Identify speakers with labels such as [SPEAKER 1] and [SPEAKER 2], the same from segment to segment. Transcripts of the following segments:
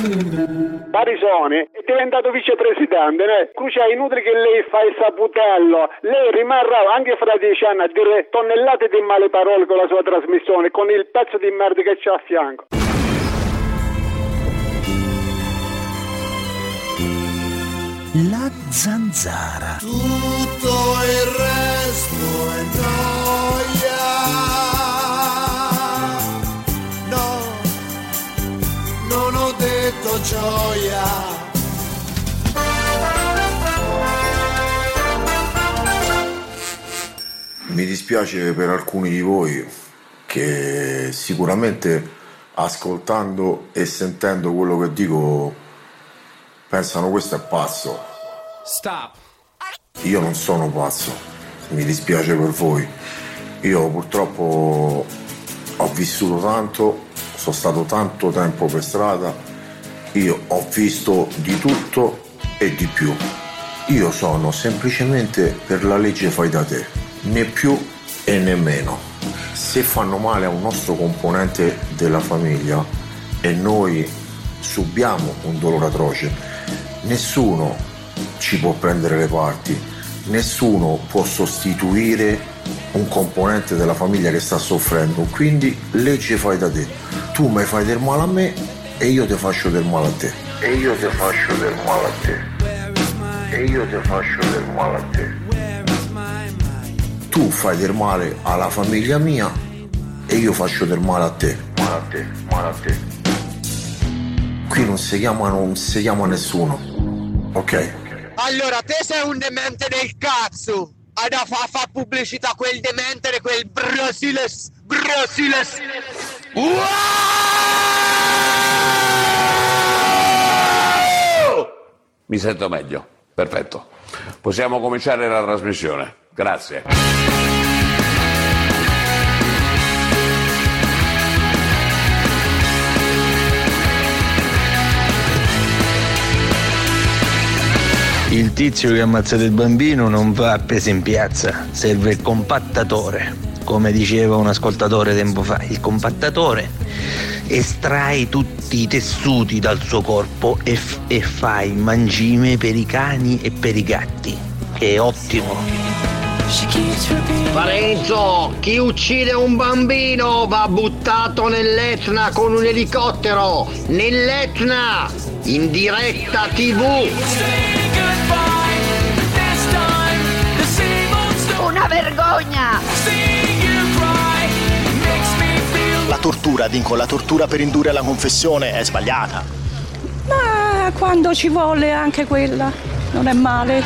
[SPEAKER 1] Barisoni è diventato vicepresidente, né? Crucia è inutile che lei fa il saputello, lei rimarrà anche fra dieci anni a dire tonnellate di male parole con la sua trasmissione, con il pezzo di merda che c'ha a fianco.
[SPEAKER 2] La zanzara.
[SPEAKER 3] Tutto il resto è noia. Non ho detto gioia.
[SPEAKER 4] Mi dispiace per alcuni di voi che sicuramente ascoltando e sentendo quello che dico pensano questo è pazzo.
[SPEAKER 5] Stop.
[SPEAKER 4] Io non sono pazzo, mi dispiace per voi. Io purtroppo ho vissuto tanto, sono stato tanto tempo per strada, io ho visto di tutto e di più. Io sono semplicemente per la legge fai da te, né più e né meno. Se fanno male a un nostro componente della famiglia e noi subiamo un dolore atroce, nessuno ci può prendere le parti, nessuno può sostituire un componente della famiglia che sta soffrendo, quindi legge fai da te. Tu mi fai del male a me e io ti faccio del male a te. E io ti faccio del male a te. E io ti faccio del male a te. Tu fai del male alla famiglia mia e io faccio del male a te. Male a te, male a te. Qui non si chiama, non si chiama nessuno. Ok?
[SPEAKER 6] Allora, te sei un demente del cazzo! Hai da fa, fa pubblicità a quel demente di quel Brasiles! Brasiles!
[SPEAKER 7] Mi sento meglio. Perfetto. Possiamo cominciare la trasmissione. Grazie.
[SPEAKER 8] Il tizio che ha ammazzato il bambino non va appeso in piazza, serve il compattatore. Come diceva un ascoltatore tempo fa, il compattatore estrae tutti i tessuti dal suo corpo e, f- e fa il mangime per i cani e per i gatti. È ottimo.
[SPEAKER 6] Parenzo, chi uccide un bambino va buttato nell'Etna con un elicottero! Nell'Etna! In diretta TV!
[SPEAKER 9] Una vergogna!
[SPEAKER 10] La tortura, Dinco, la tortura per indurre alla confessione è sbagliata.
[SPEAKER 9] Ma quando ci vuole anche quella, non è male.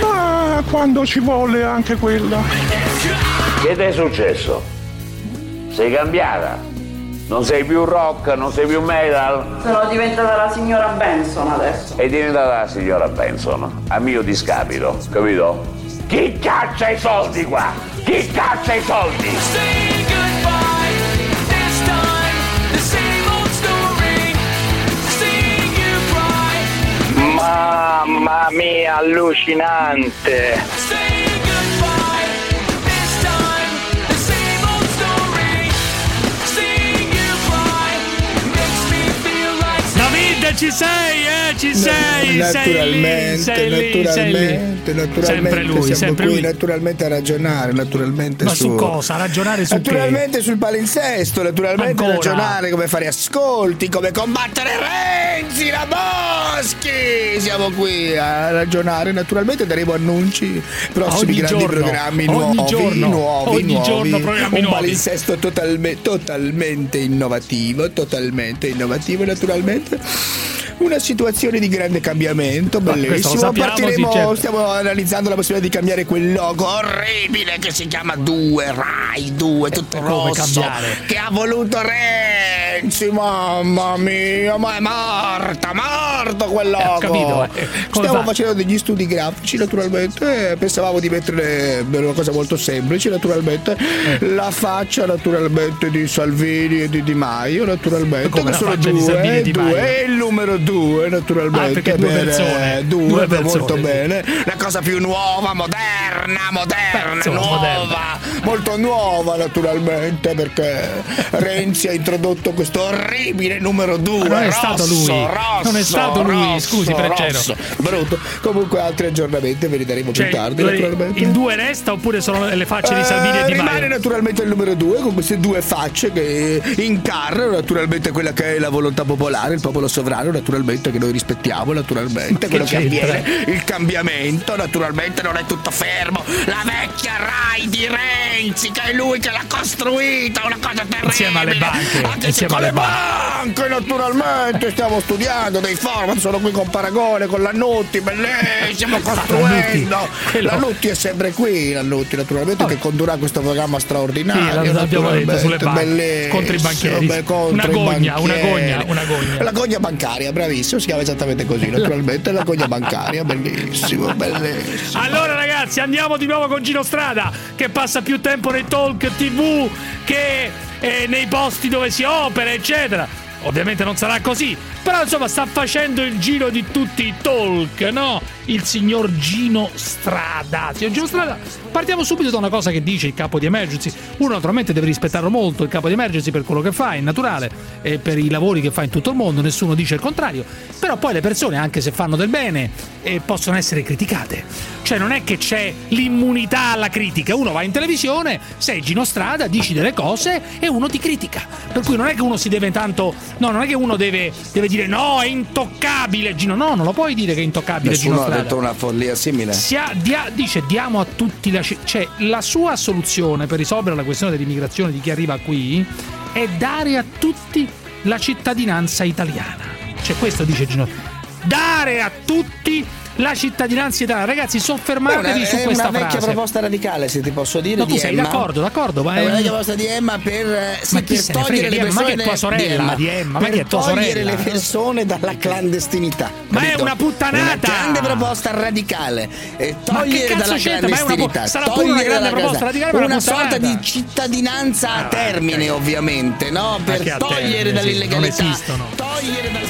[SPEAKER 11] Ma quando ci vuole anche quella.
[SPEAKER 7] Che ti è successo? Sei cambiata? Non sei più rock, non sei più metal?
[SPEAKER 12] Sono diventata la signora Benson adesso.
[SPEAKER 7] È diventata la signora Benson, a mio discapito, capito? Chi caccia i soldi qua? Chi caccia i soldi?
[SPEAKER 13] Mamma mia, allucinante!
[SPEAKER 14] David, ci sei, eh? Ci sei,
[SPEAKER 15] naturalmente,
[SPEAKER 14] sei lì, lì, sei lì.
[SPEAKER 15] naturalmente, naturalmente,
[SPEAKER 14] Sempre lui,
[SPEAKER 15] siamo
[SPEAKER 14] sempre
[SPEAKER 15] qui
[SPEAKER 14] lui.
[SPEAKER 15] naturalmente a ragionare, naturalmente
[SPEAKER 14] Ma su cosa? Ragionare su che?
[SPEAKER 15] Naturalmente sul palinsesto, naturalmente
[SPEAKER 14] Ancora?
[SPEAKER 15] ragionare come fare ascolti, come combattere Renzi, la Boschi. Siamo qui a ragionare, naturalmente daremo annunci, prossimi
[SPEAKER 14] Ogni
[SPEAKER 15] grandi
[SPEAKER 14] giorno,
[SPEAKER 15] programmi
[SPEAKER 14] ogni
[SPEAKER 15] nuovi,
[SPEAKER 14] giorno,
[SPEAKER 15] nuovi,
[SPEAKER 14] ogni
[SPEAKER 15] nuovi.
[SPEAKER 14] giorno programmi
[SPEAKER 15] Un
[SPEAKER 14] nuovi.
[SPEAKER 15] palinsesto totalme- totalmente innovativo, totalmente innovativo naturalmente.
[SPEAKER 16] Una situazione di grande cambiamento, bellissimo.
[SPEAKER 14] sappiamo,
[SPEAKER 16] Partiremo,
[SPEAKER 14] certo.
[SPEAKER 16] stiamo analizzando la possibilità di cambiare quel logo orribile che si chiama 2, Rai 2, tutto rosso.
[SPEAKER 14] cambiare?
[SPEAKER 16] Che ha voluto Renzi, mamma mia, ma è morta, morto quel logo.
[SPEAKER 14] ho capito, eh.
[SPEAKER 16] Stiamo
[SPEAKER 14] fa?
[SPEAKER 16] facendo degli studi grafici, naturalmente. eh, Pensavamo di mettere una cosa molto semplice, naturalmente.
[SPEAKER 14] Eh.
[SPEAKER 16] La faccia, naturalmente, di Salvini e di Di Maio, naturalmente.
[SPEAKER 14] Come
[SPEAKER 16] che sono
[SPEAKER 14] faccia di
[SPEAKER 16] due,
[SPEAKER 14] Salvini Di
[SPEAKER 16] due, e il numero due, naturalmente.
[SPEAKER 14] Ah, due
[SPEAKER 16] bene,
[SPEAKER 14] persone.
[SPEAKER 16] Due,
[SPEAKER 14] Due
[SPEAKER 16] molto
[SPEAKER 14] persone, sì.
[SPEAKER 16] bene. La cosa più nuova, moderna, moderna,
[SPEAKER 14] insomma,
[SPEAKER 16] nuova.
[SPEAKER 14] moderna.
[SPEAKER 16] Molto nuova, naturalmente, perché Renzi ha introdotto questo orribile numero due.
[SPEAKER 14] Ma non è
[SPEAKER 16] rosso,
[SPEAKER 14] stato lui.
[SPEAKER 16] rosso,
[SPEAKER 14] Non è stato lui,
[SPEAKER 16] rosso,
[SPEAKER 14] scusi, Freccero.
[SPEAKER 16] rosso. Brutto. Comunque altri aggiornamenti ve li daremo
[SPEAKER 14] Cioè,
[SPEAKER 16] più tardi,
[SPEAKER 14] il-
[SPEAKER 16] naturalmente.
[SPEAKER 14] il 2 resta oppure sono le facce di Salvini e
[SPEAKER 16] Eh,
[SPEAKER 14] Di
[SPEAKER 16] rimane
[SPEAKER 14] Maio?
[SPEAKER 16] naturalmente il numero due con queste due facce che incarnano naturalmente quella che è la volontà popolare, il popolo sovrano, naturalmente che noi rispettiamo, naturalmente quello che,
[SPEAKER 14] c'entra?
[SPEAKER 16] avviene, il cambiamento, naturalmente non è tutto fermo. La vecchia Rai di Renzi, che è lui che l'ha costruita, una cosa terribile.
[SPEAKER 14] Insieme alle banche,
[SPEAKER 16] Anche
[SPEAKER 14] insieme alle
[SPEAKER 16] le banche, naturalmente stiamo studiando dei format, sono qui con Paragone, con la Nutti, bellissimo, costruendo.
[SPEAKER 14] quello-
[SPEAKER 16] La Nutti è sempre qui, la Nutti naturalmente che condurrà questo programma straordinario.
[SPEAKER 14] Sì, l'abbiamo detto,
[SPEAKER 16] naturalmente,
[SPEAKER 14] sulle banche, contro i banchieri.
[SPEAKER 16] beh, contro
[SPEAKER 14] Una gogna, una gogna, una gogna.
[SPEAKER 16] La gogna bancaria, bravissimo, si chiama esattamente così, naturalmente la gogna bancaria, bellissimo, bellissimo.
[SPEAKER 14] Allora ragazzi andiamo di nuovo con Gino Strada che passa più tempo nei talk tv che eh, nei posti dove si opera eccetera. Ovviamente non sarà così, però insomma sta facendo il giro di tutti i talk, no? Il signor Gino Strada. Signor Gino Strada, partiamo subito da una cosa che dice il capo di Emergency. Uno naturalmente deve rispettarlo molto, il capo di Emergency per quello che fa, è naturale, e per i lavori che fa in tutto il mondo, nessuno dice il contrario. Però poi le persone, anche se fanno del bene, eh, possono essere criticate. Cioè non è che c'è l'immunità alla critica, uno va in televisione, sei Gino Strada, dici delle cose e uno ti critica. Per cui non è che uno si deve tanto... No, non è che uno deve, deve dire no, è intoccabile Gino. No, non lo puoi dire che è intoccabile Gino
[SPEAKER 15] Nessuno ha
[SPEAKER 14] Strada.
[SPEAKER 15] Detto una follia simile.
[SPEAKER 14] Sia- dia- dice diamo a tutti la ci- cioè la sua soluzione per risolvere la questione dell'immigrazione di chi arriva qui è dare a tutti la cittadinanza italiana. Cioè questo dice Gino. Dare a tutti la cittadinanza italiana. Ragazzi, soffermatevi
[SPEAKER 15] una-
[SPEAKER 14] su
[SPEAKER 15] è
[SPEAKER 14] questa
[SPEAKER 15] una vecchia
[SPEAKER 14] frase.
[SPEAKER 15] proposta radicale, se ti posso dire.
[SPEAKER 14] Ma tu sei
[SPEAKER 15] Emma.
[SPEAKER 14] d'accordo, d'accordo, ma
[SPEAKER 15] È una
[SPEAKER 14] è-
[SPEAKER 15] vecchia proposta di Emma per, eh, sì,
[SPEAKER 14] Ma
[SPEAKER 15] per
[SPEAKER 14] frega
[SPEAKER 15] togliere
[SPEAKER 14] di
[SPEAKER 15] le
[SPEAKER 14] Emma? Ma
[SPEAKER 15] persone
[SPEAKER 14] che è tua sorella di Emma? Ma che è tua
[SPEAKER 15] togliere
[SPEAKER 14] sorella?
[SPEAKER 15] le persone dalla clandestinità.
[SPEAKER 14] Ma è
[SPEAKER 15] capito?
[SPEAKER 14] una puttanata!
[SPEAKER 15] Una grande proposta radicale. E
[SPEAKER 14] che
[SPEAKER 15] togliere dalla
[SPEAKER 14] è
[SPEAKER 15] clandestinità.
[SPEAKER 14] sarà pure una grande proposta radicale, è una
[SPEAKER 15] Una sorta di cittadinanza a termine, ovviamente, no? Per togliere dall'illegalità. Togliere dal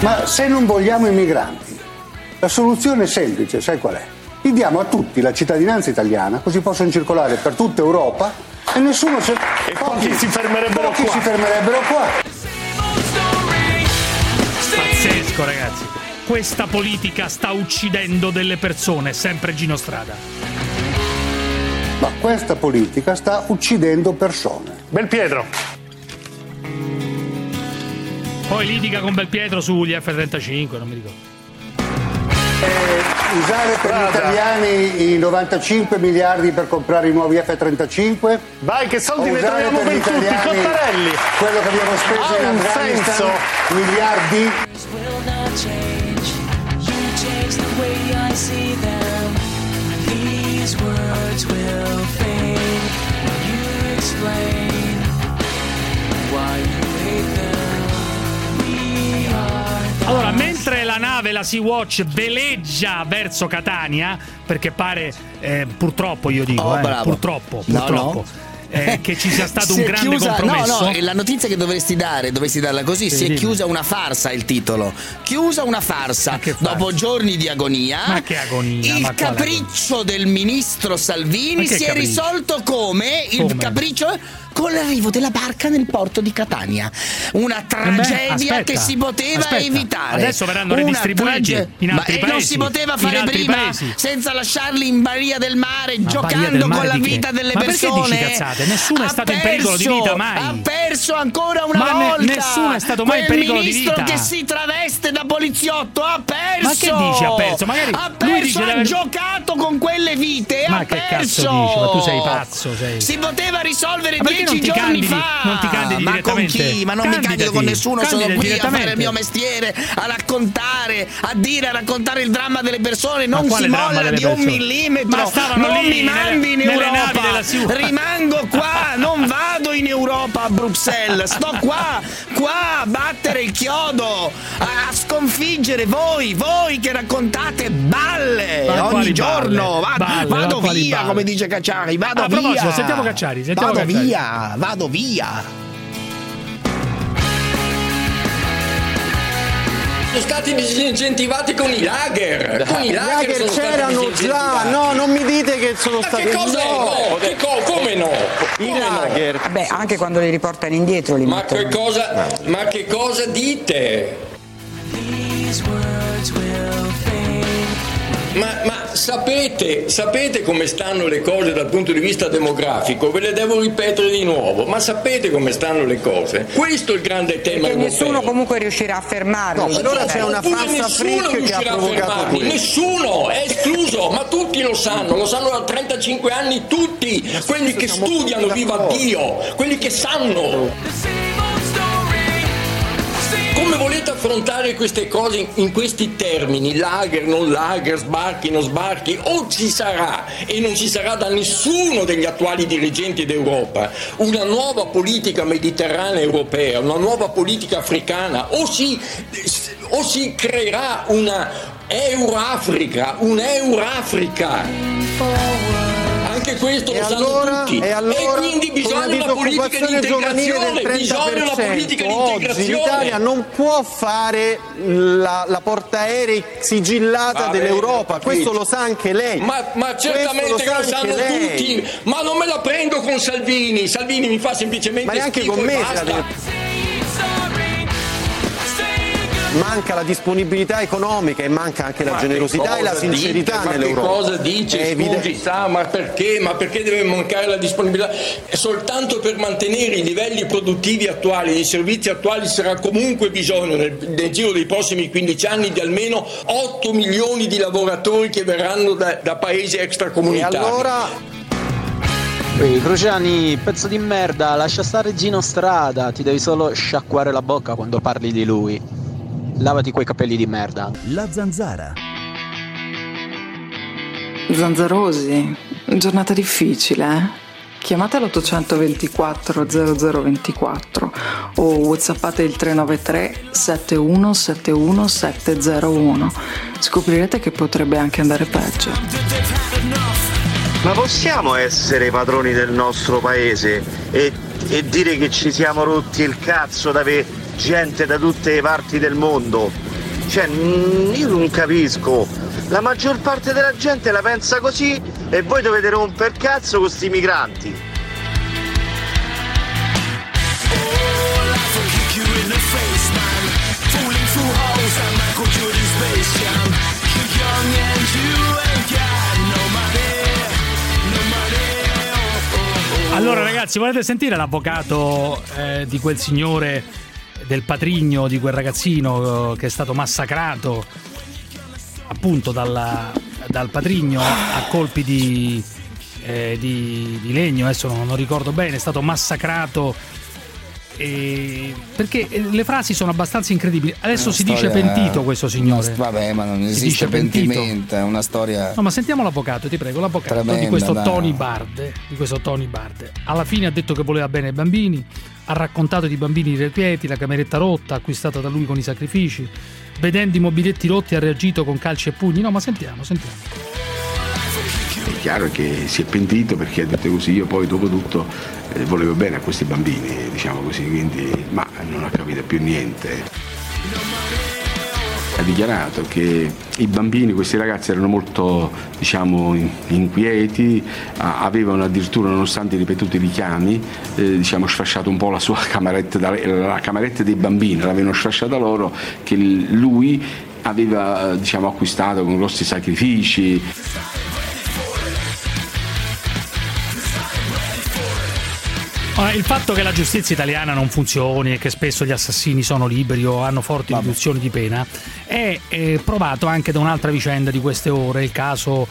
[SPEAKER 17] Ma se non vogliamo i migranti, la soluzione è semplice, sai qual è? Gli diamo a tutti la cittadinanza italiana, così possono circolare per tutta Europa e nessuno si, e pochi si fermerebbero pochi si fermerebbero qua.
[SPEAKER 14] Pazzesco, ragazzi. Questa politica sta uccidendo delle persone, sempre Gino Strada.
[SPEAKER 17] Ma questa politica sta uccidendo persone.
[SPEAKER 18] Belpietro.
[SPEAKER 14] Poi litiga con Belpietro sugli F-35, non mi ricordo.
[SPEAKER 17] Eh, usare per gli italiani i 95 miliardi per comprare i nuovi F-35.
[SPEAKER 18] Vai, che soldi ne troviamo
[SPEAKER 17] per
[SPEAKER 18] tutti, Cottarelli.
[SPEAKER 17] Quello che abbiamo speso
[SPEAKER 18] Ha
[SPEAKER 17] in
[SPEAKER 18] un
[SPEAKER 17] Afghanistan,
[SPEAKER 18] senso.
[SPEAKER 17] miliardi.
[SPEAKER 19] These words will fade. You explain
[SPEAKER 14] Allora, mentre la nave, la Sea-Watch, veleggia verso Catania, perché pare, eh, purtroppo io dico,
[SPEAKER 15] Oh,
[SPEAKER 14] eh,
[SPEAKER 15] bravo.
[SPEAKER 14] purtroppo,
[SPEAKER 15] No,
[SPEAKER 14] purtroppo,
[SPEAKER 15] no.
[SPEAKER 14] eh, che ci sia stato
[SPEAKER 15] Si
[SPEAKER 14] un grande
[SPEAKER 15] chiusa-
[SPEAKER 14] compromesso.
[SPEAKER 15] No, no, e la notizia che dovresti dare, dovresti darla così,
[SPEAKER 14] Sì,
[SPEAKER 15] si è
[SPEAKER 14] dimmi.
[SPEAKER 15] chiusa una farsa il titolo. Chiusa una farsa. Dopo giorni di agonia.
[SPEAKER 14] Ma che agonia?
[SPEAKER 15] Il capriccio del ministro Salvini si è
[SPEAKER 14] capriccio?
[SPEAKER 15] risolto come? Il
[SPEAKER 14] Come?
[SPEAKER 15] capriccio con l'arrivo della barca nel porto di Catania. Una tragedia
[SPEAKER 14] aspetta,
[SPEAKER 15] che si poteva
[SPEAKER 14] aspetta.
[SPEAKER 15] evitare.
[SPEAKER 14] Adesso verranno
[SPEAKER 15] Una
[SPEAKER 14] redistribuiti
[SPEAKER 15] trage-
[SPEAKER 14] in altri
[SPEAKER 15] Ma e non
[SPEAKER 14] paesi,
[SPEAKER 15] si poteva fare prima
[SPEAKER 14] paesi.
[SPEAKER 15] senza lasciarli in balia del mare,
[SPEAKER 14] Ma
[SPEAKER 15] giocando
[SPEAKER 14] Mare
[SPEAKER 15] con la vita delle
[SPEAKER 14] Ma
[SPEAKER 15] persone.
[SPEAKER 14] cazzate? Nessuno è
[SPEAKER 15] Ha
[SPEAKER 14] stato in pericolo di
[SPEAKER 15] perso-
[SPEAKER 14] vita mai.
[SPEAKER 15] Ha perso ancora una
[SPEAKER 14] Ma ne-
[SPEAKER 15] volta.
[SPEAKER 14] nessuno è stato mai in pericolo di
[SPEAKER 15] ministro
[SPEAKER 14] vita.
[SPEAKER 15] che si traveste da poliziotto ha perso.
[SPEAKER 14] Ma che dici ha perso? Magari
[SPEAKER 15] ha
[SPEAKER 14] lui
[SPEAKER 15] perso, ha giocato con quelle vite.
[SPEAKER 14] Ma
[SPEAKER 15] ha
[SPEAKER 14] che
[SPEAKER 15] perso.
[SPEAKER 14] cazzo dici? Ma tu sei pazzo, sei.
[SPEAKER 15] Si poteva risolvere
[SPEAKER 14] Ma perché
[SPEAKER 15] dieci
[SPEAKER 14] non ti candidi,
[SPEAKER 16] fa.
[SPEAKER 14] non ti candidi
[SPEAKER 16] ma con chi? Ma non mi candido
[SPEAKER 14] Candidati,
[SPEAKER 16] con nessuno, sono
[SPEAKER 14] candidati
[SPEAKER 16] qui a fare il mio mestiere, a raccontare, a dire, a raccontare il dramma delle persone. Non si molla di un millimetro. Non
[SPEAKER 14] lì
[SPEAKER 16] mi mandi in
[SPEAKER 14] nelle
[SPEAKER 16] Europa. Rimango qua, non vado in Europa a Bruxelles. Sto qua, qua a battere il chiodo, a, a sconfiggere voi, voi che raccontate balle
[SPEAKER 14] Ma
[SPEAKER 16] ogni giorno.
[SPEAKER 14] balle?
[SPEAKER 16] Vado,
[SPEAKER 14] Balle,
[SPEAKER 16] vado via,
[SPEAKER 14] balle?
[SPEAKER 16] come dice Cacciari. Vado
[SPEAKER 14] A proposito,
[SPEAKER 16] via.
[SPEAKER 14] sentiamo Cacciari, sentiamo
[SPEAKER 16] vado
[SPEAKER 14] Cacciari.
[SPEAKER 16] via, vado via.
[SPEAKER 20] Sono stati disincentivati con i lager. Con i lager,
[SPEAKER 11] lager
[SPEAKER 20] sono stati
[SPEAKER 11] c'erano già, no, non mi dite che sono
[SPEAKER 20] Ma
[SPEAKER 11] stati
[SPEAKER 20] che cosa
[SPEAKER 11] no.
[SPEAKER 20] no? Che co- come no?
[SPEAKER 11] I lager.
[SPEAKER 9] Beh, anche quando li riportano indietro li
[SPEAKER 20] Ma
[SPEAKER 9] mettono.
[SPEAKER 20] che cosa, ma che cosa dite?
[SPEAKER 19] These words will.
[SPEAKER 20] Ma, ma sapete, sapete come stanno le cose dal punto di vista demografico? Ve le devo ripetere di nuovo, ma sapete come stanno le cose? Questo è il grande tema europeo.
[SPEAKER 9] nessuno comunque riuscirà a fermarli.
[SPEAKER 11] No, allora c'è una
[SPEAKER 20] nessuno
[SPEAKER 11] freak che ha
[SPEAKER 20] riuscirà a
[SPEAKER 11] provocato
[SPEAKER 20] nessuno, è escluso, ma tutti lo sanno, lo sanno da 35 anni tutti, quelli che studiano, viva Dio, quelli che sanno. Come volete affrontare queste cose in, questi termini? Lager, non lager, sbarchi, non sbarchi? O ci sarà, e non ci sarà da nessuno degli attuali dirigenti d'Europa, una nuova politica mediterranea europea, una nuova politica africana, o si, o si creerà una Eurafrica, un'Eurafrica. Anche questo
[SPEAKER 11] E
[SPEAKER 20] lo sanno
[SPEAKER 11] allora-
[SPEAKER 20] tutti.
[SPEAKER 11] e allora,
[SPEAKER 20] quindi
[SPEAKER 11] con
[SPEAKER 20] bisogna
[SPEAKER 11] una
[SPEAKER 20] politica di integrazione, bisogna una politica
[SPEAKER 11] 30%,
[SPEAKER 20] di
[SPEAKER 11] oggi
[SPEAKER 20] integrazione.
[SPEAKER 11] l'Italia non può fare la, la portaerei sigillata
[SPEAKER 20] Vabbè,
[SPEAKER 11] dell'Europa, questo lo sa anche lei.
[SPEAKER 20] Ma, ma certamente lo
[SPEAKER 11] sa anche
[SPEAKER 20] sanno
[SPEAKER 11] lei.
[SPEAKER 20] tutti, ma non me la prendo con Salvini. Salvini mi fa semplicemente
[SPEAKER 11] Ma
[SPEAKER 20] schifo
[SPEAKER 11] con
[SPEAKER 20] e basta.
[SPEAKER 11] Salvini. Manca la disponibilità economica e manca anche la
[SPEAKER 20] Ma
[SPEAKER 11] generosità e la sincerità
[SPEAKER 20] dite? Ma
[SPEAKER 11] nell'Europa.
[SPEAKER 20] che cosa dice? Scusi, sa, ma perché? Ma perché deve mancare la disponibilità? E soltanto per mantenere i livelli produttivi attuali, i servizi attuali, sarà comunque bisogno nel, nel giro dei prossimi 15 anni di almeno 8 milioni di lavoratori che verranno da, da paesi
[SPEAKER 11] E
[SPEAKER 20] extracomunitari.
[SPEAKER 11] allora
[SPEAKER 21] Ehi, Cruciani, pezzo di merda, lascia stare Gino Strada, ti devi solo sciacquare la bocca quando parli di lui. Lavati quei capelli di merda.
[SPEAKER 22] La zanzara.
[SPEAKER 23] Zanzarosi, giornata difficile, eh? Chiamate l'824 0024 o whatsappate il 393 7171 701. Scoprirete che potrebbe anche andare peggio.
[SPEAKER 8] Ma possiamo essere padroni del nostro paese e, e dire che ci siamo rotti il cazzo da avere gente da tutte le parti del mondo? Cioè, mm, io non capisco. La maggior parte della gente la pensa così e voi dovete rompere cazzo con sti migranti.
[SPEAKER 14] Allora ragazzi, volete sentire l'avvocato eh, di quel signore del patrigno di quel ragazzino eh, che è stato massacrato appunto dalla- dal patrigno a colpi di, eh, di- di legno, adesso non, non ricordo bene, è stato massacrato perché eh, le frasi sono abbastanza incredibili. Adesso
[SPEAKER 24] Una
[SPEAKER 14] si dice
[SPEAKER 24] storia-
[SPEAKER 14] pentito questo signore.
[SPEAKER 24] Vabbè, ma non
[SPEAKER 14] Si
[SPEAKER 24] esiste
[SPEAKER 14] dice
[SPEAKER 24] pentimento, è una storia.
[SPEAKER 14] No, ma sentiamo l'avvocato, ti prego, l'avvocato di
[SPEAKER 24] Tremenda,
[SPEAKER 14] questo
[SPEAKER 24] dai.
[SPEAKER 14] Tony Bard, di questo Tony Bard. Alla fine ha detto che voleva bene ai bambini, ha raccontato di bambini irrequieti, la cameretta rotta acquistata da lui con i sacrifici. Vedendo i mobiletti rotti ha reagito con calci e pugni. No, ma sentiamo, sentiamo.
[SPEAKER 25] È chiaro che si è pentito perché ha detto così, io poi dopo tutto eh, volevo bene a questi bambini, diciamo così, quindi, ma non ha capito più niente. Ha dichiarato che i bambini, questi ragazzi erano molto diciamo, in- inquieti, avevano addirittura, nonostante i ripetuti richiami, eh, diciamo, sfasciato un po' la sua cameretta, la cameretta dei bambini, l'avevano sfasciata loro, che lui aveva diciamo, acquistato con grossi sacrifici.
[SPEAKER 14] Il fatto che la giustizia italiana non funzioni e che spesso gli assassini sono liberi o hanno forti riduzioni di pena è eh, provato anche da un'altra vicenda di queste ore, il caso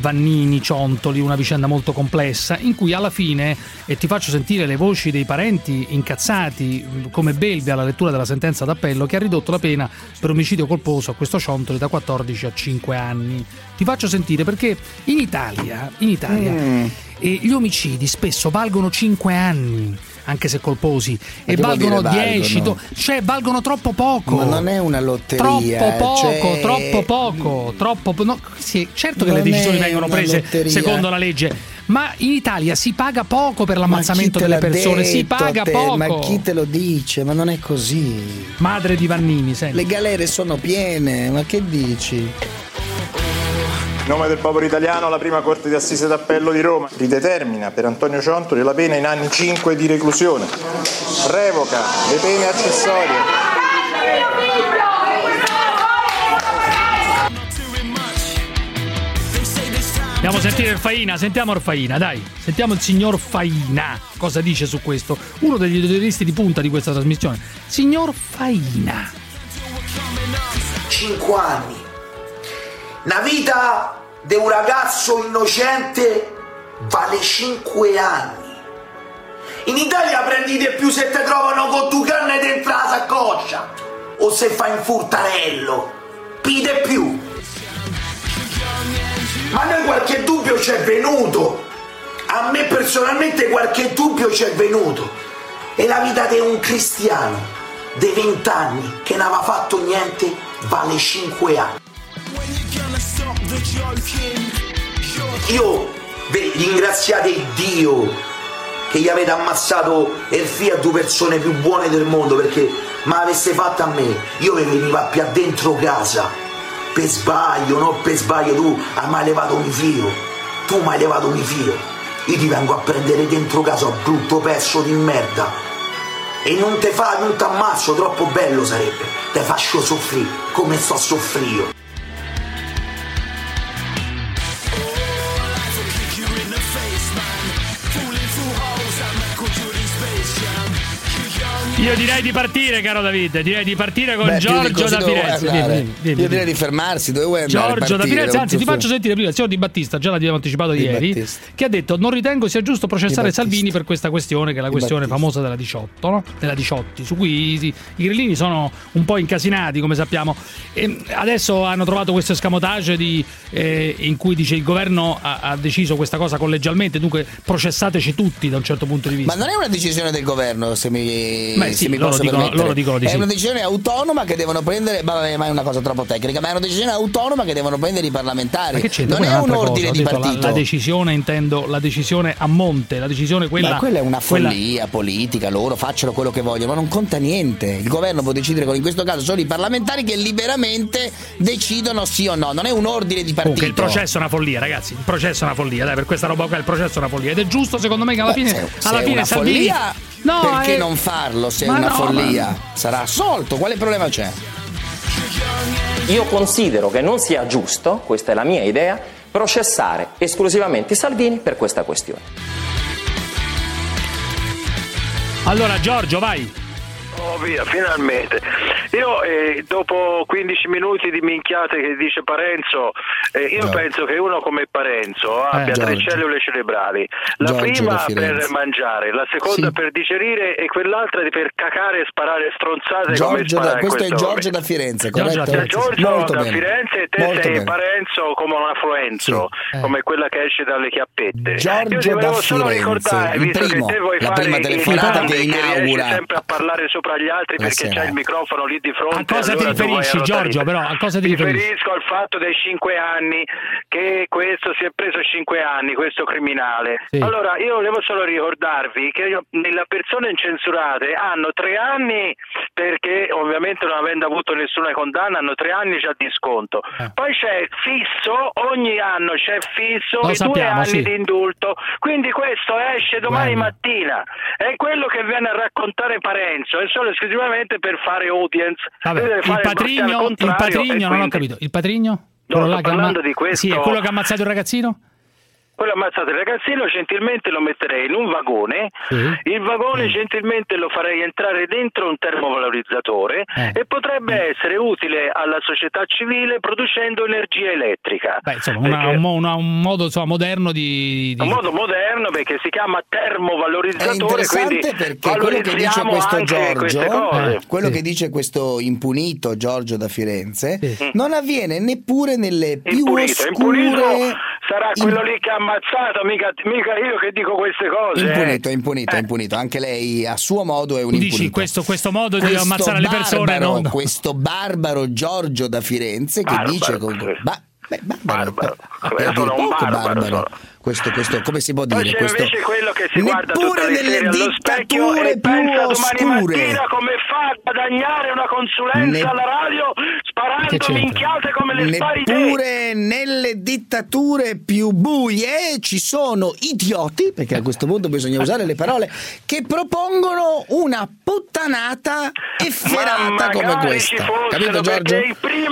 [SPEAKER 14] Vannini, Ciontoli, una vicenda molto complessa, in cui alla fine, e ti faccio sentire le voci dei parenti incazzati, mh, come Belvi alla lettura della sentenza d'appello, che ha ridotto la pena per omicidio colposo a questo Ciontoli da 14 a 5 anni. Ti faccio sentire perché in Italia, in Italia
[SPEAKER 15] Mm.
[SPEAKER 14] eh, gli omicidi spesso valgono 5 anni. Anche se colposi, e valgono
[SPEAKER 15] dire
[SPEAKER 14] 10,
[SPEAKER 15] valgono?
[SPEAKER 14] do- cioè valgono troppo poco.
[SPEAKER 15] Ma non è una lotteria.
[SPEAKER 14] Troppo poco,
[SPEAKER 15] cioè-
[SPEAKER 14] troppo poco, troppo po- no, sì, certo che le
[SPEAKER 15] Non
[SPEAKER 14] decisioni vengono prese
[SPEAKER 15] lotteria.
[SPEAKER 14] secondo la legge, ma in Italia si paga poco per
[SPEAKER 15] Ma
[SPEAKER 14] l'ammazzamento delle persone, si paga poco.
[SPEAKER 15] Ma chi te lo dice? Ma non è così.
[SPEAKER 14] Madre di Vannini, senti.
[SPEAKER 15] Le galere sono piene, ma che dici?
[SPEAKER 26] In nome del popolo italiano, la prima Corte di Assise d'Appello di Roma ridetermina per Antonio Ciontoli la pena in anni 5 di reclusione. Revoca le pene accessorie.
[SPEAKER 14] Andiamo a sentire il Faina, sentiamo Orfaina, dai, sentiamo il signor Faina cosa dice su questo. Uno degli editorialisti di punta di questa trasmissione. Signor Faina.
[SPEAKER 27] 5 anni. Una vita di un ragazzo innocente vale 5 anni. In Italia prendi di più se ti trovano con tu canne dentro la saccoccia o se fai un furtarello. Pide più. Ma a noi qualche dubbio ci è venuto. A me personalmente qualche dubbio ci è venuto. E la vita di un cristiano dei 20 anni che non aveva fatto niente vale 5 anni. Io ringraziate Dio che gli avete ammazzato figlio a due persone più buone del mondo perché ma avesse fatto a me. Io mi veniva più dentro casa. Per sbaglio, non per sbaglio tu hai mai levato un figlio tu mi hai levato un figlio io ti vengo a prendere dentro casa brutto pezzo di merda. E non te fa, non ti ammazzo, troppo bello sarebbe. Te faccio soffrire come sto soffrire
[SPEAKER 14] Io direi di partire, caro David, direi di partire con
[SPEAKER 15] Beh,
[SPEAKER 14] Giorgio da Firenze. Vieni, vieni, vieni,
[SPEAKER 15] Io direi di fermarsi, dove vuoi andare?
[SPEAKER 14] Giorgio da
[SPEAKER 15] Partire,
[SPEAKER 14] Firenze, anzi ti faccio sentire prima il signor Di Battista, già l'abbiamo anticipato
[SPEAKER 15] Di
[SPEAKER 14] ieri,
[SPEAKER 15] Battista.
[SPEAKER 14] che ha detto non ritengo sia giusto processare. Salvini per questa questione, che è la questione famosa della 18, no? della 18, su cui i, i grillini sono un po' incasinati, come sappiamo. E adesso hanno trovato questo escamotage di, eh, in cui dice il governo ha, ha deciso questa cosa collegialmente, dunque processateci tutti da un certo punto di vista.
[SPEAKER 15] Ma non è una decisione del governo, se mi,
[SPEAKER 14] Beh, sì,
[SPEAKER 15] se mi
[SPEAKER 14] loro
[SPEAKER 15] posso
[SPEAKER 14] dicono- loro dicono di
[SPEAKER 15] È
[SPEAKER 14] sì.
[SPEAKER 15] una decisione autonoma che devono prendere, vabbè, ma è una cosa troppo tecnica, ma è una decisione autonoma che devono prendere i parlamentari.
[SPEAKER 14] Ma che c'entra?
[SPEAKER 15] non è
[SPEAKER 14] Quella
[SPEAKER 15] un ordine
[SPEAKER 14] cosa.
[SPEAKER 15] di
[SPEAKER 14] detto, la-
[SPEAKER 15] partito.
[SPEAKER 14] La, decisione, intendo, la decisione a monte, la decisione quella.
[SPEAKER 15] ma quella è una
[SPEAKER 14] quella-
[SPEAKER 15] follia politica, loro facciano quello che vogliono, ma non conta niente. Il governo può decidere, in questo caso sono i parlamentari che liberamente decidono sì o no, non è un ordine di partito.
[SPEAKER 14] Comunque il processo è una follia, ragazzi. Il processo è una follia, dai, per questa roba qua il processo è una follia. Ed è giusto, secondo me, che alla
[SPEAKER 15] Beh,
[SPEAKER 14] fine,
[SPEAKER 15] se- se
[SPEAKER 14] alla
[SPEAKER 15] è
[SPEAKER 14] fine
[SPEAKER 15] una
[SPEAKER 14] Salvini.
[SPEAKER 15] follia,
[SPEAKER 14] No,
[SPEAKER 15] perché
[SPEAKER 14] è-
[SPEAKER 15] non farlo se è
[SPEAKER 14] Ma
[SPEAKER 15] una
[SPEAKER 14] no,
[SPEAKER 15] follia?
[SPEAKER 14] ma-
[SPEAKER 15] Sarà assolto, quale problema c'è?
[SPEAKER 28] Io considero che non sia giusto, questa è la mia idea, processare esclusivamente Salvini per questa questione.
[SPEAKER 14] Allora, Giorgio, vai.
[SPEAKER 29] Oh via, finalmente. Io eh, dopo 15 minuti di minchiate che dice Parenzo, eh, io penso che uno come Parenzo abbia tre
[SPEAKER 15] Giorgio.
[SPEAKER 29] cellule cerebrali. La
[SPEAKER 15] Giorgio
[SPEAKER 29] prima per mangiare, la seconda
[SPEAKER 15] Sì.
[SPEAKER 29] per digerire e quell'altra per cacare e sparare stronzate
[SPEAKER 15] Giorgio da- questo è Giorgio da Firenze,
[SPEAKER 29] Giorgio
[SPEAKER 15] corretto?
[SPEAKER 29] da Firenze, Giorgio da. Firenze e te
[SPEAKER 15] Molto
[SPEAKER 29] sei
[SPEAKER 15] bene.
[SPEAKER 29] Parenzo come un affluenzo,
[SPEAKER 15] Sì. Eh.
[SPEAKER 29] come quella che esce dalle chiappette.
[SPEAKER 15] Giorgio
[SPEAKER 29] Io ti volevo
[SPEAKER 15] da
[SPEAKER 29] solo
[SPEAKER 15] Firenze,
[SPEAKER 29] ricordare, visto
[SPEAKER 15] primo,
[SPEAKER 29] che te vuoi
[SPEAKER 15] la
[SPEAKER 29] fare
[SPEAKER 15] prima telefonata che
[SPEAKER 29] riesci
[SPEAKER 15] inaugura
[SPEAKER 29] sempre a parlare sopra gli altri
[SPEAKER 15] la
[SPEAKER 29] perché c'è il microfono lì di fronte.
[SPEAKER 14] A cosa ti
[SPEAKER 29] allora vai
[SPEAKER 14] riferisci. Giorgio, però? A cosa ti
[SPEAKER 29] Mi
[SPEAKER 14] riferisci?
[SPEAKER 29] riferisco al fatto dei cinque anni che questo si è preso cinque anni, questo criminale.
[SPEAKER 14] Sì.
[SPEAKER 29] Allora, io volevo solo ricordarvi che io- le persone incensurate hanno tre anni perché ovviamente non avendo avuto nessuna condanna hanno tre anni già di sconto. Poi c'è fisso, ogni anno c'è fisso
[SPEAKER 14] Lo
[SPEAKER 29] i due
[SPEAKER 14] sappiamo,
[SPEAKER 29] anni
[SPEAKER 14] sì.
[SPEAKER 29] di indulto. Quindi questo esce domani
[SPEAKER 14] Guarda.
[SPEAKER 29] mattina. È quello che viene a raccontare Parenzo, è solo esclusivamente per fare audience.
[SPEAKER 14] Vabbè, il patrigno, il patrigno, non ho
[SPEAKER 29] quindi-
[SPEAKER 14] capito. Il patrigno?
[SPEAKER 29] No, sto
[SPEAKER 14] che ha
[SPEAKER 29] parlando di questo-
[SPEAKER 14] Sì, quello che ha ammazzato il ragazzino?
[SPEAKER 29] Quello ammazzato il ragazzino gentilmente lo metterei in un vagone, il vagone gentilmente lo farei entrare dentro un termovalorizzatore
[SPEAKER 14] Eh.
[SPEAKER 29] e potrebbe essere utile alla società civile producendo energia elettrica.
[SPEAKER 14] Beh, insomma, una- un, una- un modo insomma, moderno di, di-
[SPEAKER 29] un modo moderno perché si chiama
[SPEAKER 15] È
[SPEAKER 29] termovalorizzatore, quindi
[SPEAKER 15] interessante perché quello che dice questo Giorgio,
[SPEAKER 29] cose.
[SPEAKER 15] eh, quello che dice questo impunito Giorgio da Firenze, non avviene neppure nelle più
[SPEAKER 29] Impunito, impunito
[SPEAKER 15] oscure.
[SPEAKER 29] sarà quello lì che ha ammazzato, mica, mica io che dico queste cose. eh.
[SPEAKER 15] Impunito, impunito, impunito. Anche lei a suo modo è un
[SPEAKER 14] dici
[SPEAKER 15] impunito.
[SPEAKER 14] questo, questo modo di
[SPEAKER 15] Questo
[SPEAKER 14] ammazzare le persone
[SPEAKER 15] barbaro,
[SPEAKER 14] no, no.
[SPEAKER 15] Questo barbaro Giorgio da Firenze che dice con... ba- beh, barbaro, per- per
[SPEAKER 29] sono un
[SPEAKER 15] poco
[SPEAKER 29] barbaro,
[SPEAKER 15] barbaro. Questo, questo, come si può
[SPEAKER 29] Poi
[SPEAKER 15] dire?
[SPEAKER 29] c'è
[SPEAKER 15] Questo...
[SPEAKER 29] invece quello che si guarda
[SPEAKER 15] Neppure
[SPEAKER 29] tutte le
[SPEAKER 15] nelle
[SPEAKER 29] sere allo specchio
[SPEAKER 15] dittature
[SPEAKER 29] e pensa
[SPEAKER 15] più
[SPEAKER 29] domani
[SPEAKER 15] oscure.
[SPEAKER 29] mattina come fa a guadagnare una consulenza
[SPEAKER 15] Ne-
[SPEAKER 29] alla radio sparando minchiate come le spari.
[SPEAKER 15] Neppure nelle dittature più buie ci sono idioti, perché a questo punto bisogna usare le parole, che propongono una puttanata efferata come questa. Capito Giorgio?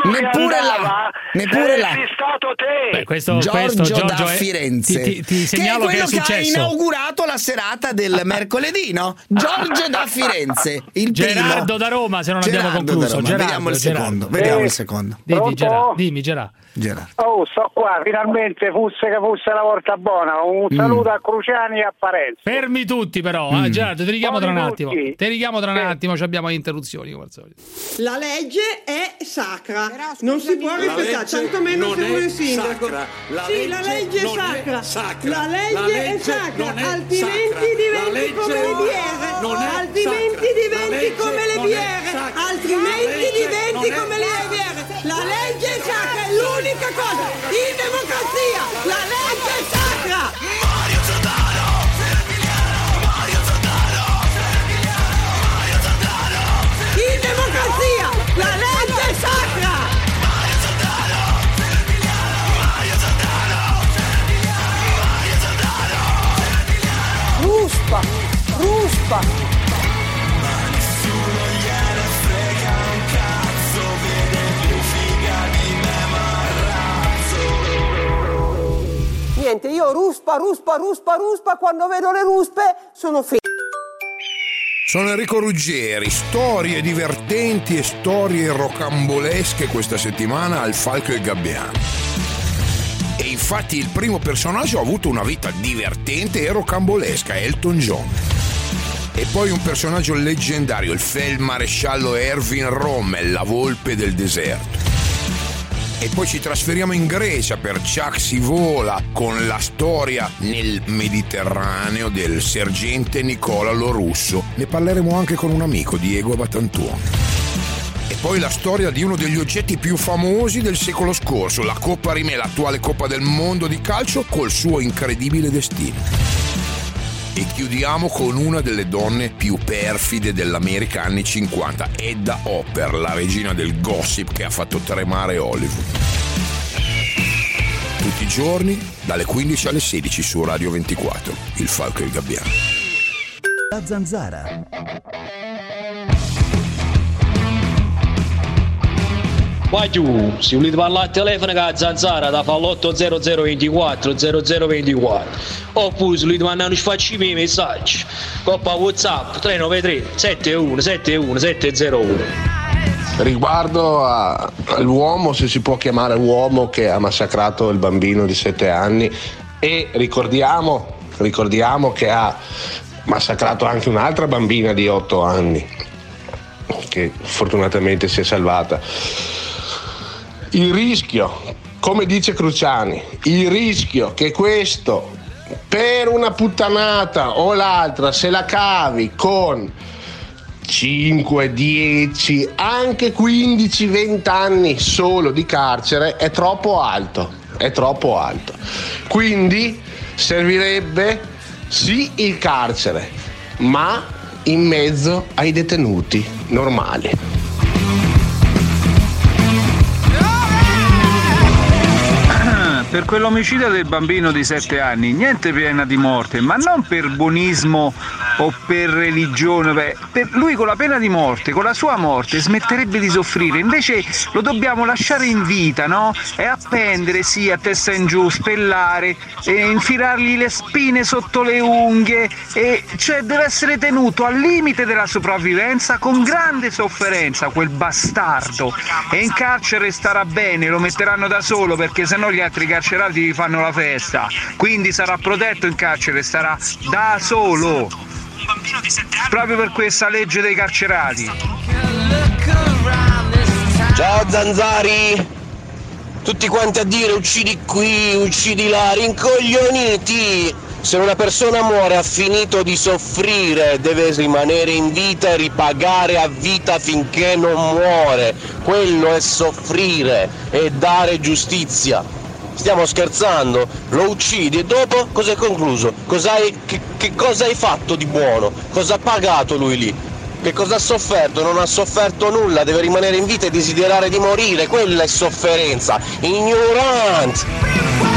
[SPEAKER 15] Neppure là, neppure là.
[SPEAKER 29] Stato te.
[SPEAKER 14] Beh, questo,
[SPEAKER 15] Giorgio,
[SPEAKER 14] questo,
[SPEAKER 15] da
[SPEAKER 14] Giorgio è-
[SPEAKER 15] Firenze,
[SPEAKER 14] Ti, ti, ti
[SPEAKER 15] che è
[SPEAKER 14] segnalo che
[SPEAKER 15] quello
[SPEAKER 14] è
[SPEAKER 15] che, ha
[SPEAKER 14] successo.
[SPEAKER 15] inaugurato la serata del mercoledì, no? Giorgio da Firenze, il
[SPEAKER 14] Gerardo
[SPEAKER 15] primo.
[SPEAKER 14] da Roma, se non abbiamo
[SPEAKER 15] Gerardo da
[SPEAKER 14] concluso. Gerardo,
[SPEAKER 15] vediamo il
[SPEAKER 14] Gerardo.
[SPEAKER 15] secondo, vediamo il secondo.
[SPEAKER 14] Dimmi? Gerardo. Dimmi, Gerardo.
[SPEAKER 15] Gerardo.
[SPEAKER 1] Oh, sto qua, finalmente fosse che fosse la volta buona. Un
[SPEAKER 14] Mm.
[SPEAKER 1] saluto a Cruciani e a Parenzo.
[SPEAKER 14] Fermi tutti però, eh,
[SPEAKER 1] Mm.
[SPEAKER 14] Gerardo, ti richiamo tra un attimo. Ti richiamo tra un attimo, ci abbiamo interruzioni come al solito.
[SPEAKER 30] La legge è sacra, non si può
[SPEAKER 20] La
[SPEAKER 30] rispettare, tantomeno se
[SPEAKER 20] è
[SPEAKER 30] vuole il sindaco.
[SPEAKER 20] sacra. La
[SPEAKER 30] sì, la
[SPEAKER 20] legge
[SPEAKER 30] è sacra.
[SPEAKER 20] sacra.
[SPEAKER 30] La legge,
[SPEAKER 20] La legge
[SPEAKER 30] è sacra,
[SPEAKER 20] è
[SPEAKER 30] altrimenti diventi come le biere. Altrimenti
[SPEAKER 20] sacra.
[SPEAKER 30] diventi come le biere.
[SPEAKER 20] sacra.
[SPEAKER 30] Altrimenti diventi come le biere. La legge è sacra, è l'unica cosa. In democrazia, la legge è sacra. In democrazia, la legge è sacra.
[SPEAKER 19] Ruspa, ruspa. Niente, io ruspa, ruspa, ruspa, ruspa, quando vedo le ruspe sono felice.
[SPEAKER 31] Sono Enrico Ruggeri, storie divertenti e storie rocambolesche questa settimana al Falco e Gabbiano. E infatti il primo personaggio ha avuto una vita divertente e rocambolesca, Elton John. E poi un personaggio leggendario, il feldmaresciallo Erwin Rommel, la volpe del deserto. E poi ci trasferiamo in Grecia per Chuck si vola con la storia nel Mediterraneo del sergente Nicola Lorusso. Ne parleremo anche con un amico, Diego Batantuono. E poi la storia di uno degli oggetti più famosi del secolo scorso, la Coppa Rimè, l'attuale Coppa del Mondo di calcio, col suo incredibile destino. E chiudiamo con una delle donne più perfide dell'America anni 50, Edda Hopper, la regina del gossip che ha fatto tremare Hollywood. Tutti i giorni, dalle 15 alle 16 su Radio 24, il Falco e il Gabbiano.
[SPEAKER 22] La zanzara.
[SPEAKER 32] Vai giù, se volete parlare al telefono con la zanzara da fa l'80024 0024 oppure se volete mandare un sfaccimi i messaggi. Coppa whatsapp 393 71 71 701
[SPEAKER 33] Riguardo all'uomo, se si può chiamare uomo che ha massacrato il bambino di 7 anni. E ricordiamo, ricordiamo che ha massacrato anche un'altra bambina di 8 anni che fortunatamente si è salvata. Il rischio, come dice Cruciani, il rischio che questo per una puttanata o l'altra se la cavi con 5, 10, anche 15, 20 anni solo di carcere è troppo alto, è troppo alto. Quindi servirebbe sì il carcere, ma in mezzo ai detenuti normali.
[SPEAKER 34] Per quell'omicidio del bambino di 7 anni, niente pena di morte, ma non per buonismo o per religione. beh, per lui con la pena di morte, con la sua morte, smetterebbe di soffrire. Invece lo dobbiamo lasciare in vita, no? E appendere, sì, a testa in giù, spellare, infilargli le spine sotto le unghie. E cioè deve essere tenuto al limite della sopravvivenza con grande sofferenza, quel bastardo. E in carcere starà bene, lo metteranno da solo perché sennò gli altri carcerati gli fanno la festa. Quindi sarà protetto in carcere, starà da solo. Proprio per questa legge dei carcerati.
[SPEAKER 33] Ciao Zanzari! Tutti quanti a dire uccidi qui, uccidi là, rincoglioniti! Se una persona muore ha finito di soffrire, deve rimanere in vita e ripagare a vita finché non muore. Quello è soffrire e dare giustizia. Stiamo scherzando? Lo uccidi e dopo cosa è concluso? Cos'hai- che, che cosa hai fatto di buono? Cosa ha pagato lui lì? Che cosa ha sofferto? Non ha sofferto nulla, deve rimanere in vita e desiderare di morire, quella è sofferenza. Ignorante!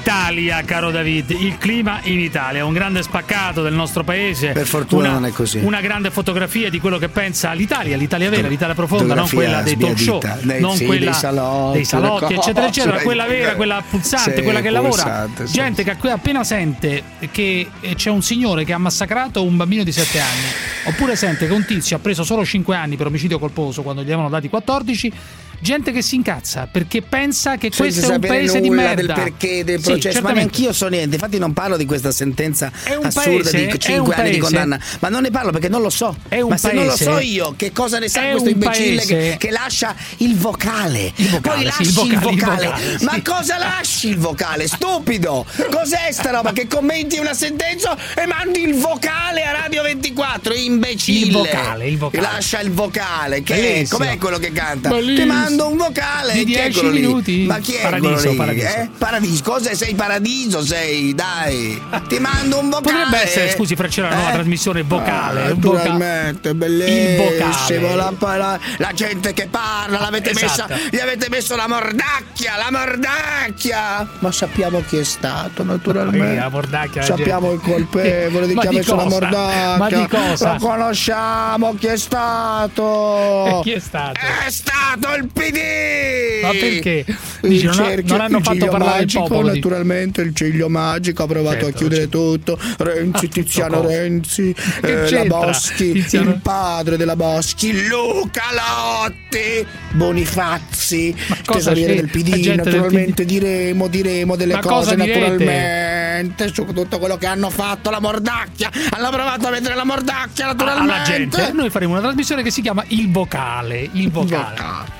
[SPEAKER 14] Italia, caro David, il clima in Italia, un grande spaccato del nostro paese.
[SPEAKER 15] Per fortuna
[SPEAKER 14] una,
[SPEAKER 15] non è così.
[SPEAKER 14] Una grande fotografia di quello che pensa l'Italia, l'Italia vera, l'Italia profonda, non quella dei talk show.
[SPEAKER 15] Dei-
[SPEAKER 14] non
[SPEAKER 15] sì,
[SPEAKER 14] quella
[SPEAKER 15] dei salotti,
[SPEAKER 14] dei salotti, eccetera, eccetera, quella vera, quella pulsante,
[SPEAKER 15] sì,
[SPEAKER 14] quella che lavora.
[SPEAKER 15] sì.
[SPEAKER 14] Gente che appena sente che eh, c'è un signore che ha massacrato un bambino di 7 anni, oppure sente che un tizio ha preso solo 5 anni per omicidio colposo quando gli avevano dati 14. Gente che si incazza perché pensa che
[SPEAKER 15] Senza
[SPEAKER 14] questo è un paese di merda.
[SPEAKER 15] del perché del
[SPEAKER 14] Sì,
[SPEAKER 15] processo, ma
[SPEAKER 14] certamente.
[SPEAKER 15] neanch'io so niente. Infatti, non parlo di questa sentenza assurda
[SPEAKER 14] paese,
[SPEAKER 15] di
[SPEAKER 14] è
[SPEAKER 15] 5
[SPEAKER 14] un
[SPEAKER 15] anni di
[SPEAKER 14] paese.
[SPEAKER 15] condanna. Ma non ne parlo perché non lo so.
[SPEAKER 14] un
[SPEAKER 15] ma se non lo
[SPEAKER 14] paese-
[SPEAKER 15] so io, che cosa ne sa
[SPEAKER 14] è
[SPEAKER 15] questo imbecille che,
[SPEAKER 14] paese-
[SPEAKER 15] che lascia il vocale?
[SPEAKER 14] vocale,
[SPEAKER 15] Poi
[SPEAKER 14] sì,
[SPEAKER 15] lasci
[SPEAKER 14] il
[SPEAKER 15] il
[SPEAKER 14] vocale, il
[SPEAKER 15] vocale.
[SPEAKER 14] vocale, sì.
[SPEAKER 15] Ma cosa lasci il vocale? Stupido! Cos'è sta roba? Che commenti una sentenza e mandi il vocale a Radio 24? Imbecille!
[SPEAKER 14] Il vocale, il vocale.
[SPEAKER 15] Lascia il vocale. Che è?
[SPEAKER 14] Bellissimo.
[SPEAKER 15] Com'è quello che canta?
[SPEAKER 14] Bellissimo.
[SPEAKER 15] Ti mando un vocale.
[SPEAKER 14] Di
[SPEAKER 15] Chi è
[SPEAKER 14] 10
[SPEAKER 15] quello lì?
[SPEAKER 14] minuti.
[SPEAKER 15] Ma chi è
[SPEAKER 14] Paradiso, paradiso.
[SPEAKER 15] Eh? Paradiso, cosa sei paradiso sei? Dai, ti mando un vocale.
[SPEAKER 14] Potrebbe essere, scusi, Freccero, una nuova
[SPEAKER 15] Eh?
[SPEAKER 14] trasmissione vocale.
[SPEAKER 15] Ah,
[SPEAKER 14] voca-
[SPEAKER 15] naturalmente,
[SPEAKER 14] Il
[SPEAKER 15] bellissimo. La, la- la gente che parla, l'avete
[SPEAKER 14] Esatto.
[SPEAKER 15] messa, gli avete messo la mordacchia, la mordacchia. Ma sappiamo chi è stato, naturalmente.
[SPEAKER 14] Eh, la mordacchia,
[SPEAKER 15] sappiamo il
[SPEAKER 14] gente.
[SPEAKER 15] colpevole di chi ha messo la mordacchia.
[SPEAKER 14] Ma di cosa?
[SPEAKER 15] Lo conosciamo chi è stato.
[SPEAKER 14] E chi è stato?
[SPEAKER 15] È stato il PD!
[SPEAKER 14] Ma perché?
[SPEAKER 15] Il
[SPEAKER 14] Dici, non, ha-
[SPEAKER 15] cerchio-
[SPEAKER 14] non hanno fatto parlare
[SPEAKER 15] magico,
[SPEAKER 14] il popolo.
[SPEAKER 15] Naturalmente il ciglio magico ha provato
[SPEAKER 14] Certo,
[SPEAKER 15] a chiudere tutto. Renzi, Tiziano
[SPEAKER 14] cosa?
[SPEAKER 15] Renzi, eh, la? Boschi,
[SPEAKER 14] Tiziano-
[SPEAKER 15] il padre della Boschi, Luca Lotti, Bonifazzi, tesoriere del PD.
[SPEAKER 14] Gente del
[SPEAKER 15] Naturalmente diremo, diremo delle
[SPEAKER 14] Ma
[SPEAKER 15] cose naturalmente su tutto quello che hanno fatto. La mordacchia, hanno provato a mettere la mordacchia naturalmente.
[SPEAKER 14] alla gente. Noi faremo una trasmissione che si chiama Il Vocale. Il Vocale.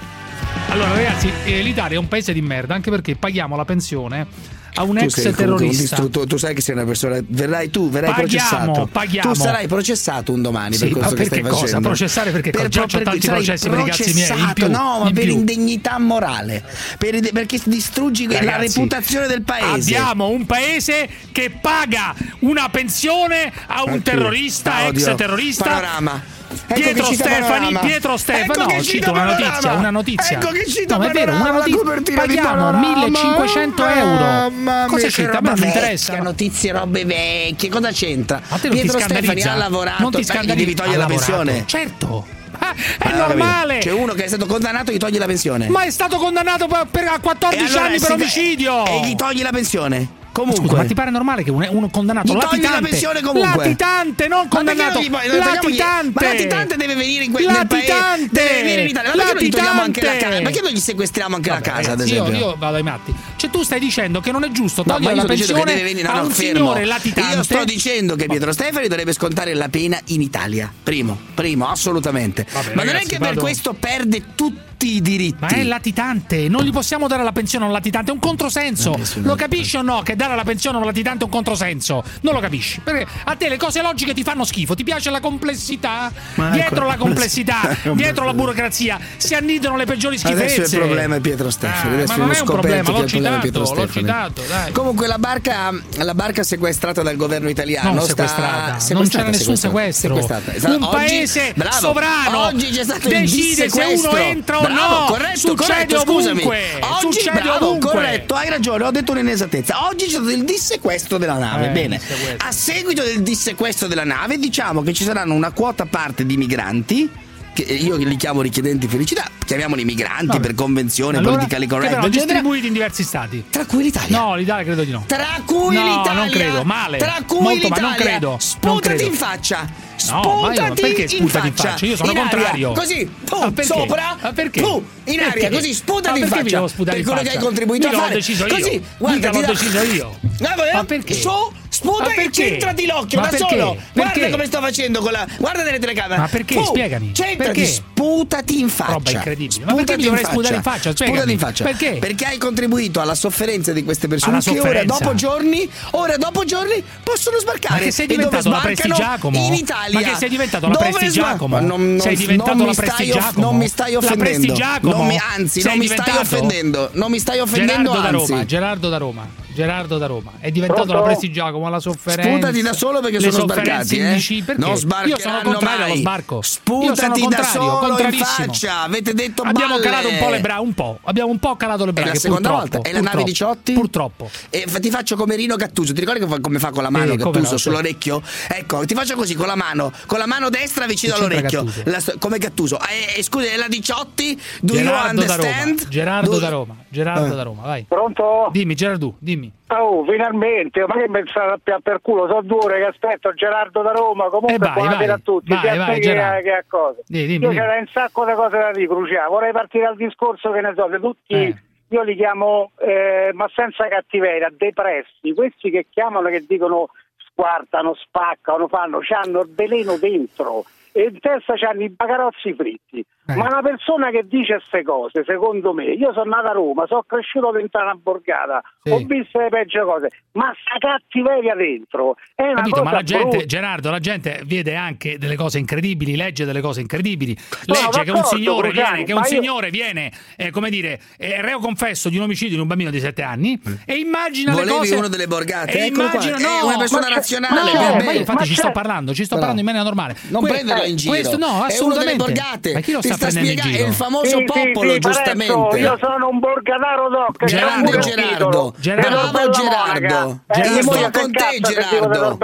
[SPEAKER 14] Allora, ragazzi, eh, l'Italia è un paese di merda anche perché paghiamo la pensione a un
[SPEAKER 15] Tu
[SPEAKER 14] ex
[SPEAKER 15] sei
[SPEAKER 14] terrorista.
[SPEAKER 15] distrutto- tu sai che sei una persona. Verrai tu, verrai
[SPEAKER 14] Paghiamo,
[SPEAKER 15] processato.
[SPEAKER 14] paghiamo.
[SPEAKER 15] Tu sarai processato un domani
[SPEAKER 14] Sì,
[SPEAKER 15] per questo
[SPEAKER 14] ma
[SPEAKER 15] che stai
[SPEAKER 14] perché cosa?
[SPEAKER 15] facendo.
[SPEAKER 14] Processare perché già c'ho tanti
[SPEAKER 15] sarai
[SPEAKER 14] processi per i cazzi miei, in più,
[SPEAKER 15] No, ma per
[SPEAKER 14] più.
[SPEAKER 15] indegnità morale. Per perché distruggi la
[SPEAKER 14] Ragazzi,
[SPEAKER 15] reputazione del paese.
[SPEAKER 14] Abbiamo un paese che paga una pensione a un
[SPEAKER 15] Ecco.
[SPEAKER 14] terrorista, ex terrorista.
[SPEAKER 15] Panorama. Ecco
[SPEAKER 14] Pietro Stefani. Pietro Stefano,
[SPEAKER 15] Ecco che
[SPEAKER 14] no,
[SPEAKER 15] cita
[SPEAKER 14] cito una
[SPEAKER 15] Panorama.
[SPEAKER 14] notizia, una notizia.
[SPEAKER 15] Ecco che cita
[SPEAKER 14] no, ma è vero, una notizia. Paghiamo
[SPEAKER 15] Panorama.
[SPEAKER 14] 1500 euro.
[SPEAKER 15] Mamma
[SPEAKER 14] Cosa c'entra? A me non mi interessa.
[SPEAKER 15] notizie, robe vecchie, cosa c'entra? Pietro Stefani ha lavorato,
[SPEAKER 14] Non ti scandalizza?
[SPEAKER 15] devi togliere la pensione.
[SPEAKER 14] Certo. Ah, è
[SPEAKER 15] Allora,
[SPEAKER 14] normale.
[SPEAKER 15] C'è uno che è stato condannato e gli togli la pensione.
[SPEAKER 14] Ma è stato condannato per, per- a 14
[SPEAKER 15] E allora
[SPEAKER 14] anni per omicidio.
[SPEAKER 15] E gli togli la pensione. Comunque.
[SPEAKER 14] Scusa, ma ti pare normale che un- uno condannato
[SPEAKER 15] Gli togli la
[SPEAKER 14] latitante
[SPEAKER 15] pensione comunque.
[SPEAKER 14] latitante non
[SPEAKER 15] Ma
[SPEAKER 14] condannato
[SPEAKER 15] non gli
[SPEAKER 14] latitante
[SPEAKER 15] Ma latitante deve venire in quel.
[SPEAKER 14] Latitante!
[SPEAKER 15] Deve venire in Italia. Ma perché non gli anche la
[SPEAKER 14] Latitante!
[SPEAKER 15] casa? Perché non gli sequestriamo anche la casa, ad
[SPEAKER 14] Ragazzi, io,
[SPEAKER 15] esempio?
[SPEAKER 14] io vado ai matti. Cioè, tu stai dicendo che non è giusto
[SPEAKER 15] No,
[SPEAKER 14] togliere
[SPEAKER 15] ma io
[SPEAKER 14] la pensione
[SPEAKER 15] deve venire
[SPEAKER 14] a
[SPEAKER 15] no, no,
[SPEAKER 14] un
[SPEAKER 15] fermo.
[SPEAKER 14] signore latitante.
[SPEAKER 15] Io sto dicendo che Pietro Stefani dovrebbe scontare la pena in Italia. Primo, primo, assolutamente.
[SPEAKER 14] Vabbè,
[SPEAKER 15] ma non è
[SPEAKER 14] ragazzi,
[SPEAKER 15] che per
[SPEAKER 14] vado-
[SPEAKER 15] questo perde tutti i diritti.
[SPEAKER 14] Ma è latitante, non gli possiamo dare la pensione a un latitante, è un controsenso. Lo capisci o no che dare la pensione a un latitante è un controsenso? Non lo capisci? Perché a te le cose logiche ti fanno schifo, ti piace la complessità?
[SPEAKER 15] Ma
[SPEAKER 14] dietro
[SPEAKER 15] ecco,
[SPEAKER 14] la complessità,
[SPEAKER 15] ecco,
[SPEAKER 14] dietro la burocrazia si annidano le peggiori schifezze.
[SPEAKER 15] Adesso il problema è Pietro Stefani.
[SPEAKER 14] Ah,
[SPEAKER 15] Adesso
[SPEAKER 14] ma non è un problema, l'ho
[SPEAKER 15] è
[SPEAKER 14] citato, l'ho citato, dai.
[SPEAKER 15] Comunque la barca, la barca sequestrata dal governo italiano
[SPEAKER 14] Non
[SPEAKER 15] sta-
[SPEAKER 14] sequestrata, non
[SPEAKER 15] sequestrata,
[SPEAKER 14] c'era nessun
[SPEAKER 15] sequestrata,
[SPEAKER 14] sequestro.
[SPEAKER 15] sequestrata. Esatto,
[SPEAKER 14] Un
[SPEAKER 15] oggi-
[SPEAKER 14] paese
[SPEAKER 15] bravo,
[SPEAKER 14] sovrano
[SPEAKER 15] Oggi bravo,
[SPEAKER 14] no,
[SPEAKER 15] corretto,
[SPEAKER 14] succede
[SPEAKER 15] corretto,
[SPEAKER 14] ovunque. Scusami.
[SPEAKER 15] Oggi,
[SPEAKER 14] succede
[SPEAKER 15] bravo,
[SPEAKER 14] ovunque.
[SPEAKER 15] corretto, hai ragione, ho detto un'inesattezza. Oggi c'è stato il dissequestro della nave.
[SPEAKER 14] Eh,
[SPEAKER 15] Bene. A seguito del dissequestro della nave, diciamo che ci saranno una quota parte di migranti Che io li chiamo richiedenti felicità, chiamiamoli migranti
[SPEAKER 14] Vabbè.
[SPEAKER 15] per convenzione
[SPEAKER 14] allora,
[SPEAKER 15] politica
[SPEAKER 14] corretta,
[SPEAKER 15] però
[SPEAKER 14] distribuiti in diversi stati.
[SPEAKER 15] Tra cui l'Italia.
[SPEAKER 14] No, l'Italia credo di no.
[SPEAKER 15] Tra cui
[SPEAKER 14] no,
[SPEAKER 15] l'Italia.
[SPEAKER 14] non credo, male.
[SPEAKER 15] Tra cui
[SPEAKER 14] Molto,
[SPEAKER 15] l'Italia.
[SPEAKER 14] Ma non credo.
[SPEAKER 15] Sputati non
[SPEAKER 14] credo.
[SPEAKER 15] in faccia sputati
[SPEAKER 14] no, ma perché sputati in,
[SPEAKER 15] faccia?
[SPEAKER 14] Io sono
[SPEAKER 15] in
[SPEAKER 14] contrario.
[SPEAKER 15] Aria,
[SPEAKER 14] così, pum,
[SPEAKER 15] sopra, pum, in aria,
[SPEAKER 14] perché?
[SPEAKER 15] così sputati in faccia. Per quello che hai contribuito a fare. Così, guarda,
[SPEAKER 14] l'ho deciso io. Ma perché?
[SPEAKER 15] So Sputa il
[SPEAKER 14] centro
[SPEAKER 15] di l'occhio
[SPEAKER 14] ma
[SPEAKER 15] da
[SPEAKER 14] perché?
[SPEAKER 15] solo. Guarda come sto facendo con la. Guarda delle telecamere.
[SPEAKER 14] Ma perché?
[SPEAKER 15] Fu,
[SPEAKER 14] Spiegami.
[SPEAKER 15] Centrati,
[SPEAKER 14] perché?
[SPEAKER 15] sputati in faccia.
[SPEAKER 14] Roba incredibile. Sputati ma perché mi dovrei faccia. sputare in faccia? Spiegami.
[SPEAKER 15] Sputati in faccia.
[SPEAKER 14] Perché?
[SPEAKER 15] Perché hai contribuito alla sofferenza di queste persone
[SPEAKER 14] alla
[SPEAKER 15] che
[SPEAKER 14] sofferenza.
[SPEAKER 15] ora dopo giorni, ora dopo giorni possono sbarcare.
[SPEAKER 14] Ma che sei diventato
[SPEAKER 15] e
[SPEAKER 14] Giacomo?
[SPEAKER 15] In Italia. Italia.
[SPEAKER 14] Ma che sei diventato la Presti
[SPEAKER 15] Giacomo? Non, non,
[SPEAKER 14] sei diventato
[SPEAKER 15] non
[SPEAKER 14] la
[SPEAKER 15] Presti
[SPEAKER 14] Giacomo.
[SPEAKER 15] Non mi stai offendendo.
[SPEAKER 14] La
[SPEAKER 15] Presti
[SPEAKER 14] Giacomo.
[SPEAKER 15] Non mi, anzi,
[SPEAKER 14] sei
[SPEAKER 15] non mi stai offendendo. Non mi stai offendendo.
[SPEAKER 14] Gerardo
[SPEAKER 15] anzi.
[SPEAKER 14] da Roma. Gerardo da Roma. Gerardo da Roma. È diventato
[SPEAKER 15] Pronto?
[SPEAKER 14] la prestigiacomo, la sofferenza.
[SPEAKER 15] Sputati da solo perché sono sbarcati, eh?
[SPEAKER 14] Perché?
[SPEAKER 15] Non sbarcheranno
[SPEAKER 14] Io sono contrario
[SPEAKER 15] mai.
[SPEAKER 14] allo sbarco.
[SPEAKER 15] Sputati da solo in faccia. Avete detto
[SPEAKER 14] Abbiamo calato un po' le braccia, un po'. Abbiamo un po' calato le braccia.
[SPEAKER 15] È la seconda volta. È la nave 18?
[SPEAKER 14] Purtroppo.
[SPEAKER 15] E ti faccio come Rino Gattuso, ti ricordi come fa con la mano
[SPEAKER 14] eh,
[SPEAKER 15] Gattuso sull'orecchio? Ecco, ti faccio così con la mano, con la mano destra vicino all'orecchio.
[SPEAKER 14] Gattuso.
[SPEAKER 15] come Gattuso. Eh, eh, scusi, è la 18? Do
[SPEAKER 14] Gerardo
[SPEAKER 15] you understand?
[SPEAKER 14] Da Gerardo
[SPEAKER 15] Do...
[SPEAKER 14] da Roma. Gerardo
[SPEAKER 15] eh.
[SPEAKER 14] da Roma, vai.
[SPEAKER 1] Pronto?
[SPEAKER 14] Dimmi Gerardo, dimmi dimmi.
[SPEAKER 1] Oh, finalmente, ma che pensate a più per culo? Sono due ore che aspetto Gerardo da Roma, comunque
[SPEAKER 14] eh vai,
[SPEAKER 1] buonasera
[SPEAKER 14] vai,
[SPEAKER 1] a tutti,
[SPEAKER 14] vai, vai,
[SPEAKER 1] che, che a cose.
[SPEAKER 14] Dì, dimmi,
[SPEAKER 1] Io c'era un sacco di cose da ricruciare, vorrei partire dal discorso che ne so, che tutti...
[SPEAKER 14] Eh
[SPEAKER 1] io li chiamo, eh, ma senza cattiveria, depressi, questi che chiamano che dicono squartano, spaccano, fanno, hanno il veleno dentro e in testa c'hanno i bagarozzi fritti.
[SPEAKER 14] Eh.
[SPEAKER 1] Ma una persona che dice queste cose, secondo me, io sono nato a Roma, sono cresciuto dentro una borgata,
[SPEAKER 14] sì.
[SPEAKER 1] ho visto le peggio cose, ma sta cattiveria dentro è una
[SPEAKER 14] Capito,
[SPEAKER 1] cosa
[SPEAKER 14] ma la gente,
[SPEAKER 1] brutta.
[SPEAKER 14] Gerardo, la gente vede anche delle cose incredibili, legge delle cose incredibili,
[SPEAKER 1] no,
[SPEAKER 14] legge che un signore
[SPEAKER 1] Luciani,
[SPEAKER 14] viene, che un
[SPEAKER 1] io...
[SPEAKER 14] signore viene eh, come dire, eh, reo confesso di un omicidio di un bambino di 7 anni mm. e immagina
[SPEAKER 15] Volevi le
[SPEAKER 14] cose...
[SPEAKER 15] uno delle borgate,
[SPEAKER 14] e
[SPEAKER 15] immagina, qua.
[SPEAKER 14] no,
[SPEAKER 15] è una persona
[SPEAKER 14] ma
[SPEAKER 15] razionale.
[SPEAKER 14] Ma,
[SPEAKER 15] beh,
[SPEAKER 14] ma infatti ci sto parlando, ci sto
[SPEAKER 15] Però
[SPEAKER 14] parlando in maniera normale.
[SPEAKER 15] Non prendere
[SPEAKER 14] giro
[SPEAKER 15] in giro.
[SPEAKER 14] Questo no, assolutamente.
[SPEAKER 15] borgate.
[SPEAKER 14] Ma chi lo
[SPEAKER 15] Ti
[SPEAKER 14] sta,
[SPEAKER 15] sta spiegando? È il famoso
[SPEAKER 1] sì,
[SPEAKER 15] popolo,
[SPEAKER 1] sì,
[SPEAKER 15] giustamente.
[SPEAKER 1] Io sono un borgataro doc.
[SPEAKER 15] Gerardo, Gerardo.
[SPEAKER 1] Bravo
[SPEAKER 15] Gerardo.
[SPEAKER 1] Io
[SPEAKER 15] sto con te Gerardo.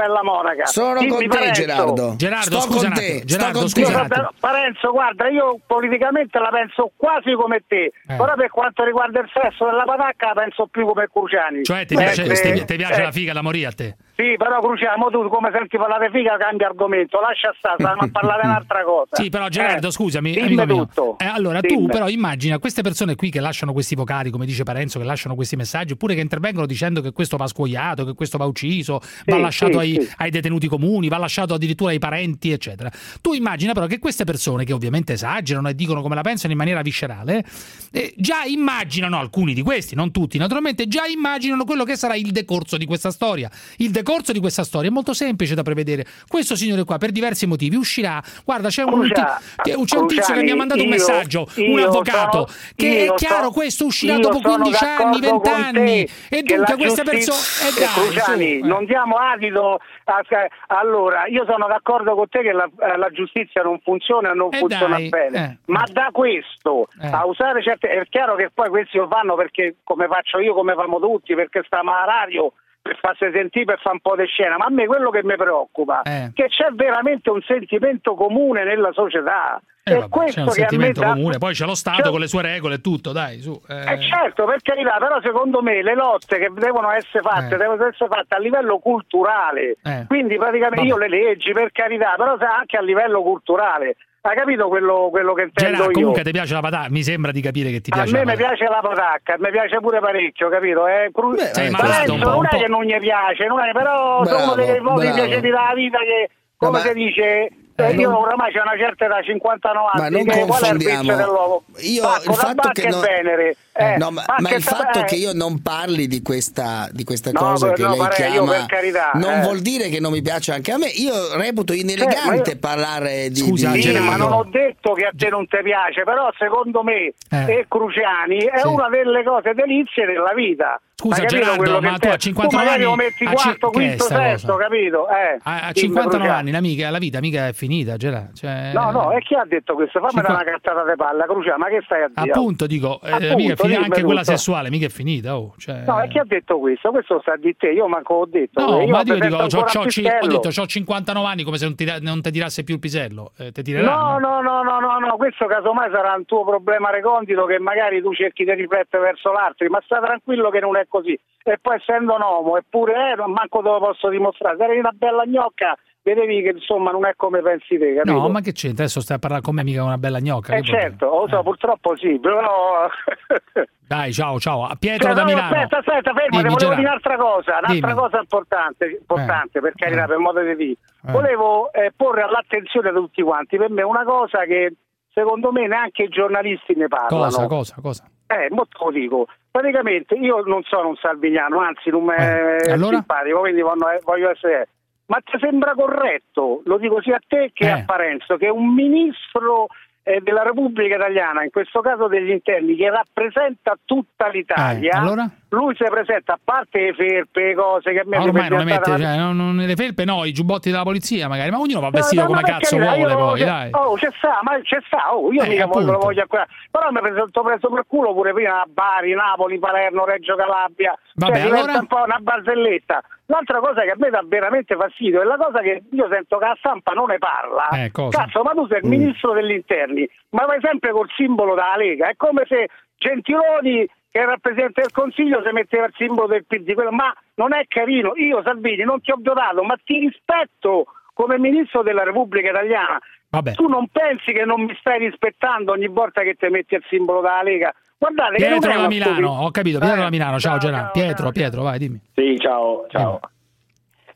[SPEAKER 15] Sono con te Gerardo.
[SPEAKER 14] Gerardo,
[SPEAKER 15] scusate.
[SPEAKER 14] Gerardo,
[SPEAKER 1] scusate. Parenzo, guarda, io politicamente la penso quasi come te,
[SPEAKER 14] eh.
[SPEAKER 1] però per quanto riguarda il sesso della patacca la penso più come Cruciani.
[SPEAKER 14] Cioè ti piace la figa, la moria a te?
[SPEAKER 1] Sì, però Cruciamo tu come senti parlare figa cambia argomento, lascia stare, stanno a parlare mm. un'altra cosa.
[SPEAKER 14] Sì, però Gerardo,
[SPEAKER 1] eh,
[SPEAKER 14] scusami,
[SPEAKER 1] dimmi tutto.
[SPEAKER 14] Eh, allora
[SPEAKER 1] dimmi.
[SPEAKER 14] tu però immagina queste persone qui che lasciano questi vocali, come dice Parenzo, che lasciano questi messaggi, oppure che intervengono dicendo che questo va scuoiato, che questo va ucciso,
[SPEAKER 1] sì, va
[SPEAKER 14] lasciato
[SPEAKER 1] sì,
[SPEAKER 14] ai,
[SPEAKER 1] sì.
[SPEAKER 14] ai, detenuti comuni, va lasciato addirittura ai parenti, eccetera. Tu immagina però che queste persone che ovviamente esagerano e dicono come la pensano in maniera viscerale, eh, già immaginano alcuni di questi, non tutti, naturalmente già immaginano quello che sarà il decorso di questa storia, il decorso decorso di questa storia è molto semplice da prevedere. Questo signore qua, per diversi motivi, uscirà. Guarda, c'è un,
[SPEAKER 1] Crucia,
[SPEAKER 14] c'è un tizio che mi ha mandato io,
[SPEAKER 1] un
[SPEAKER 14] messaggio, un avvocato,
[SPEAKER 1] sono,
[SPEAKER 14] che è chiaro,
[SPEAKER 1] so,
[SPEAKER 14] questo uscirà dopo 15 anni, 20 anni. E dunque
[SPEAKER 1] questa
[SPEAKER 14] persona... Eh, dai,
[SPEAKER 1] Cruciani,
[SPEAKER 14] su,
[SPEAKER 1] non diamo adito... A... Allora, io sono d'accordo con te che la, eh, la giustizia non funziona non
[SPEAKER 14] eh
[SPEAKER 1] funziona
[SPEAKER 14] dai,
[SPEAKER 1] bene.
[SPEAKER 14] Eh,
[SPEAKER 1] ma da questo
[SPEAKER 14] eh.
[SPEAKER 1] a usare certe... È chiaro che poi questi lo fanno perché come faccio io, come fanno tutti, perché sta malario per farsi sentire, per fare un po' di scena, ma a me quello che mi preoccupa è eh. che c'è veramente un sentimento comune nella società.
[SPEAKER 14] Eh,
[SPEAKER 1] e
[SPEAKER 14] vabbè,
[SPEAKER 1] questo
[SPEAKER 14] c'è un sentimento
[SPEAKER 1] dà...
[SPEAKER 14] comune, poi c'è lo Stato
[SPEAKER 1] c'è...
[SPEAKER 14] con le sue regole e tutto, dai, su. Eh.
[SPEAKER 1] eh. certo, per carità, però secondo me le lotte che devono essere fatte
[SPEAKER 14] eh.
[SPEAKER 1] devono essere fatte a livello culturale,
[SPEAKER 14] eh.
[SPEAKER 1] quindi praticamente
[SPEAKER 14] vabbè.
[SPEAKER 1] io le leggi, per carità, però anche a livello culturale ha capito quello, quello che intendo
[SPEAKER 14] Gerard, comunque ti piace la patacca, mi sembra di capire che ti piace
[SPEAKER 1] A
[SPEAKER 14] me
[SPEAKER 1] mi piace la patacca, mi piace pure parecchio, capito? Eh? Cru- Beh,
[SPEAKER 14] sei
[SPEAKER 1] eh,
[SPEAKER 14] malato un po',
[SPEAKER 1] non
[SPEAKER 14] un
[SPEAKER 1] è che non gli piace, non è, però
[SPEAKER 15] bravo, sono
[SPEAKER 1] dei pochi
[SPEAKER 15] bravo.
[SPEAKER 1] della vita che, come
[SPEAKER 15] no,
[SPEAKER 1] si dice eh,
[SPEAKER 15] eh,
[SPEAKER 1] io oramai c'è una certa età 59 anni.
[SPEAKER 15] Ma non
[SPEAKER 1] che,
[SPEAKER 15] confondiamo. Io
[SPEAKER 1] Pacco,
[SPEAKER 15] il fatto che non...
[SPEAKER 1] Venere, eh, eh,
[SPEAKER 15] no, ma, ma il fatto
[SPEAKER 1] eh.
[SPEAKER 15] che io non parli di questa, di questa
[SPEAKER 1] no,
[SPEAKER 15] cosa che
[SPEAKER 1] no,
[SPEAKER 15] lei chiama,
[SPEAKER 1] carità,
[SPEAKER 15] non
[SPEAKER 1] eh.
[SPEAKER 15] vuol dire che non mi piace anche a me. Io reputo inelegante
[SPEAKER 1] io...
[SPEAKER 15] parlare di.
[SPEAKER 14] Scusa,
[SPEAKER 15] di...
[SPEAKER 1] Sì, ma non ho detto che a te non ti piace, però secondo me e Cruciani è una delle cose delizie della vita.
[SPEAKER 14] 59
[SPEAKER 1] magari
[SPEAKER 14] anni
[SPEAKER 1] lo metti
[SPEAKER 14] a ci-
[SPEAKER 1] quarto,
[SPEAKER 14] che è
[SPEAKER 1] quinto,
[SPEAKER 14] sta
[SPEAKER 1] sesto, capito? Eh,
[SPEAKER 14] A, a
[SPEAKER 1] dimmi,
[SPEAKER 14] 59
[SPEAKER 1] Bruciano.
[SPEAKER 14] anni la, mica- la vita mica è finita, Gerardo. Cioè,
[SPEAKER 1] No, no, e chi ha detto questo? Fammi
[SPEAKER 14] Cinqua-
[SPEAKER 1] dare una cazzata di palla, Cruciano, ma che stai a dire?
[SPEAKER 14] Appunto, dico, eh,
[SPEAKER 1] Appunto,
[SPEAKER 14] mica è finita, anche quella
[SPEAKER 1] tutto.
[SPEAKER 14] sessuale, mica è finita. Oh, cioè...
[SPEAKER 1] No, e chi ha detto questo? Questo lo sta dire te, io manco ho detto.
[SPEAKER 14] No,
[SPEAKER 1] io
[SPEAKER 14] ma io dico, ho
[SPEAKER 1] stello.
[SPEAKER 14] detto, c'ho 59 anni come se non ti, non ti tirasse più il pisello. Eh, te
[SPEAKER 1] No, no, no, no, no, no, questo casomai sarà un tuo problema recondito che magari tu cerchi di riflettere verso l'altro, ma sta tranquillo che non è così. E poi essendo un uomo, eppure eh, non manco te lo posso dimostrare, sarei una bella gnocca, vedevi che insomma non è come pensi te, capito?
[SPEAKER 14] No, ma che c'entra? Adesso stai a parlare con me mica una bella gnocca.
[SPEAKER 1] Eh certo, lo so, purtroppo sì, però...
[SPEAKER 14] Dai, ciao, ciao. A Pietro
[SPEAKER 1] Cioè,
[SPEAKER 14] da
[SPEAKER 1] no,
[SPEAKER 14] Milano.
[SPEAKER 1] Aspetta, aspetta, fermo,
[SPEAKER 14] Dimmi,
[SPEAKER 1] volevo dire un'altra cosa, un'altra
[SPEAKER 14] Dimmi.
[SPEAKER 1] cosa importante, importante per carità,
[SPEAKER 14] eh.
[SPEAKER 1] per modo di dire.
[SPEAKER 14] Eh.
[SPEAKER 1] Volevo eh, porre all'attenzione di tutti quanti, per me una cosa che secondo me neanche i giornalisti ne parlano.
[SPEAKER 14] Cosa, cosa, cosa?
[SPEAKER 1] Eh, molto lo dico. Praticamente io non sono un salviniano, anzi non mi
[SPEAKER 14] Eh,
[SPEAKER 1] è
[SPEAKER 14] allora?
[SPEAKER 1] simpatico, quindi voglio, voglio essere... Ma ti sembra corretto, lo dico sia a te che
[SPEAKER 14] Eh.
[SPEAKER 1] a Parenzo, che un ministro eh, della Repubblica Italiana, in questo caso degli interni, che rappresenta tutta l'Italia,
[SPEAKER 14] Eh, allora?
[SPEAKER 1] Lui si presenta, a parte le felpe, le cose che a me
[SPEAKER 14] Ma
[SPEAKER 1] mi
[SPEAKER 14] ormai non le mette,
[SPEAKER 1] la-
[SPEAKER 14] cioè, non, non le felpe, no, i giubbotti della polizia magari, ma ognuno va
[SPEAKER 1] No,
[SPEAKER 14] vestito
[SPEAKER 1] no,
[SPEAKER 14] come
[SPEAKER 1] no, per
[SPEAKER 14] cazzo
[SPEAKER 1] carità,
[SPEAKER 14] vuole poi,
[SPEAKER 1] c'è-
[SPEAKER 14] dai.
[SPEAKER 1] Oh, c'è sta, ma c'è sta, oh, io
[SPEAKER 14] Eh,
[SPEAKER 1] mica voglio, lo
[SPEAKER 14] appunto.
[SPEAKER 1] voglio ancora. Però mi sono preso per culo pure prima a Bari, Napoli, Palermo, Reggio Calabria.
[SPEAKER 14] Vabbè,
[SPEAKER 1] cioè,
[SPEAKER 14] allora?
[SPEAKER 1] un po' una barzelletta. L'altra cosa che a me dà veramente fastidio è la cosa che io sento che la stampa non ne parla.
[SPEAKER 14] Eh?
[SPEAKER 1] Cazzo, ma tu sei il
[SPEAKER 14] Mm.
[SPEAKER 1] ministro degli interni, ma vai sempre col simbolo della Lega. È come se Gentiloni che era il Presidente del Consiglio si metteva il simbolo del PD, quello- ma non è carino. Io Salvini non ti ho votato, ma ti rispetto come Ministro della Repubblica Italiana.
[SPEAKER 14] Vabbè.
[SPEAKER 1] Tu non pensi che non mi stai rispettando ogni volta che ti metti il simbolo della Lega? Guardate,
[SPEAKER 14] Pietro da Milano,
[SPEAKER 1] stupido-
[SPEAKER 14] ho capito, Pietro
[SPEAKER 1] Eh,
[SPEAKER 14] da Milano, ciao, Gerardo. Pietro, Pietro, vai, dimmi.
[SPEAKER 35] Sì, ciao, ciao.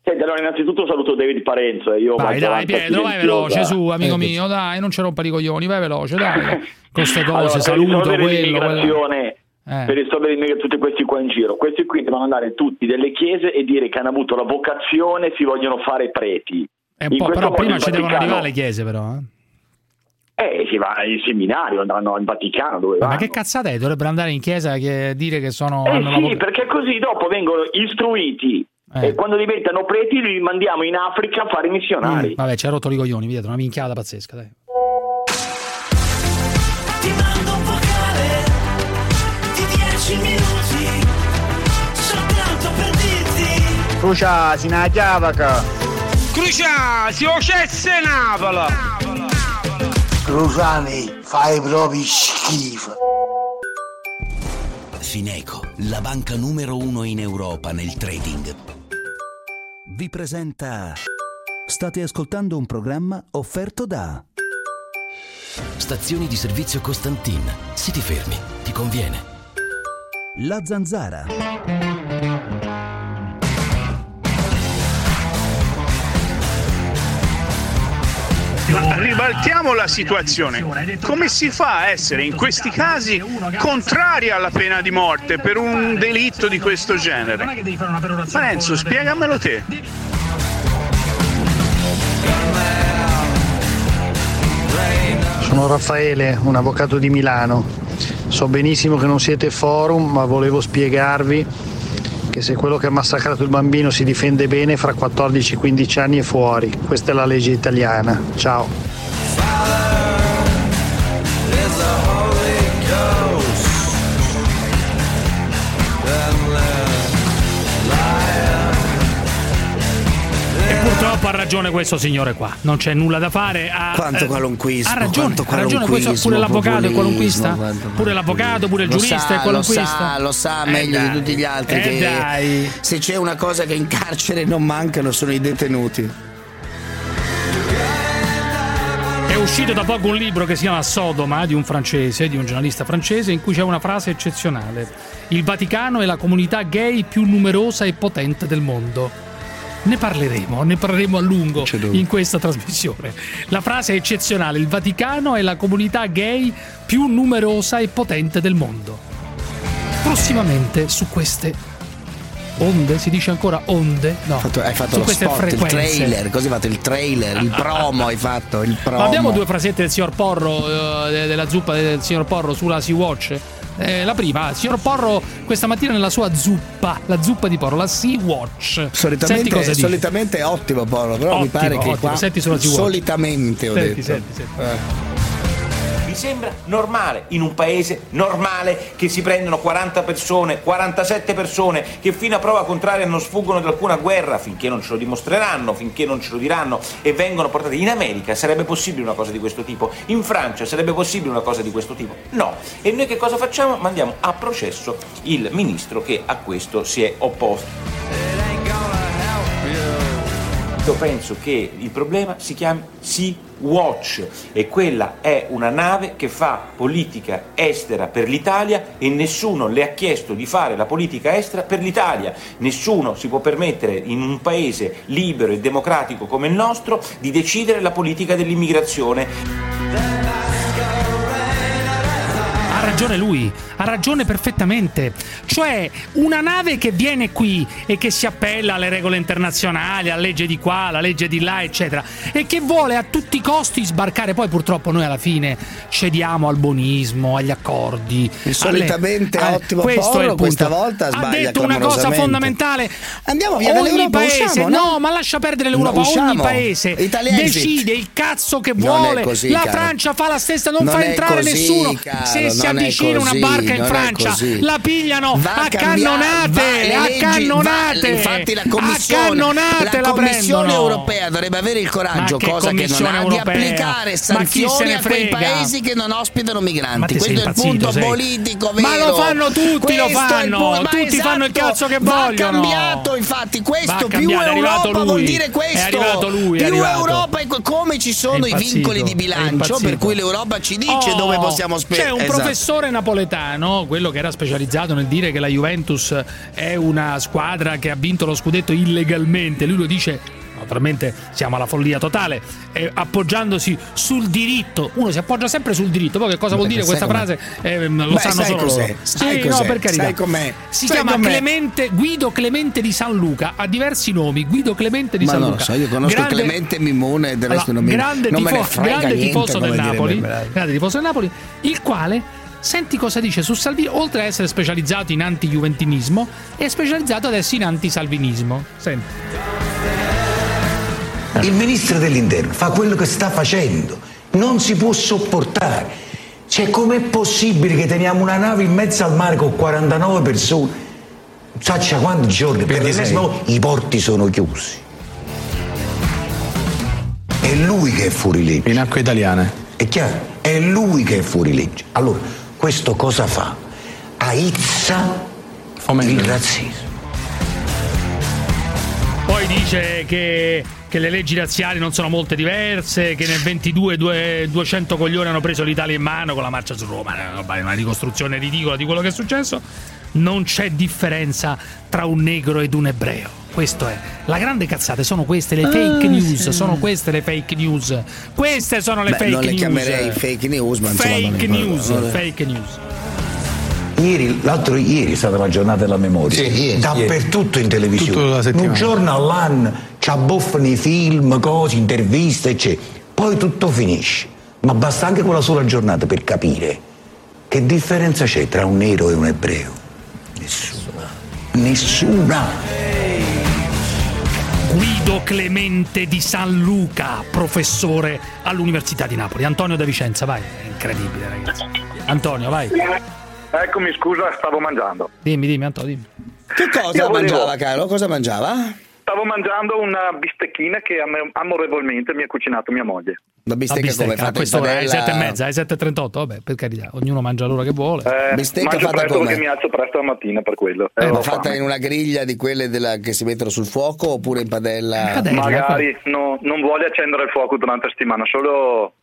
[SPEAKER 35] Senti, allora innanzitutto saluto David Parenzo e io
[SPEAKER 14] Vai, dai, Pietro, vai veloce, su, amico
[SPEAKER 35] Eh,
[SPEAKER 14] mio, dai, non ci rompa i coglioni, vai veloce, dai. Con queste cose,
[SPEAKER 35] Allora,
[SPEAKER 14] saluto, quello, quello. Eh.
[SPEAKER 35] per risolvere tutti questi qua in giro, questi qui devono andare tutti delle chiese e dire che hanno avuto la vocazione e si vogliono fare preti.
[SPEAKER 14] Un
[SPEAKER 35] In
[SPEAKER 14] però prima ci devono arrivare le chiese, però. Eh.
[SPEAKER 35] Eh, si va in seminario, andranno al Vaticano, dove
[SPEAKER 14] Ma
[SPEAKER 35] vanno?
[SPEAKER 14] che cazzata è? Dovrebbero andare in chiesa e dire che sono.
[SPEAKER 35] Eh
[SPEAKER 14] la
[SPEAKER 35] sì,
[SPEAKER 14] voca-
[SPEAKER 35] perché così dopo vengono istruiti
[SPEAKER 14] Eh.
[SPEAKER 35] e quando diventano preti li mandiamo in Africa a fare missionari.
[SPEAKER 14] Mm, Vabbè, ci ha rotto i coglioni, Pietro, una minchiata pazzesca, dai.
[SPEAKER 30] 10 minuti soltanto per dirti
[SPEAKER 36] Crucia, si na chiavaca. Crucia, si ocesse Napola.
[SPEAKER 37] Cruciani, fai proprio schifo.
[SPEAKER 22] Fineco, la banca numero uno in Europa nel trading. Vi presenta. State ascoltando un programma offerto da. Stazioni di servizio Costantin. Se ti fermi, ti conviene. La zanzara.
[SPEAKER 34] Ribaltiamo la situazione. Come si fa a essere in questi casi contrari alla pena di morte per un delitto di questo genere? Parenzo, spiegamelo te.
[SPEAKER 36] Sono Raffaele, un avvocato di Milano. So benissimo che non siete forum, ma volevo spiegarvi che se quello che ha massacrato il bambino si difende bene, fra 14-15 anni è fuori. Questa è la legge italiana. Ciao.
[SPEAKER 14] Ha ragione questo signore qua, non c'è nulla da fare. Ha,
[SPEAKER 15] Quanto
[SPEAKER 14] eh,
[SPEAKER 15] qualunquismo,
[SPEAKER 14] Ha ragione, ha ragione questo, pure l'avvocato è qualunquista. Pure l'avvocato, pure il
[SPEAKER 15] Lo
[SPEAKER 14] giurista
[SPEAKER 15] sa,
[SPEAKER 14] è qualunquista.
[SPEAKER 15] Lo sa, lo sa
[SPEAKER 14] Eh,
[SPEAKER 15] meglio di
[SPEAKER 14] dai.
[SPEAKER 15] tutti gli altri
[SPEAKER 14] Eh,
[SPEAKER 15] che
[SPEAKER 14] dai.
[SPEAKER 15] se c'è una cosa che in carcere non mancano sono i detenuti.
[SPEAKER 14] È uscito da poco un libro che si chiama Sodoma di un francese, di un giornalista francese, in cui c'è una frase eccezionale. Il Vaticano è la comunità gay più numerosa e potente del mondo. Ne parleremo, ne parleremo a lungo in questa trasmissione. La frase è eccezionale. Il Vaticano è la comunità gay più numerosa e potente del mondo. Prossimamente su queste onde, si dice ancora onde? No,
[SPEAKER 15] Fatto- hai fatto
[SPEAKER 14] su
[SPEAKER 15] lo
[SPEAKER 14] queste
[SPEAKER 15] spot, il
[SPEAKER 14] frequenze.
[SPEAKER 15] trailer, così hai fatto il trailer, il promo hai fatto, il promo.
[SPEAKER 14] Ma abbiamo due frasette del signor Porro, eh, de- della zuppa del signor Porro sulla Sea-Watch. Eh, la prima, signor Porro, questa mattina nella sua zuppa, la zuppa di Porro, la Sea-Watch.
[SPEAKER 15] Solitamente, solitamente è ottimo Paolo, però mi
[SPEAKER 14] Ottimo,
[SPEAKER 15] pare che
[SPEAKER 14] ottimo.
[SPEAKER 15] qua
[SPEAKER 14] Senti sulla Sea-Watch.
[SPEAKER 15] solitamente ho
[SPEAKER 14] Senti,
[SPEAKER 15] detto.
[SPEAKER 14] senti, senti.
[SPEAKER 15] Eh.
[SPEAKER 38] Sembra normale in un paese normale che si prendono 40 persone, 47 persone che fino a prova contraria non sfuggono da alcuna guerra finché non ce lo dimostreranno, finché non ce lo diranno e vengono portati in America sarebbe possibile una cosa di questo tipo, in Francia sarebbe possibile una cosa di questo tipo? No. E noi che cosa facciamo? Mandiamo a processo il ministro che a questo si è opposto. Io penso che il problema si chiami Sea Watch e quella è una nave che fa politica estera per l'Italia e nessuno le ha chiesto di fare la politica estera per l'Italia. Nessuno si può permettere in un paese libero e democratico come il nostro di decidere la politica dell'immigrazione.
[SPEAKER 14] Ha ragione lui, ha ragione perfettamente. Cioè, una nave che viene qui e che si appella alle regole internazionali, alla legge di qua, alla legge di là, eccetera, e che vuole a tutti i costi sbarcare. Poi, purtroppo, noi alla fine cediamo al buonismo, agli accordi.
[SPEAKER 15] Solitamente
[SPEAKER 14] alle-
[SPEAKER 15] ottimo
[SPEAKER 14] questo il punto.
[SPEAKER 15] questa volta
[SPEAKER 14] Ha detto una cosa fondamentale.
[SPEAKER 15] Andiamo via
[SPEAKER 14] ogni paese,
[SPEAKER 15] usciamo,
[SPEAKER 14] no?
[SPEAKER 15] no?
[SPEAKER 14] ma lascia perdere l'Europa.
[SPEAKER 15] No.
[SPEAKER 14] Ogni paese
[SPEAKER 15] Italiani
[SPEAKER 14] decide il cazzo che vuole.
[SPEAKER 15] così,
[SPEAKER 14] la
[SPEAKER 15] caro.
[SPEAKER 14] Francia fa la stessa, non,
[SPEAKER 15] Non
[SPEAKER 14] fa entrare
[SPEAKER 15] così,
[SPEAKER 14] nessuno.
[SPEAKER 15] caro,
[SPEAKER 14] Se si avvicina una barca in Francia, la pigliano
[SPEAKER 15] Va
[SPEAKER 14] a cannonate, a cannonate.
[SPEAKER 15] infatti la commissione, la commissione europea dovrebbe avere il coraggio, cosa che non ha, di
[SPEAKER 14] europea?
[SPEAKER 15] applicare
[SPEAKER 14] chi se
[SPEAKER 15] sanzioni a quei paesi che non ospitano migranti. Questo è il punto
[SPEAKER 14] sei.
[SPEAKER 15] politico vero.
[SPEAKER 14] Ma lo fanno tutti, lo
[SPEAKER 15] Questo il
[SPEAKER 14] fanno.
[SPEAKER 15] ma
[SPEAKER 14] Tutti fanno il
[SPEAKER 15] esatto,
[SPEAKER 14] cazzo che
[SPEAKER 15] va
[SPEAKER 14] vogliono.
[SPEAKER 15] cambiato, infatti, questo più Europa vuol dire questo.
[SPEAKER 14] Lui,
[SPEAKER 15] più. Europa e co- come ci sono i vincoli di bilancio per cui l'Europa ci dice
[SPEAKER 14] Oh,
[SPEAKER 15] dove possiamo spendere.
[SPEAKER 14] C'è un
[SPEAKER 15] Esatto.
[SPEAKER 14] professore napoletano, quello che era specializzato nel dire che la Juventus è una squadra che ha vinto lo scudetto illegalmente. Lui lo dice. Naturalmente siamo alla follia totale, eh, appoggiandosi sul diritto. Uno si appoggia sempre sul diritto. Poi che cosa vuol dire questa
[SPEAKER 15] com'è?
[SPEAKER 14] frase? Eh, lo
[SPEAKER 15] Beh,
[SPEAKER 14] sanno solo loro.
[SPEAKER 15] sai
[SPEAKER 14] Sì, no, per carità.
[SPEAKER 15] sai com'è,
[SPEAKER 14] Si
[SPEAKER 15] sai
[SPEAKER 14] chiama. Clemente Guido Clemente di San Luca. Ha diversi nomi. Guido Clemente di
[SPEAKER 15] Ma
[SPEAKER 14] San
[SPEAKER 15] non
[SPEAKER 14] Luca.
[SPEAKER 15] lo so, io conosco
[SPEAKER 14] Grande-
[SPEAKER 15] Clemente Mimone e del resto
[SPEAKER 14] allora,
[SPEAKER 15] non, mi,
[SPEAKER 14] grande, tifo- grande tifoso del Napoli, grande tifoso del Napoli, il quale senti cosa dice su Salvini, oltre ad essere specializzato in anti-juventinismo, è specializzato adesso in anti-salvinismo. Senti.
[SPEAKER 39] Il ministro dell'interno fa quello che sta facendo, non si può sopportare. Cioè, com'è possibile che teniamo una nave in mezzo al mare con 49 persone? Saccia quanti giorni? Per l'esempio, i porti sono chiusi. È lui che è fuori legge. In acque italiane. È chiaro? È lui che è fuori legge. Allora, questo cosa fa? Aizza il razzismo.
[SPEAKER 14] Poi dice che, che le leggi razziali non sono molte diverse, che nel 22 due- 200 coglioni hanno preso l'Italia in mano con la marcia su Roma, È una roba- è una ricostruzione ridicola di quello che è successo. Non c'è differenza tra un negro ed un ebreo. Questo è. La grande cazzata sono queste le fake
[SPEAKER 15] Ah,
[SPEAKER 14] news,
[SPEAKER 15] sì.
[SPEAKER 14] sono queste le fake news. Queste sono le
[SPEAKER 15] Beh,
[SPEAKER 14] fake
[SPEAKER 15] non le
[SPEAKER 14] news.
[SPEAKER 15] chiamerei fake news, ma insomma, non
[SPEAKER 14] Fake
[SPEAKER 15] è-
[SPEAKER 14] news,
[SPEAKER 15] non è-
[SPEAKER 14] fake news.
[SPEAKER 39] Ieri, l'altro ieri è stata la giornata della memoria. Dappertutto in televisione.
[SPEAKER 25] Tutta la settimana.
[SPEAKER 39] Un giorno all'anno ci abboffano i film, cose, interviste, eccetera. Poi tutto finisce. Ma basta anche quella sola giornata per capire che differenza c'è tra un nero e un ebreo. Nessuna. Nessuna.
[SPEAKER 14] Guido Clemente di San Luca, professore all'Università di Napoli. Antonio da Vicenza, vai. È incredibile, ragazzi. Antonio, vai.
[SPEAKER 40] Eccomi, scusa, stavo mangiando.
[SPEAKER 14] Dimmi, dimmi, Antonio, dimmi.
[SPEAKER 15] Che cosa
[SPEAKER 40] Io volevo-
[SPEAKER 15] mangiava, caro? Cosa mangiava?
[SPEAKER 40] Stavo mangiando una bistecchina che am- amorevolmente mi ha cucinato mia moglie.
[SPEAKER 15] La bistecca,
[SPEAKER 14] La
[SPEAKER 15] come
[SPEAKER 14] a
[SPEAKER 15] fatta in
[SPEAKER 14] quest'ora è
[SPEAKER 15] padella?
[SPEAKER 14] 7 e mezza, è 7.38, vabbè, per carità, ognuno mangia l'ora che vuole.
[SPEAKER 40] Eh,
[SPEAKER 15] Bistecca
[SPEAKER 40] mangio
[SPEAKER 15] fatta
[SPEAKER 40] presto
[SPEAKER 15] come?
[SPEAKER 40] perché mi alzo presto la mattina per quello. Eh,
[SPEAKER 15] ma
[SPEAKER 40] ho
[SPEAKER 15] fatta
[SPEAKER 40] fame.
[SPEAKER 15] in una griglia di quelle della- che si mettono sul fuoco oppure in padella?
[SPEAKER 40] Magari no- non vuole accendere il fuoco durante la settimana, solo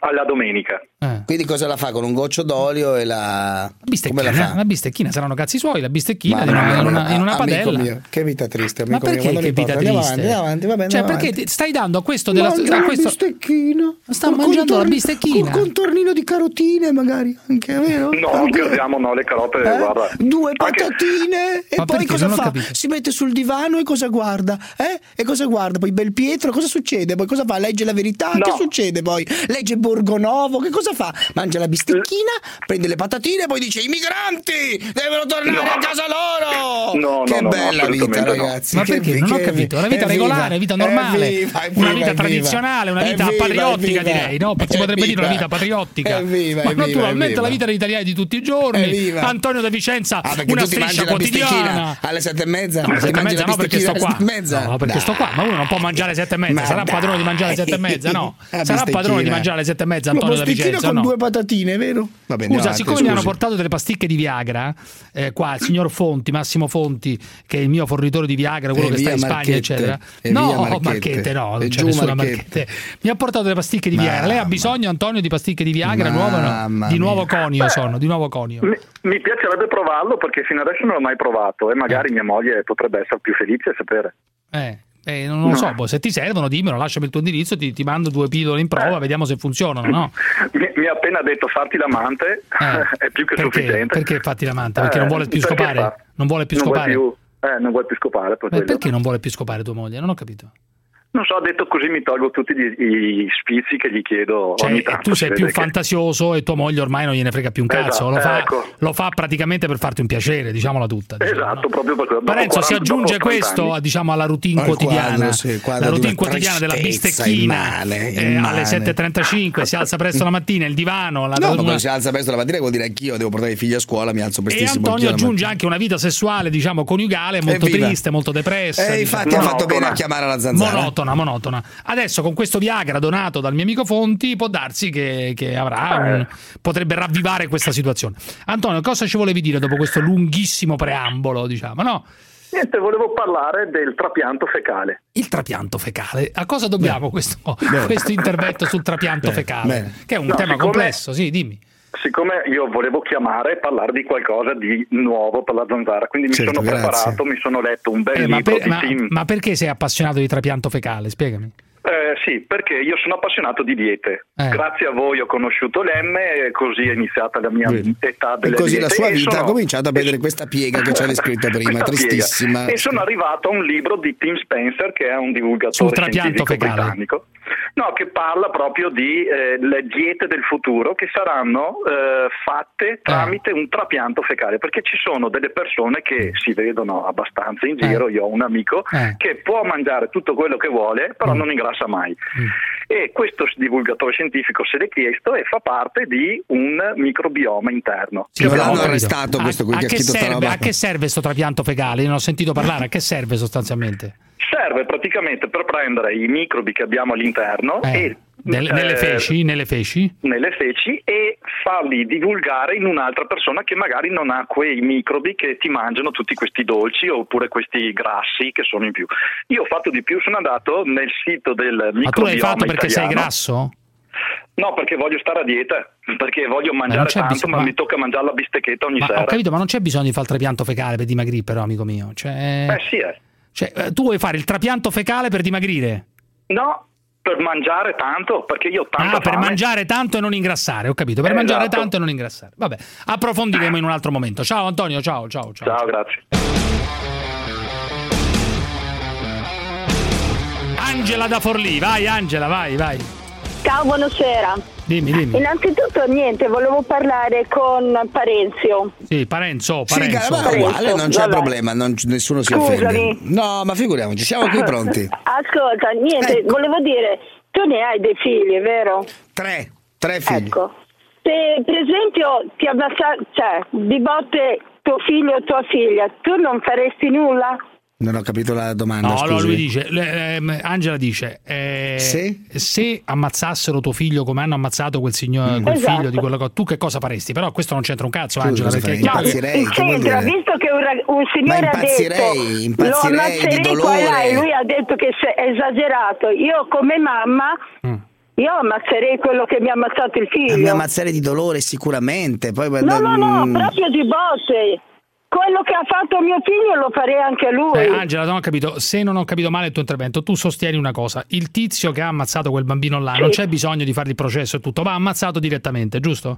[SPEAKER 40] alla domenica.
[SPEAKER 15] Quindi cosa la fa? Con un goccio d'olio e la... Come la
[SPEAKER 14] Bistecchina,
[SPEAKER 15] fa?
[SPEAKER 14] la bistecchina saranno cazzi suoi, la bistecchina
[SPEAKER 15] Ma
[SPEAKER 14] in una, in una- in una
[SPEAKER 15] amico
[SPEAKER 14] padella.
[SPEAKER 15] mio, che vita triste,
[SPEAKER 14] Ma
[SPEAKER 15] amico mio,
[SPEAKER 14] perché
[SPEAKER 15] quando
[SPEAKER 14] che vita triste?
[SPEAKER 15] avanti, andiamo avanti, va bene,
[SPEAKER 14] cioè, perché
[SPEAKER 15] avanti.
[SPEAKER 14] ti- stai dando a questo della
[SPEAKER 15] Mangia
[SPEAKER 14] a
[SPEAKER 15] la
[SPEAKER 14] questo-
[SPEAKER 15] bistecchina.
[SPEAKER 14] Sta mangiando la
[SPEAKER 15] contorno-
[SPEAKER 14] bistecchina.
[SPEAKER 15] Col contornino di carotine magari, anche, vero?
[SPEAKER 40] No,
[SPEAKER 15] Anche-
[SPEAKER 40] scherziamo, no, le carote,
[SPEAKER 15] Eh?
[SPEAKER 40] guarda.
[SPEAKER 15] Due patatine e
[SPEAKER 14] Ma
[SPEAKER 15] poi
[SPEAKER 14] perché?
[SPEAKER 15] cosa fa? Si mette sul divano e cosa guarda? Eh? E cosa guarda? Poi Belpietro, cosa succede? Poi cosa fa? Legge la verità?
[SPEAKER 40] No.
[SPEAKER 15] Che succede poi? Legge Borgonovo? Che cosa fa? Mangia la bistecchina, prende le patatine, poi dice i migranti devono tornare
[SPEAKER 40] No.
[SPEAKER 15] a casa loro.
[SPEAKER 40] No, no,
[SPEAKER 15] che
[SPEAKER 40] no, no,
[SPEAKER 15] bella vita, ragazzi.
[SPEAKER 14] Ma
[SPEAKER 15] che
[SPEAKER 14] perché?
[SPEAKER 15] vi-
[SPEAKER 14] Non ho
[SPEAKER 15] che
[SPEAKER 14] capito. Una vita regolare, una vita normale,
[SPEAKER 15] evviva,
[SPEAKER 14] una vita tradizionale, una vita
[SPEAKER 15] Evviva,
[SPEAKER 14] patriottica, direi, no? Si potrebbe dire una vita patriottica.
[SPEAKER 15] Evviva,
[SPEAKER 14] Ma naturalmente la vita degli italiani di tutti i giorni. Antonio da Vicenza,
[SPEAKER 15] Ah,
[SPEAKER 14] una striscia quotidiana.
[SPEAKER 15] alle sette e mezza?
[SPEAKER 14] No, alle sette e mezza no, perché sto qua.
[SPEAKER 15] e?
[SPEAKER 14] No, perché sto qua. Ma uno non può mangiare alle sette e mezza. Sarà padrone di mangiare alle sette e mezza, no? Sarà padrone di mangiare alle sette e mezza, Antonio da
[SPEAKER 15] bistecchina
[SPEAKER 14] Vicenza,
[SPEAKER 15] con
[SPEAKER 14] no?
[SPEAKER 15] due patatine, vero? Va bene,
[SPEAKER 14] Scusa,
[SPEAKER 15] avanti,
[SPEAKER 14] siccome mi hanno
[SPEAKER 15] scusi.
[SPEAKER 14] portato delle pasticche di Viagra, eh, qua il signor Fonti, Massimo Fonti, che è il mio fornitore di Viagra, quello
[SPEAKER 15] E
[SPEAKER 14] che sta in Spagna,
[SPEAKER 15] Marchette.
[SPEAKER 14] eccetera.
[SPEAKER 15] E
[SPEAKER 14] No,
[SPEAKER 15] via Marchette.
[SPEAKER 14] Marchette, no, non
[SPEAKER 15] E
[SPEAKER 14] c'è nessuna
[SPEAKER 15] Marchette.
[SPEAKER 14] Marchette. Mi ha portato delle pasticche di Viagra. Lei ha bisogno, Antonio, di pasticche di Viagra? Nuovo, no? Di nuovo conio
[SPEAKER 40] Beh,
[SPEAKER 14] sono, di nuovo conio.
[SPEAKER 40] Mi, mi piacerebbe provarlo perché fino adesso non l'ho mai provato e
[SPEAKER 14] Eh.
[SPEAKER 40] magari mia moglie potrebbe essere più felice a sapere.
[SPEAKER 14] Eh, eh, non lo so, boh, se ti servono dimmelo, lasciami il tuo indirizzo, ti, ti mando due pillole in prova, vediamo se funzionano, no?
[SPEAKER 40] Mi, mi ha appena detto farti l'amante, è più che
[SPEAKER 14] Eh. Perché?
[SPEAKER 40] sufficiente.
[SPEAKER 14] Perché fatti l'amante? Perché
[SPEAKER 40] Eh,
[SPEAKER 14] non vuole più
[SPEAKER 40] perché
[SPEAKER 14] scopare?
[SPEAKER 40] fa-
[SPEAKER 14] Non vuole più
[SPEAKER 40] non
[SPEAKER 14] scopare?
[SPEAKER 40] Vuole più, eh, non vuole più scopare.
[SPEAKER 14] perché non vuole più scopare tua moglie? Non ho capito.
[SPEAKER 40] Non so, detto così mi tolgo tutti gli, gli sfizi che gli chiedo
[SPEAKER 14] Cioè,
[SPEAKER 40] ogni tanto.
[SPEAKER 14] tu sei più
[SPEAKER 40] che-
[SPEAKER 14] fantasioso e tua moglie ormai non gliene frega più un cazzo.
[SPEAKER 40] Esatto,
[SPEAKER 14] lo, fa,
[SPEAKER 40] ecco.
[SPEAKER 14] lo fa praticamente per farti un piacere, diciamola tutta. diciamo,
[SPEAKER 40] Esatto,
[SPEAKER 14] no?
[SPEAKER 40] proprio per quello. Dopo
[SPEAKER 14] Parenzo si
[SPEAKER 40] 40
[SPEAKER 14] aggiunge
[SPEAKER 40] dopo 30
[SPEAKER 14] questo
[SPEAKER 40] anni.
[SPEAKER 14] diciamo, alla routine
[SPEAKER 15] Al
[SPEAKER 14] quotidiana,
[SPEAKER 15] quadro, sì, quadro
[SPEAKER 14] la routine quotidiana della bistecchina
[SPEAKER 15] immane,
[SPEAKER 14] eh,
[SPEAKER 15] immane.
[SPEAKER 14] alle 7.35, si alza presto la mattina, il divano, la
[SPEAKER 15] No, ma quando si alza presto la mattina vuol dire anch'io devo portare i figli a scuola, mi alzo
[SPEAKER 14] e
[SPEAKER 15] prestissimo.
[SPEAKER 14] Antonio
[SPEAKER 15] anch'io la
[SPEAKER 14] aggiunge anche una vita sessuale, diciamo, coniugale molto
[SPEAKER 15] Evviva.
[SPEAKER 14] triste, molto depressa.
[SPEAKER 15] Eh,
[SPEAKER 14] diciamo.
[SPEAKER 15] infatti ha fatto bene a chiamare la zanzara.
[SPEAKER 14] Monotona, monotona. Adesso con questo Viagra donato dal mio amico Fonti può darsi che, che avrà un- potrebbe ravvivare questa situazione. Antonio, cosa ci volevi dire dopo questo lunghissimo preambolo, diciamo, no?
[SPEAKER 40] Niente, volevo parlare del trapianto fecale.
[SPEAKER 14] Il trapianto fecale. A cosa dobbiamo questo, questo intervento sul trapianto fecale?
[SPEAKER 40] bene.
[SPEAKER 14] Che è un
[SPEAKER 40] No,
[SPEAKER 14] tema complesso, sì, dimmi.
[SPEAKER 40] Siccome io volevo chiamare e parlare di qualcosa di nuovo per la zanzara, quindi mi
[SPEAKER 14] Certo,
[SPEAKER 40] sono
[SPEAKER 14] grazie.
[SPEAKER 40] preparato, mi sono letto un bel
[SPEAKER 14] Eh, ma,
[SPEAKER 40] libro
[SPEAKER 14] per-
[SPEAKER 40] di
[SPEAKER 14] ma-
[SPEAKER 40] Tim.
[SPEAKER 14] ma perché sei appassionato di trapianto fecale? Spiegami.
[SPEAKER 40] Eh, sì, perché io sono appassionato di diete.
[SPEAKER 14] Eh.
[SPEAKER 40] Grazie a voi ho conosciuto l'M e così è iniziata la mia età
[SPEAKER 15] E
[SPEAKER 40] delle
[SPEAKER 15] così
[SPEAKER 40] diete.
[SPEAKER 15] la sua
[SPEAKER 40] E
[SPEAKER 15] vita
[SPEAKER 40] sono-
[SPEAKER 15] ha cominciato a vedere questa piega che ci ha descritto prima,
[SPEAKER 40] Questa piega.
[SPEAKER 15] tristissima.
[SPEAKER 40] E sono arrivato a un libro di Tim Spencer, che è un divulgatore scientifico
[SPEAKER 14] fecale.
[SPEAKER 40] britannico, no, che parla proprio di eh, le diete del futuro che saranno eh, fatte tramite un trapianto fecale, perché ci sono delle persone che si vedono abbastanza in giro, io ho un amico
[SPEAKER 14] Eh.
[SPEAKER 40] che può mangiare tutto quello che vuole, però non ingrassa mai. E questo divulgatore scientifico se l'è chiesto e fa parte di un microbioma interno.
[SPEAKER 15] Sì,
[SPEAKER 40] Che
[SPEAKER 15] l'hanno arrestato questo qui
[SPEAKER 14] a,
[SPEAKER 15] che ha
[SPEAKER 14] che serve, a che serve questo trapianto fecale? Io non ho sentito parlare. A che serve sostanzialmente?
[SPEAKER 40] Serve praticamente per prendere i microbi che abbiamo all'interno
[SPEAKER 14] Eh,
[SPEAKER 40] e
[SPEAKER 14] nelle, nelle
[SPEAKER 40] eh,
[SPEAKER 14] feci? Nelle feci?
[SPEAKER 40] nelle feci e farli divulgare in un'altra persona che magari non ha quei microbi che ti mangiano tutti questi dolci oppure questi grassi che sono in più. Io ho fatto di più, sono andato nel sito del microbioma
[SPEAKER 14] Ma tu l'hai fatto perché sei
[SPEAKER 40] italiano.
[SPEAKER 14] grasso?
[SPEAKER 40] No, perché voglio stare a dieta, perché voglio mangiare
[SPEAKER 14] c'è
[SPEAKER 40] tanto,
[SPEAKER 14] bisogno-
[SPEAKER 40] ma
[SPEAKER 14] ma-
[SPEAKER 40] mi tocca mangiare la bistecchetta ogni
[SPEAKER 14] Ma
[SPEAKER 40] sera.
[SPEAKER 14] ho capito, ma non c'è bisogno di fare il trapianto fecale per dimagrire, però, amico mio. Cioè,
[SPEAKER 40] Eh sì, eh.
[SPEAKER 14] cioè, eh, tu vuoi fare il trapianto fecale per dimagrire?
[SPEAKER 40] No, per mangiare tanto, perché io ho tanta
[SPEAKER 14] Ah, per
[SPEAKER 40] fame.
[SPEAKER 14] mangiare tanto e non ingrassare, ho capito. Per
[SPEAKER 40] Eh,
[SPEAKER 14] mangiare
[SPEAKER 40] esatto.
[SPEAKER 14] tanto e non ingrassare. Vabbè, approfondiremo in un altro momento. Ciao Antonio, ciao, ciao, ciao.
[SPEAKER 40] Ciao, grazie.
[SPEAKER 14] Angela da Forlì, vai Angela, vai, vai.
[SPEAKER 41] Ciao, buonasera.
[SPEAKER 14] Dimmi, dimmi.
[SPEAKER 41] Innanzitutto niente, volevo parlare con Parenzio.
[SPEAKER 14] Sì, Parenzo,
[SPEAKER 15] Sì,
[SPEAKER 14] Parenzo.
[SPEAKER 15] ma è uguale, non c'è
[SPEAKER 41] Vabbè.
[SPEAKER 15] problema, non- nessuno si
[SPEAKER 41] Scusami.
[SPEAKER 15] offende. No, ma figuriamoci, siamo qui pronti.
[SPEAKER 41] Ascolta, niente,
[SPEAKER 15] Ecco.
[SPEAKER 41] volevo dire, tu ne hai dei figli, vero?
[SPEAKER 15] Tre, tre figli.
[SPEAKER 41] Ecco. Se per esempio ti ammassa, cioè, di botte tuo figlio o tua figlia, tu non faresti nulla?
[SPEAKER 15] Non ho capito la domanda,
[SPEAKER 14] No,
[SPEAKER 15] scusi.
[SPEAKER 14] no, lui dice, le- ehm, Angela dice, eh,
[SPEAKER 15] Se?
[SPEAKER 14] se ammazzassero tuo figlio come hanno ammazzato quel, signor, quel
[SPEAKER 41] Esatto.
[SPEAKER 14] figlio di quello che tu che cosa faresti? Però questo non c'entra un cazzo,
[SPEAKER 15] Tu
[SPEAKER 14] Angela,
[SPEAKER 15] cosa
[SPEAKER 14] perché che-
[SPEAKER 15] Impazzirei, che vuol
[SPEAKER 41] C'entra,
[SPEAKER 15] dire?
[SPEAKER 41] visto che un, rag- un signore
[SPEAKER 15] Ma
[SPEAKER 41] ha
[SPEAKER 15] impazzirei,
[SPEAKER 41] detto
[SPEAKER 15] impazzirei
[SPEAKER 41] lo ammazzerei
[SPEAKER 15] di
[SPEAKER 41] qua e lui ha detto che è esagerato, io come mamma
[SPEAKER 14] Mm.
[SPEAKER 41] io ammazzerei quello che mi ha ammazzato il
[SPEAKER 15] Mi
[SPEAKER 41] figlio.
[SPEAKER 15] ammazzare di dolore sicuramente. Poi,
[SPEAKER 41] No, no, no,
[SPEAKER 15] Mm,
[SPEAKER 41] proprio di botte. Quello che ha fatto mio figlio lo farei anche lui.
[SPEAKER 14] Eh, Angela, non ho capito, se non ho capito male il tuo intervento, tu sostieni una cosa, il tizio che ha ammazzato quel bambino là, non c'è bisogno di fargli il processo e tutto, va ammazzato direttamente, giusto?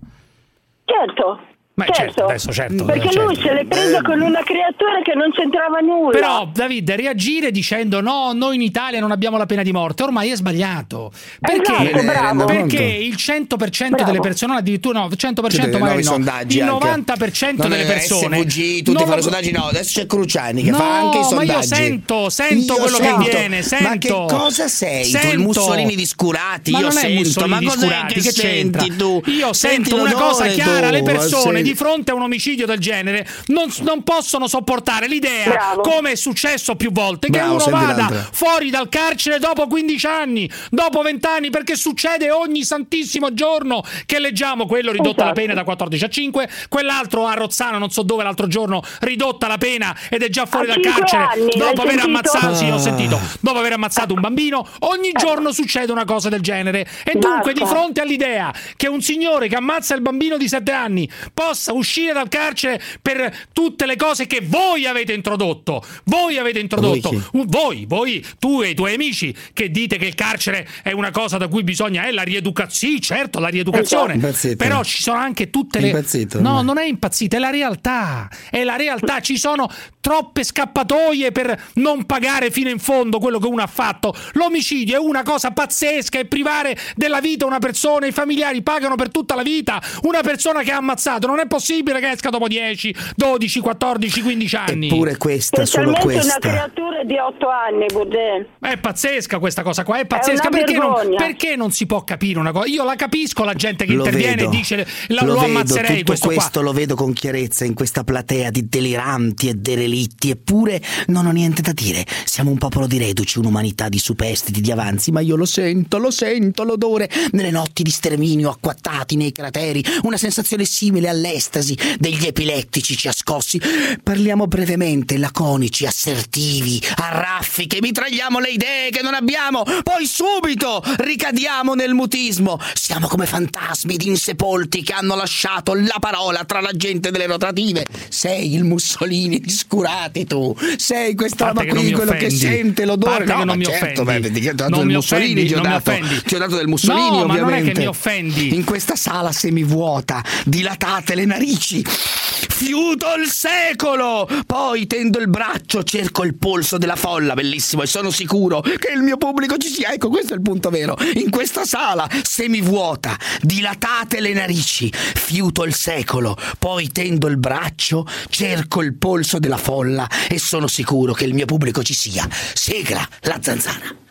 [SPEAKER 41] Certo.
[SPEAKER 14] Ma certo, adesso certo.
[SPEAKER 41] Perché
[SPEAKER 14] certo.
[SPEAKER 41] lui se l'è preso con una creatura che non c'entrava nulla.
[SPEAKER 14] Però, Davide, reagire dicendo no, noi in Italia non abbiamo la pena di morte, ormai è sbagliato. Perché?
[SPEAKER 41] Esatto, bravo.
[SPEAKER 14] Perché il 100% delle persone, addirittura no, 100%
[SPEAKER 15] Sì, dei
[SPEAKER 14] magari no, il
[SPEAKER 15] anche.
[SPEAKER 14] 90%
[SPEAKER 15] Non
[SPEAKER 14] delle persone
[SPEAKER 15] SVG, tutti fanno
[SPEAKER 14] lo-
[SPEAKER 15] sondaggi, no, adesso c'è Cruciani che
[SPEAKER 14] No,
[SPEAKER 15] fa anche i
[SPEAKER 14] ma
[SPEAKER 15] sondaggi.
[SPEAKER 14] io sento, sento
[SPEAKER 15] Io
[SPEAKER 14] quello che
[SPEAKER 15] sento.
[SPEAKER 14] avviene,
[SPEAKER 15] Ma
[SPEAKER 14] sento.
[SPEAKER 15] che cosa sei? Tu il
[SPEAKER 14] Sento.
[SPEAKER 15] Mussolini di Scurati,
[SPEAKER 14] Ma
[SPEAKER 15] io
[SPEAKER 14] non è
[SPEAKER 15] sento.
[SPEAKER 14] Mussolini
[SPEAKER 15] ma
[SPEAKER 14] di
[SPEAKER 15] cos'è
[SPEAKER 14] Scurati, che c'entra?
[SPEAKER 15] senti tu?
[SPEAKER 14] Io
[SPEAKER 15] Senti
[SPEAKER 14] sento una cosa chiara, le
[SPEAKER 15] ma
[SPEAKER 14] persone di fronte a un omicidio del genere non, non possono sopportare l'idea,
[SPEAKER 41] Bravo.
[SPEAKER 14] come è successo più volte, che
[SPEAKER 15] Bravo,
[SPEAKER 14] uno
[SPEAKER 15] senti
[SPEAKER 14] vada fuori dal carcere dopo 15 anni, dopo 20 anni, perché succede ogni santissimo giorno che leggiamo quello ridotta la
[SPEAKER 41] Esatto.
[SPEAKER 14] pena da 14 a 5, quell'altro a Rozzano, non so dove l'altro giorno, ridotta la pena ed è già fuori
[SPEAKER 41] A
[SPEAKER 14] dal carcere
[SPEAKER 41] anni,
[SPEAKER 14] dopo aver
[SPEAKER 41] sentito?
[SPEAKER 14] ammazzato, sì, ho
[SPEAKER 15] Ah.
[SPEAKER 14] sentito, dopo aver ammazzato un bambino, ogni giorno succede una cosa del genere. E dunque, di
[SPEAKER 41] Basta.
[SPEAKER 14] fronte all'idea che un signore che ammazza il bambino di 7 anni possa uscire dal carcere per tutte le cose che voi avete introdotto, voi avete introdotto,
[SPEAKER 15] Voi
[SPEAKER 14] voi, voi, tu e i tuoi amici che dite che il carcere è una cosa da cui bisogna, è la rieducazione, sì, certo, la rieducazione,
[SPEAKER 15] Impazzito.
[SPEAKER 14] però ci sono anche tutte le...
[SPEAKER 15] Impazzito,
[SPEAKER 14] no,
[SPEAKER 15] ormai.
[SPEAKER 14] non è impazzito, è la realtà, è la realtà, ci sono troppe scappatoie per non pagare fino in fondo quello che uno ha fatto. L'omicidio è una cosa pazzesca e privare della vita una persona, i familiari pagano per tutta la vita una persona che ha ammazzato, non è possibile che esca dopo 10, 12, 14, 15 anni.
[SPEAKER 15] Eppure questa, solo
[SPEAKER 41] Specialmente una
[SPEAKER 15] questa.
[SPEAKER 41] creatura di 8 anni, Boudin.
[SPEAKER 14] È pazzesca questa cosa qua, è pazzesca.
[SPEAKER 41] una
[SPEAKER 14] perché, non, perché non si può capire una cosa? Io la capisco la gente che
[SPEAKER 15] Lo
[SPEAKER 14] interviene
[SPEAKER 15] vedo,
[SPEAKER 14] e dice la-
[SPEAKER 15] lo
[SPEAKER 14] lo,
[SPEAKER 15] vedo,
[SPEAKER 14] ammazzerei
[SPEAKER 15] tutto
[SPEAKER 14] questo,
[SPEAKER 15] questo
[SPEAKER 14] qua.
[SPEAKER 15] lo vedo con chiarezza in questa platea di deliranti e derelitti eppure non ho niente da dire siamo un popolo di reduci un'umanità di superstiti di avanzi ma io lo sento lo sento l'odore nelle notti di sterminio acquattati nei crateri una sensazione simile all'estasi degli epilettici ci ha scossi. Parliamo brevemente laconici assertivi a raffiche mitragliamo le idee che non abbiamo. Poi subito ricadiamo nel mutismo. Siamo come fantasmi di insepolti che hanno lasciato la parola tra la gente delle rotative. Sei il Mussolini di scurati tu. Sei questa roba
[SPEAKER 14] che
[SPEAKER 15] qui
[SPEAKER 14] mi
[SPEAKER 15] quello che sente l'odore.
[SPEAKER 14] Parte
[SPEAKER 15] no
[SPEAKER 14] che non mi
[SPEAKER 15] certo
[SPEAKER 14] offendi.
[SPEAKER 15] beh, ti ho dato
[SPEAKER 14] Non
[SPEAKER 15] del Mussolini ti ho dato, ti ho dato del Mussolini
[SPEAKER 14] No, ma non è che
[SPEAKER 15] ovviamente.
[SPEAKER 14] mi offendi.
[SPEAKER 15] in questa sala semivuota dilatate le narici. Fiuto il secolo! Poi tendo il braccio cerco il polso della folla bellissimo e sono sicuro che il mio pubblico ci sia. Ecco questo è il punto vero. In questa sala semivuota dilatate le narici. Fiuto il secolo poi tendo il braccio cerco il polso della folla e sono sicuro che il mio pubblico ci sia. Sigla la zanzara.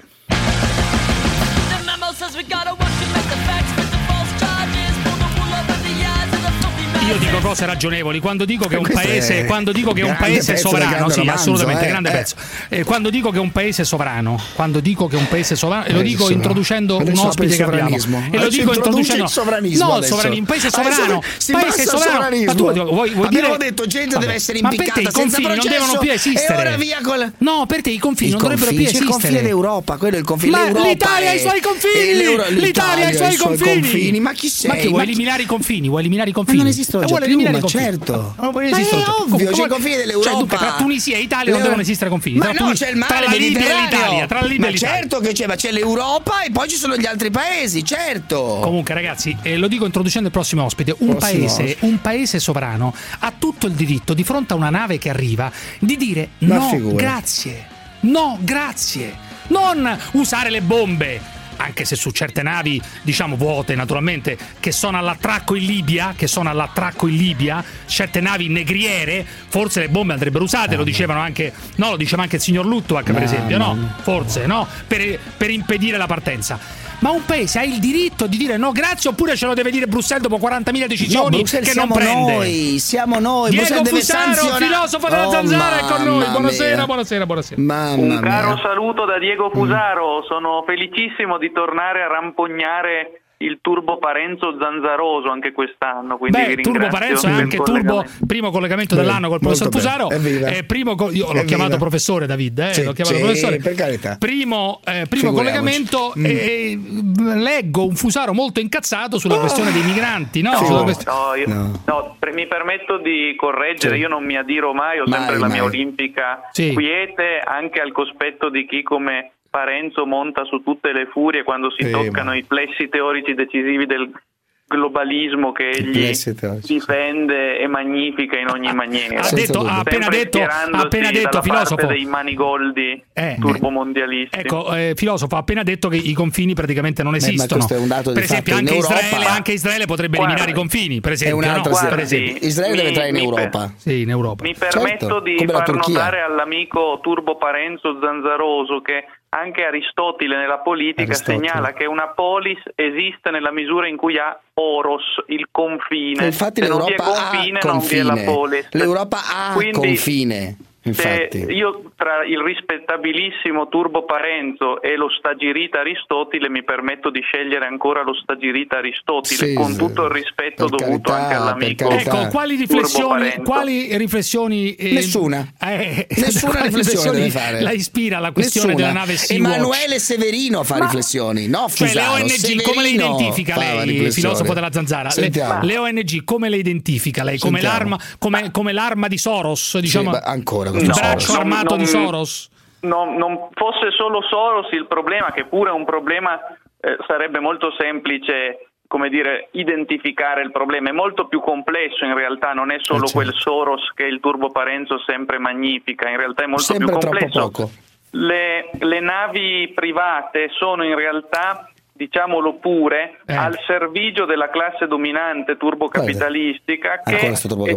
[SPEAKER 42] The
[SPEAKER 14] Io dico cose ragionevoli quando dico che un
[SPEAKER 15] Questo
[SPEAKER 14] paese,
[SPEAKER 15] è
[SPEAKER 14] quando dico che un paese è sovrano,
[SPEAKER 15] grande
[SPEAKER 14] sì,
[SPEAKER 15] romanzo,
[SPEAKER 14] assolutamente,
[SPEAKER 15] eh,
[SPEAKER 14] grande
[SPEAKER 15] eh.
[SPEAKER 14] pezzo. Eh, quando dico che un paese è sovrano, quando dico che un paese è sovrano, e lo
[SPEAKER 15] Eh,
[SPEAKER 14] dico
[SPEAKER 15] sovrano.
[SPEAKER 14] introducendo
[SPEAKER 15] Adesso
[SPEAKER 14] un ospite che abbiamo.
[SPEAKER 15] sovranismo.
[SPEAKER 14] E lo dico
[SPEAKER 15] introduce
[SPEAKER 14] introducendo
[SPEAKER 15] il sovranismo
[SPEAKER 14] No,
[SPEAKER 15] adesso.
[SPEAKER 14] sovrani- un paese sovrano,
[SPEAKER 15] passa
[SPEAKER 14] paese sovrano. Ma
[SPEAKER 15] sovranismo.
[SPEAKER 14] tu vuoi, vuoi
[SPEAKER 15] Abbiamo
[SPEAKER 14] dire
[SPEAKER 15] detto gente
[SPEAKER 14] Vabbè,
[SPEAKER 15] deve essere
[SPEAKER 14] ma per te
[SPEAKER 15] impiccata
[SPEAKER 14] i
[SPEAKER 15] senza
[SPEAKER 14] confini non devono più esistere.
[SPEAKER 15] e ora via col
[SPEAKER 14] No, per te i confini non dovrebbero più
[SPEAKER 15] c'è il confine
[SPEAKER 14] esistere.
[SPEAKER 15] d'Europa, quello è il confine
[SPEAKER 14] Ma
[SPEAKER 15] l'Europa
[SPEAKER 14] l'Italia ha i suoi confini! L'Italia ha i suoi confini!
[SPEAKER 15] Ma chi sei?
[SPEAKER 14] Ma che vuoi
[SPEAKER 15] Ma
[SPEAKER 14] eliminare i confini? Vuoi eliminare i confini?
[SPEAKER 15] Ma non esistono
[SPEAKER 14] Eh,
[SPEAKER 15] già
[SPEAKER 14] vuole
[SPEAKER 15] più,
[SPEAKER 14] eliminare
[SPEAKER 15] ma
[SPEAKER 14] i confini.
[SPEAKER 15] certo.
[SPEAKER 14] Ma non
[SPEAKER 15] Ma
[SPEAKER 14] esistere
[SPEAKER 15] è
[SPEAKER 14] già.
[SPEAKER 15] ovvio, i confini dell'Europa.
[SPEAKER 14] Cioè, dunque, tra Tunisia e Italia non devono esistere confini.
[SPEAKER 15] Ma no, c'è il mare
[SPEAKER 14] tra la Libia e l'Italia. Tra Libia
[SPEAKER 15] Ma
[SPEAKER 14] e l'Italia.
[SPEAKER 15] certo che c'è, ma c'è l'Europa e poi ci sono gli altri paesi, certo.
[SPEAKER 14] Comunque, ragazzi, eh, lo dico introducendo il prossimo ospite. Un
[SPEAKER 15] Prossimo
[SPEAKER 14] paese,
[SPEAKER 15] ospite.
[SPEAKER 14] un paese sovrano ha tutto il diritto di fronte a una nave che arriva di dire
[SPEAKER 15] Ma
[SPEAKER 14] no,
[SPEAKER 15] figura.
[SPEAKER 14] grazie. No, grazie. Non usare le bombe. Anche se su certe navi, diciamo vuote naturalmente, che sono all'attracco in Libia, che sono all'attracco in Libia, certe navi negriere, forse le bombe andrebbero usate, lo dicevano anche, no, lo diceva anche il signor Luttwak per
[SPEAKER 15] Mamma
[SPEAKER 14] esempio, no?
[SPEAKER 15] mia.
[SPEAKER 14] Forse, no? Per, per impedire la partenza. Ma un paese ha il diritto di dire no grazie oppure ce lo deve dire Bruxelles dopo 40.000
[SPEAKER 15] No,
[SPEAKER 14] decisioni
[SPEAKER 15] Bruxelles
[SPEAKER 14] che non
[SPEAKER 15] siamo
[SPEAKER 14] prende.
[SPEAKER 15] noi, siamo noi.
[SPEAKER 14] Diego
[SPEAKER 15] Bruxelles deve
[SPEAKER 14] Fusaro,
[SPEAKER 15] sanzionare-
[SPEAKER 14] filosofo della
[SPEAKER 15] Oh,
[SPEAKER 14] zanzara è con noi. Buonasera,
[SPEAKER 15] mia.
[SPEAKER 14] buonasera, buonasera.
[SPEAKER 15] Mamma
[SPEAKER 40] Un caro
[SPEAKER 15] mia.
[SPEAKER 40] saluto da Diego Fusaro, sono felicissimo di tornare a rampognare il Turbo Parenzo Zanzaroso anche quest'anno.
[SPEAKER 14] Beh, Turbo Parenzo è anche Turbo, primo collegamento
[SPEAKER 15] Bene,
[SPEAKER 14] dell'anno col professor Fusaro.
[SPEAKER 15] bene.
[SPEAKER 14] Eh, primo co- io l'ho chiamato professore David, eh,
[SPEAKER 15] Sì,
[SPEAKER 14] l'ho chiamato
[SPEAKER 15] sì,
[SPEAKER 14] professore.
[SPEAKER 15] per carità.
[SPEAKER 14] Primo, eh, primo collegamento
[SPEAKER 15] Mm.
[SPEAKER 14] e e leggo un Fusaro molto incazzato sulla questione dei migranti, no?
[SPEAKER 40] No,
[SPEAKER 14] Sulla quest-
[SPEAKER 40] no, io-
[SPEAKER 15] No.
[SPEAKER 40] no, pre- mi permetto di correggere,
[SPEAKER 15] Sì.
[SPEAKER 40] io non mi adiro mai, ho
[SPEAKER 15] Mai,
[SPEAKER 40] sempre la mia
[SPEAKER 15] mai.
[SPEAKER 40] olimpica
[SPEAKER 14] Sì.
[SPEAKER 40] quiete anche al cospetto di chi come Parenzo monta su tutte le furie quando si
[SPEAKER 15] Sì,
[SPEAKER 40] toccano
[SPEAKER 15] ma-
[SPEAKER 40] i plessi teorici decisivi del,
[SPEAKER 43] globalismo che egli difende e magnifica in ogni maniera.
[SPEAKER 14] Ha detto- ha appena detto- ha appena detto, filosofo.
[SPEAKER 43] dei manigoldi
[SPEAKER 14] Eh,
[SPEAKER 43] turbomondialisti.
[SPEAKER 14] Ecco, eh, filosofo ha appena detto che i confini praticamente non esistono.
[SPEAKER 15] questo è un dato di
[SPEAKER 14] per esempio, anche Israele, anche Israele potrebbe
[SPEAKER 43] Guarda,
[SPEAKER 14] eliminare i confini, per
[SPEAKER 15] È
[SPEAKER 14] esempio.
[SPEAKER 15] un'altra
[SPEAKER 14] no?
[SPEAKER 15] storia.
[SPEAKER 14] Per esempio.
[SPEAKER 15] Israele deve entrare in Europa.
[SPEAKER 14] Sì, in Europa.
[SPEAKER 43] Mi permetto
[SPEAKER 15] Certo,
[SPEAKER 43] di far notare all'amico Turbo Parenzo Zanzaroso che anche Aristotele nella politica
[SPEAKER 15] Aristotele.
[SPEAKER 43] segnala che una polis esiste nella misura in cui ha oros, il confine.
[SPEAKER 15] E infatti
[SPEAKER 43] Se non vi è
[SPEAKER 15] l'Europa ha
[SPEAKER 43] confine, non vi è la
[SPEAKER 15] confine.
[SPEAKER 43] polis.
[SPEAKER 15] L'Europa ha
[SPEAKER 43] Quindi,
[SPEAKER 15] confine.
[SPEAKER 43] Se
[SPEAKER 15] Infatti.
[SPEAKER 43] io tra il rispettabilissimo Turbo Parenzo e lo stagirita Aristotele mi permetto di scegliere ancora lo stagirita Aristotele
[SPEAKER 15] Sì,
[SPEAKER 43] con tutto il rispetto dovuto
[SPEAKER 15] carità,
[SPEAKER 43] anche all'amico.
[SPEAKER 14] Ecco, quali riflessioni, quali riflessioni eh,
[SPEAKER 15] Nessuna.
[SPEAKER 14] eh,
[SPEAKER 15] Nessuna riflessione
[SPEAKER 14] la ispira la questione
[SPEAKER 15] Nessuna.
[SPEAKER 14] della nave Sea-Watch?
[SPEAKER 15] Emanuele Severino fa
[SPEAKER 14] Ma-
[SPEAKER 15] riflessioni, no
[SPEAKER 14] Cioè, le
[SPEAKER 15] Fusaro.
[SPEAKER 14] ONG come le
[SPEAKER 15] Severino
[SPEAKER 14] identifica lei, filosofo della zanzara? Le, le ONG come le identifica lei? Come l'arma, come, come l'arma di Soros, diciamo?
[SPEAKER 15] Sì, ancora questo
[SPEAKER 14] braccio
[SPEAKER 15] Soros.
[SPEAKER 14] armato
[SPEAKER 43] Non-
[SPEAKER 14] di Soros?
[SPEAKER 43] non, non fosse solo Soros il problema, che pure è un problema, eh, sarebbe molto semplice come dire, identificare il problema, è molto più complesso in realtà, non è solo
[SPEAKER 15] Eh, certo.
[SPEAKER 43] quel Soros che il Turbo Parenzo sempre magnifica, in realtà è molto
[SPEAKER 15] Sempre
[SPEAKER 43] più complesso. Le, le navi private sono in realtà, diciamolo pure,
[SPEAKER 14] Eh.
[SPEAKER 43] al servigio della classe dominante turbocapitalistica
[SPEAKER 15] Ancora
[SPEAKER 43] che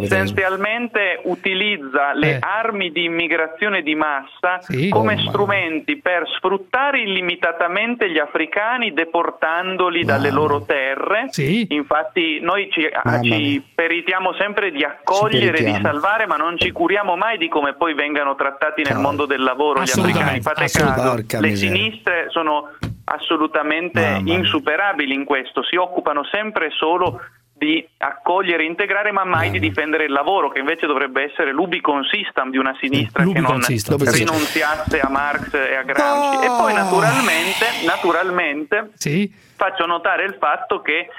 [SPEAKER 43] essenzialmente utilizza le
[SPEAKER 14] Eh.
[SPEAKER 43] armi di immigrazione di massa
[SPEAKER 14] Sì.
[SPEAKER 43] come
[SPEAKER 15] Oh,
[SPEAKER 43] strumenti per sfruttare illimitatamente gli africani deportandoli dalle loro terre.
[SPEAKER 14] Sì.
[SPEAKER 43] Infatti noi ci, ah, ci peritiamo sempre di accogliere, di salvare, ma non ci curiamo mai di come poi vengano trattati nel
[SPEAKER 15] Cavolo.
[SPEAKER 43] mondo del lavoro gli africani. Fate caso, le sinistre sono assolutamente insuperabili in questo, si occupano sempre e solo di accogliere, integrare, ma mai di difendere il lavoro, che invece dovrebbe essere l'ubicon system di una sinistra
[SPEAKER 14] Sì,
[SPEAKER 43] che non
[SPEAKER 15] si-
[SPEAKER 43] rinunziasse a Marx e a Gramsci. E poi naturalmente, naturalmente
[SPEAKER 14] Sì.
[SPEAKER 43] faccio notare il fatto che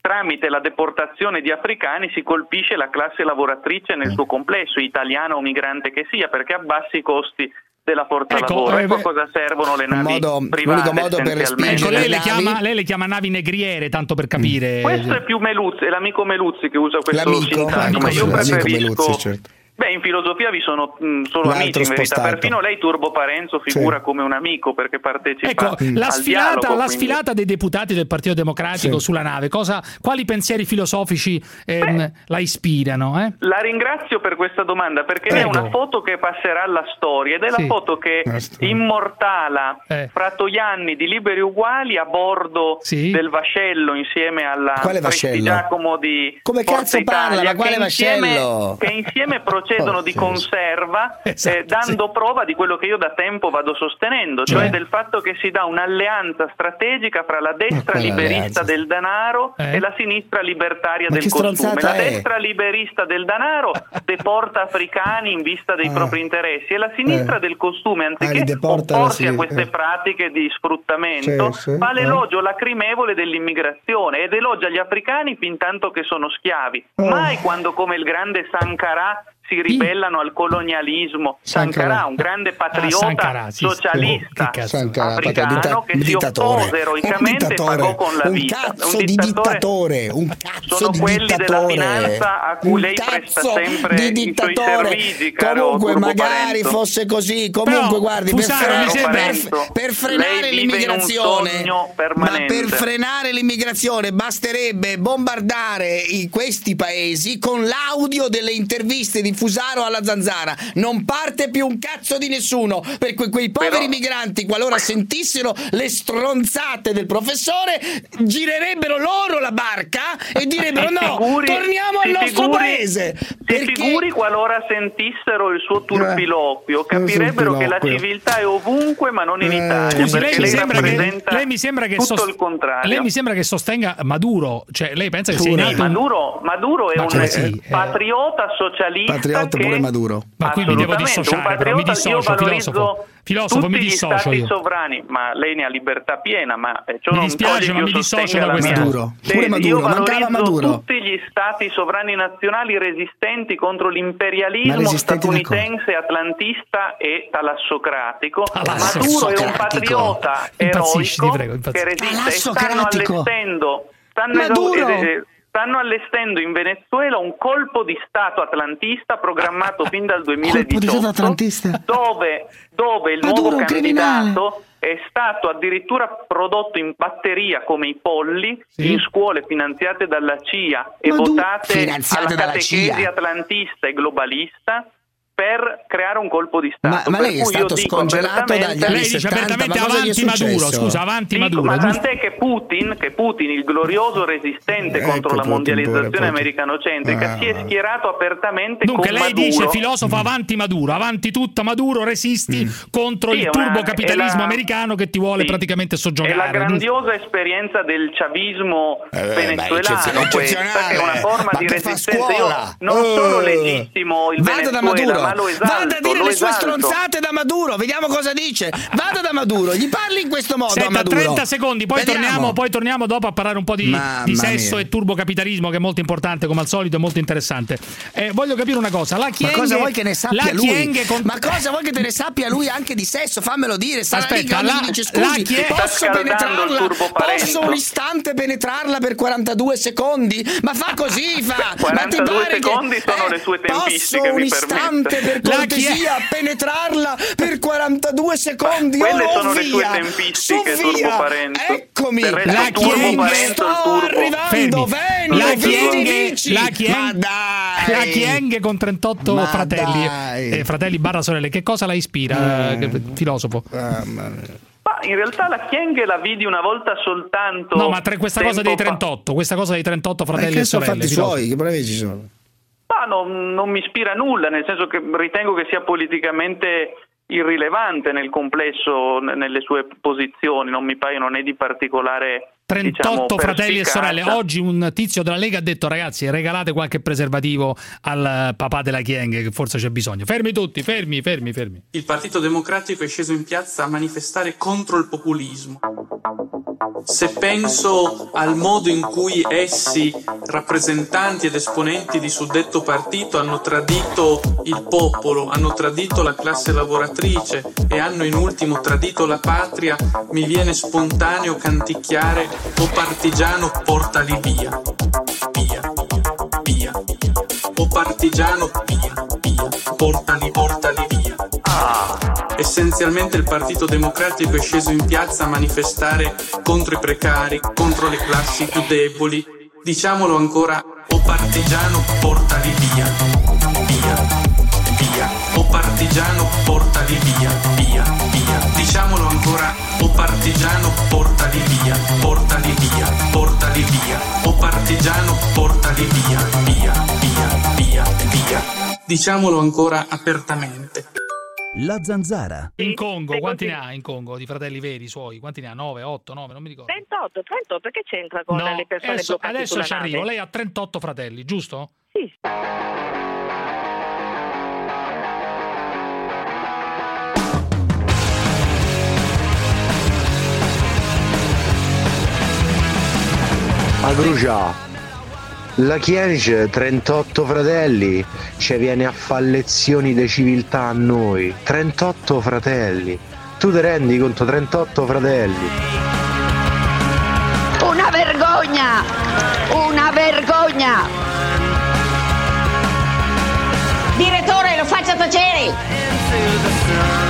[SPEAKER 43] tramite la deportazione di africani si colpisce la classe lavoratrice nel suo complesso, italiana o migrante che sia, perché abbassi i costi della forza
[SPEAKER 14] Ecco,
[SPEAKER 43] lavoro.
[SPEAKER 14] eh,
[SPEAKER 43] Ecco
[SPEAKER 14] beh,
[SPEAKER 43] a cosa servono le navi
[SPEAKER 15] modo-
[SPEAKER 43] private
[SPEAKER 15] l'unico modo per.
[SPEAKER 14] Ecco, lei le,
[SPEAKER 15] navi-
[SPEAKER 14] chiama, lei le chiama navi negriere, tanto per capire.
[SPEAKER 43] Questo è più Meluzzi, è l'amico Meluzzi che usa questo
[SPEAKER 15] L'amico,
[SPEAKER 43] sintagma.
[SPEAKER 15] l'amico,
[SPEAKER 43] Io
[SPEAKER 15] l'amico
[SPEAKER 43] preferisco
[SPEAKER 15] Meluzzi, certo.
[SPEAKER 43] Beh, in filosofia vi sono mh, solo
[SPEAKER 15] L'altro
[SPEAKER 43] amici in verità, perfino lei Turbo Parenzo figura
[SPEAKER 15] Sì.
[SPEAKER 43] come un amico perché partecipa
[SPEAKER 14] Ecco, la sfilata,
[SPEAKER 43] dialogo,
[SPEAKER 14] la
[SPEAKER 43] quindi-
[SPEAKER 14] sfilata dei deputati del Partito Democratico
[SPEAKER 15] Sì.
[SPEAKER 14] sulla nave, cosa, quali pensieri filosofici ehm, la ispirano? eh?
[SPEAKER 43] La ringrazio per questa domanda perché
[SPEAKER 14] Prego.
[SPEAKER 43] è una foto che passerà alla storia ed è
[SPEAKER 14] Sì.
[SPEAKER 43] la foto che
[SPEAKER 15] storia.
[SPEAKER 43] immortala
[SPEAKER 14] Eh.
[SPEAKER 43] fra Toianni di Liberi Uguali a bordo
[SPEAKER 14] Sì.
[SPEAKER 43] del vascello insieme alla
[SPEAKER 15] Quale vascello?
[SPEAKER 43] Prestigiacomo di
[SPEAKER 15] Come
[SPEAKER 43] Forza
[SPEAKER 15] cazzo parla?
[SPEAKER 43] Italia,
[SPEAKER 15] Ma quale
[SPEAKER 43] che insieme,
[SPEAKER 15] vascello?
[SPEAKER 43] che insieme procedono di
[SPEAKER 15] Oh,
[SPEAKER 43] conserva
[SPEAKER 14] Esatto,
[SPEAKER 43] eh, dando
[SPEAKER 14] sì.
[SPEAKER 43] prova di quello che io da tempo vado sostenendo, cioè
[SPEAKER 14] Cioè?
[SPEAKER 43] del fatto che si dà un'alleanza strategica fra la destra liberista
[SPEAKER 15] alleanza?
[SPEAKER 43] del denaro
[SPEAKER 14] Eh?
[SPEAKER 43] e la sinistra libertaria
[SPEAKER 15] Ma
[SPEAKER 43] del costume. La
[SPEAKER 15] è?
[SPEAKER 43] destra liberista del denaro deporta africani in vista dei
[SPEAKER 15] Ah.
[SPEAKER 43] propri interessi e la sinistra
[SPEAKER 15] Eh.
[SPEAKER 43] del costume,
[SPEAKER 15] Ah,
[SPEAKER 43] anziché
[SPEAKER 15] deporta
[SPEAKER 43] opporsi
[SPEAKER 15] la
[SPEAKER 43] a queste
[SPEAKER 15] eh.
[SPEAKER 43] pratiche di sfruttamento,
[SPEAKER 15] Sì, sì,
[SPEAKER 43] fa
[SPEAKER 15] eh.
[SPEAKER 43] l'elogio lacrimevole dell'immigrazione ed elogia gli africani fin tanto che sono schiavi.
[SPEAKER 15] Oh.
[SPEAKER 43] Mai quando come il grande Sankara si ribellano al colonialismo.
[SPEAKER 15] Sankara.
[SPEAKER 43] Sankara, un grande patriota
[SPEAKER 14] Sankara, sì, sì.
[SPEAKER 43] socialista
[SPEAKER 14] che cazzo.
[SPEAKER 15] Sankara,
[SPEAKER 43] africano che si
[SPEAKER 15] dittatore.
[SPEAKER 43] oppose eroicamente
[SPEAKER 15] un
[SPEAKER 43] e pagò con la
[SPEAKER 15] un
[SPEAKER 43] vita.
[SPEAKER 15] cazzo di dittatore, un cazzo
[SPEAKER 43] Sono
[SPEAKER 15] di
[SPEAKER 43] quelli della
[SPEAKER 15] dittatore.
[SPEAKER 43] finanza a cui
[SPEAKER 15] Un
[SPEAKER 43] lei presta
[SPEAKER 15] cazzo
[SPEAKER 43] sempre
[SPEAKER 15] di
[SPEAKER 43] i suoi
[SPEAKER 15] dittatore.
[SPEAKER 43] servigi, caro
[SPEAKER 15] Comunque, magari
[SPEAKER 43] Parenzo.
[SPEAKER 15] fosse così. Comunque,
[SPEAKER 14] Però,
[SPEAKER 15] guardi,
[SPEAKER 14] Fusaro,
[SPEAKER 15] per,
[SPEAKER 14] mi
[SPEAKER 15] fre-
[SPEAKER 14] sembra-
[SPEAKER 15] per- per frenare
[SPEAKER 43] un
[SPEAKER 15] l'immigrazione, per frenare l'immigrazione basterebbe bombardare i- questi paesi con l'audio delle interviste di Fusaro alla Zanzara. Non parte più un cazzo di nessuno, perché quei poveri
[SPEAKER 43] Però-
[SPEAKER 15] migranti, qualora sentissero le stronzate del professore, girerebbero loro la barca e direbbero no,
[SPEAKER 43] figuri-
[SPEAKER 15] torniamo al nostro
[SPEAKER 43] figuri-
[SPEAKER 15] paese. Perché...
[SPEAKER 43] figuri qualora sentissero il suo turpiloquio,
[SPEAKER 15] Eh,
[SPEAKER 43] capirebbero che la civiltà è ovunque ma non in
[SPEAKER 15] Eh,
[SPEAKER 43] Italia,
[SPEAKER 14] Scusi, lei mi,
[SPEAKER 43] lei
[SPEAKER 14] sembra che, lei mi sembra che
[SPEAKER 43] tutto
[SPEAKER 14] sos-
[SPEAKER 43] il contrario.
[SPEAKER 14] lei mi sembra che sostenga Maduro, cioè lei pensa che sia in
[SPEAKER 15] Pure.
[SPEAKER 14] un-
[SPEAKER 43] Maduro, Maduro è
[SPEAKER 14] Ma
[SPEAKER 43] un
[SPEAKER 14] come sì, eh.
[SPEAKER 43] patriota socialista
[SPEAKER 15] Patriota pure Maduro.
[SPEAKER 14] Ma qui mi devo dissociare, però, mi dissocio, filosofo. Filosofo,
[SPEAKER 43] tutti
[SPEAKER 14] mi
[SPEAKER 43] gli
[SPEAKER 14] dissocio
[SPEAKER 43] stati
[SPEAKER 14] io.
[SPEAKER 43] sovrani, ma lei ne ha libertà piena, ma eh, ciò
[SPEAKER 14] Mi
[SPEAKER 43] non
[SPEAKER 14] dispiace, ma mi dissocio da
[SPEAKER 43] mia
[SPEAKER 15] Maduro,
[SPEAKER 43] tesi.
[SPEAKER 15] pure Maduro,
[SPEAKER 43] io
[SPEAKER 15] mancava Maduro.
[SPEAKER 43] tutti gli stati sovrani nazionali resistenti contro l'imperialismo statunitense, atlantista e talassocratico.
[SPEAKER 14] Talasso-
[SPEAKER 43] Maduro è un patriota eroico
[SPEAKER 14] prego,
[SPEAKER 43] che resiste e stanno
[SPEAKER 15] Talassocratico.
[SPEAKER 43] allestendo stanno,
[SPEAKER 15] Maduro!
[SPEAKER 43] Stanno allestendo in Venezuela un colpo di Stato atlantista programmato fin dal
[SPEAKER 15] Colpo di stato
[SPEAKER 43] 2018
[SPEAKER 15] atlantista.
[SPEAKER 43] dove, dove il
[SPEAKER 15] Maduro,
[SPEAKER 43] nuovo candidato è stato addirittura prodotto in batteria come i polli in scuole finanziate dalla CIA e
[SPEAKER 15] Maduro-
[SPEAKER 43] votate alla catechesi atlantista e globalista per creare un colpo di
[SPEAKER 15] Ma,
[SPEAKER 43] Stato.
[SPEAKER 15] ma
[SPEAKER 43] Per
[SPEAKER 15] lei è
[SPEAKER 43] cui io
[SPEAKER 15] stato
[SPEAKER 43] dico
[SPEAKER 15] scongelato dagli anni
[SPEAKER 14] Lei dice
[SPEAKER 15] 70,
[SPEAKER 14] apertamente
[SPEAKER 15] ma è
[SPEAKER 14] avanti Maduro, scusa, avanti
[SPEAKER 43] Dico,
[SPEAKER 14] Maduro.
[SPEAKER 43] ma
[SPEAKER 14] giusto?
[SPEAKER 43] tant'è che Putin, che Putin, il glorioso resistente
[SPEAKER 15] Ecco
[SPEAKER 43] contro la mondializzazione americanocentrica,
[SPEAKER 15] Ah.
[SPEAKER 43] si è schierato apertamente
[SPEAKER 14] Dunque
[SPEAKER 43] con
[SPEAKER 14] lei
[SPEAKER 43] Maduro.
[SPEAKER 14] dice filosofo avanti Maduro, avanti tutta Maduro, resisti contro
[SPEAKER 43] Sì,
[SPEAKER 14] il
[SPEAKER 43] è
[SPEAKER 14] turbocapitalismo
[SPEAKER 43] è la-
[SPEAKER 14] americano che ti vuole
[SPEAKER 43] sì.
[SPEAKER 14] praticamente
[SPEAKER 43] È
[SPEAKER 14] soggiogare.
[SPEAKER 43] la
[SPEAKER 14] giusto?
[SPEAKER 43] grandiosa esperienza del chavismo
[SPEAKER 31] Eh, beh,
[SPEAKER 43] venezuelano,
[SPEAKER 31] eccezionale,
[SPEAKER 43] questa, che è una forma
[SPEAKER 15] Ma
[SPEAKER 43] di resistenza.
[SPEAKER 15] scuola?
[SPEAKER 43] Io non sono legittimo il Venezuela,
[SPEAKER 15] Maduro,
[SPEAKER 43] ma lo esalto,
[SPEAKER 15] vada a dire le sue
[SPEAKER 43] esalto.
[SPEAKER 15] stronzate da Maduro, vediamo cosa dice. Vada da Maduro, gli parli in questo modo a
[SPEAKER 14] Senta,
[SPEAKER 15] Maduro.
[SPEAKER 14] 30 secondi, poi torniamo, poi torniamo dopo a parlare un po' di, di sesso
[SPEAKER 15] mia.
[SPEAKER 14] e turbocapitalismo che è molto importante come al solito, è molto interessante. Eh, voglio capire una cosa, la
[SPEAKER 15] Ma
[SPEAKER 14] Chienghe,
[SPEAKER 15] cosa vuoi che ne sappia
[SPEAKER 14] la
[SPEAKER 15] lui?
[SPEAKER 14] Con-
[SPEAKER 15] Ma cosa vuoi che te ne sappia lui anche di sesso? Fammelo dire. Sarà
[SPEAKER 14] Aspetta,
[SPEAKER 15] lì che
[SPEAKER 14] la-
[SPEAKER 15] dice
[SPEAKER 14] la
[SPEAKER 15] scusi,
[SPEAKER 14] Chienghe-
[SPEAKER 15] posso
[SPEAKER 43] Sta
[SPEAKER 15] penetrarla?
[SPEAKER 43] turbo Parenzo."
[SPEAKER 15] Posso un istante penetrarla per 42 secondi? Ma fa così, fa. Ma ti
[SPEAKER 43] 42
[SPEAKER 15] pare che-
[SPEAKER 43] secondi sono le sue tempistiche,
[SPEAKER 15] Posso un
[SPEAKER 43] mi
[SPEAKER 15] istante
[SPEAKER 43] permetta.
[SPEAKER 15] per
[SPEAKER 14] La
[SPEAKER 15] cortesia penetrarla per 42 secondi?
[SPEAKER 43] Quelle
[SPEAKER 15] oh,
[SPEAKER 43] sono le sue
[SPEAKER 15] via.
[SPEAKER 43] tempistiche, Turbo
[SPEAKER 15] via. Eccomi.
[SPEAKER 14] La
[SPEAKER 43] il
[SPEAKER 15] Sto arrivando,
[SPEAKER 14] Fermi.
[SPEAKER 15] vengo,
[SPEAKER 14] La
[SPEAKER 15] vici.
[SPEAKER 14] la
[SPEAKER 15] dai.
[SPEAKER 14] La Chienghe con 38
[SPEAKER 15] Ma
[SPEAKER 14] fratelli, eh, fratelli barra sorelle, che cosa la ispira, eh, filosofo?
[SPEAKER 15] Mamma mia.
[SPEAKER 43] Ma in realtà la Chienghe la vidi una volta soltanto.
[SPEAKER 14] No, ma tre- questa cosa dei
[SPEAKER 43] fa.
[SPEAKER 14] 38, questa cosa dei 38
[SPEAKER 15] Ma
[SPEAKER 14] fratelli
[SPEAKER 15] che
[SPEAKER 14] e
[SPEAKER 15] sono
[SPEAKER 14] sorelle.
[SPEAKER 15] fatti
[SPEAKER 14] filosofo.
[SPEAKER 15] suoi? Che problemi ci sono?
[SPEAKER 43] Ma non, non mi ispira a nulla, nel senso che ritengo che sia politicamente irrilevante nel complesso, nelle sue posizioni, non mi paiono né di particolare
[SPEAKER 14] 38
[SPEAKER 43] diciamo,
[SPEAKER 14] fratelli e sorelle. Oggi un tizio della Lega ha detto: ragazzi, regalate qualche preservativo al papà della Chienghe, che forse c'è bisogno. Fermi tutti, fermi, fermi, fermi.
[SPEAKER 44] Il Partito Democratico è sceso in piazza a manifestare contro il populismo. Se penso al modo in cui essi, rappresentanti ed esponenti di suddetto partito, hanno tradito il popolo, hanno tradito la classe lavoratrice e hanno in ultimo tradito la patria, mi viene spontaneo canticchiare O partigiano portali via, via, via, O partigiano via, via, portali, portali via. Essenzialmente il Partito Democratico è sceso in piazza a manifestare contro i precari, contro le classi più deboli. Diciamolo ancora, o partigiano portali via, via, via. O partigiano portali via, via, via. Diciamolo ancora, o partigiano portali via, portali via, portali via. O partigiano portali via, via, via, via, via. Diciamolo ancora apertamente.
[SPEAKER 22] La zanzara.
[SPEAKER 14] In Congo, quanti ne ha in Congo di fratelli veri suoi? Quanti ne ha? 9, 8, 9, non mi ricordo.
[SPEAKER 45] 38, 38, che c'entra con
[SPEAKER 14] No,
[SPEAKER 45] le persone
[SPEAKER 14] adesso, adesso ci arrivo. Lei ha 38 fratelli, giusto?
[SPEAKER 45] Sì.
[SPEAKER 46] Agrucia, la Chierice, 38 fratelli, ci viene a fare lezioni di civiltà a noi. 38 fratelli. Tu ti rendi conto? 38 fratelli.
[SPEAKER 47] Una vergogna! Una vergogna! Direttore, lo faccia tacere!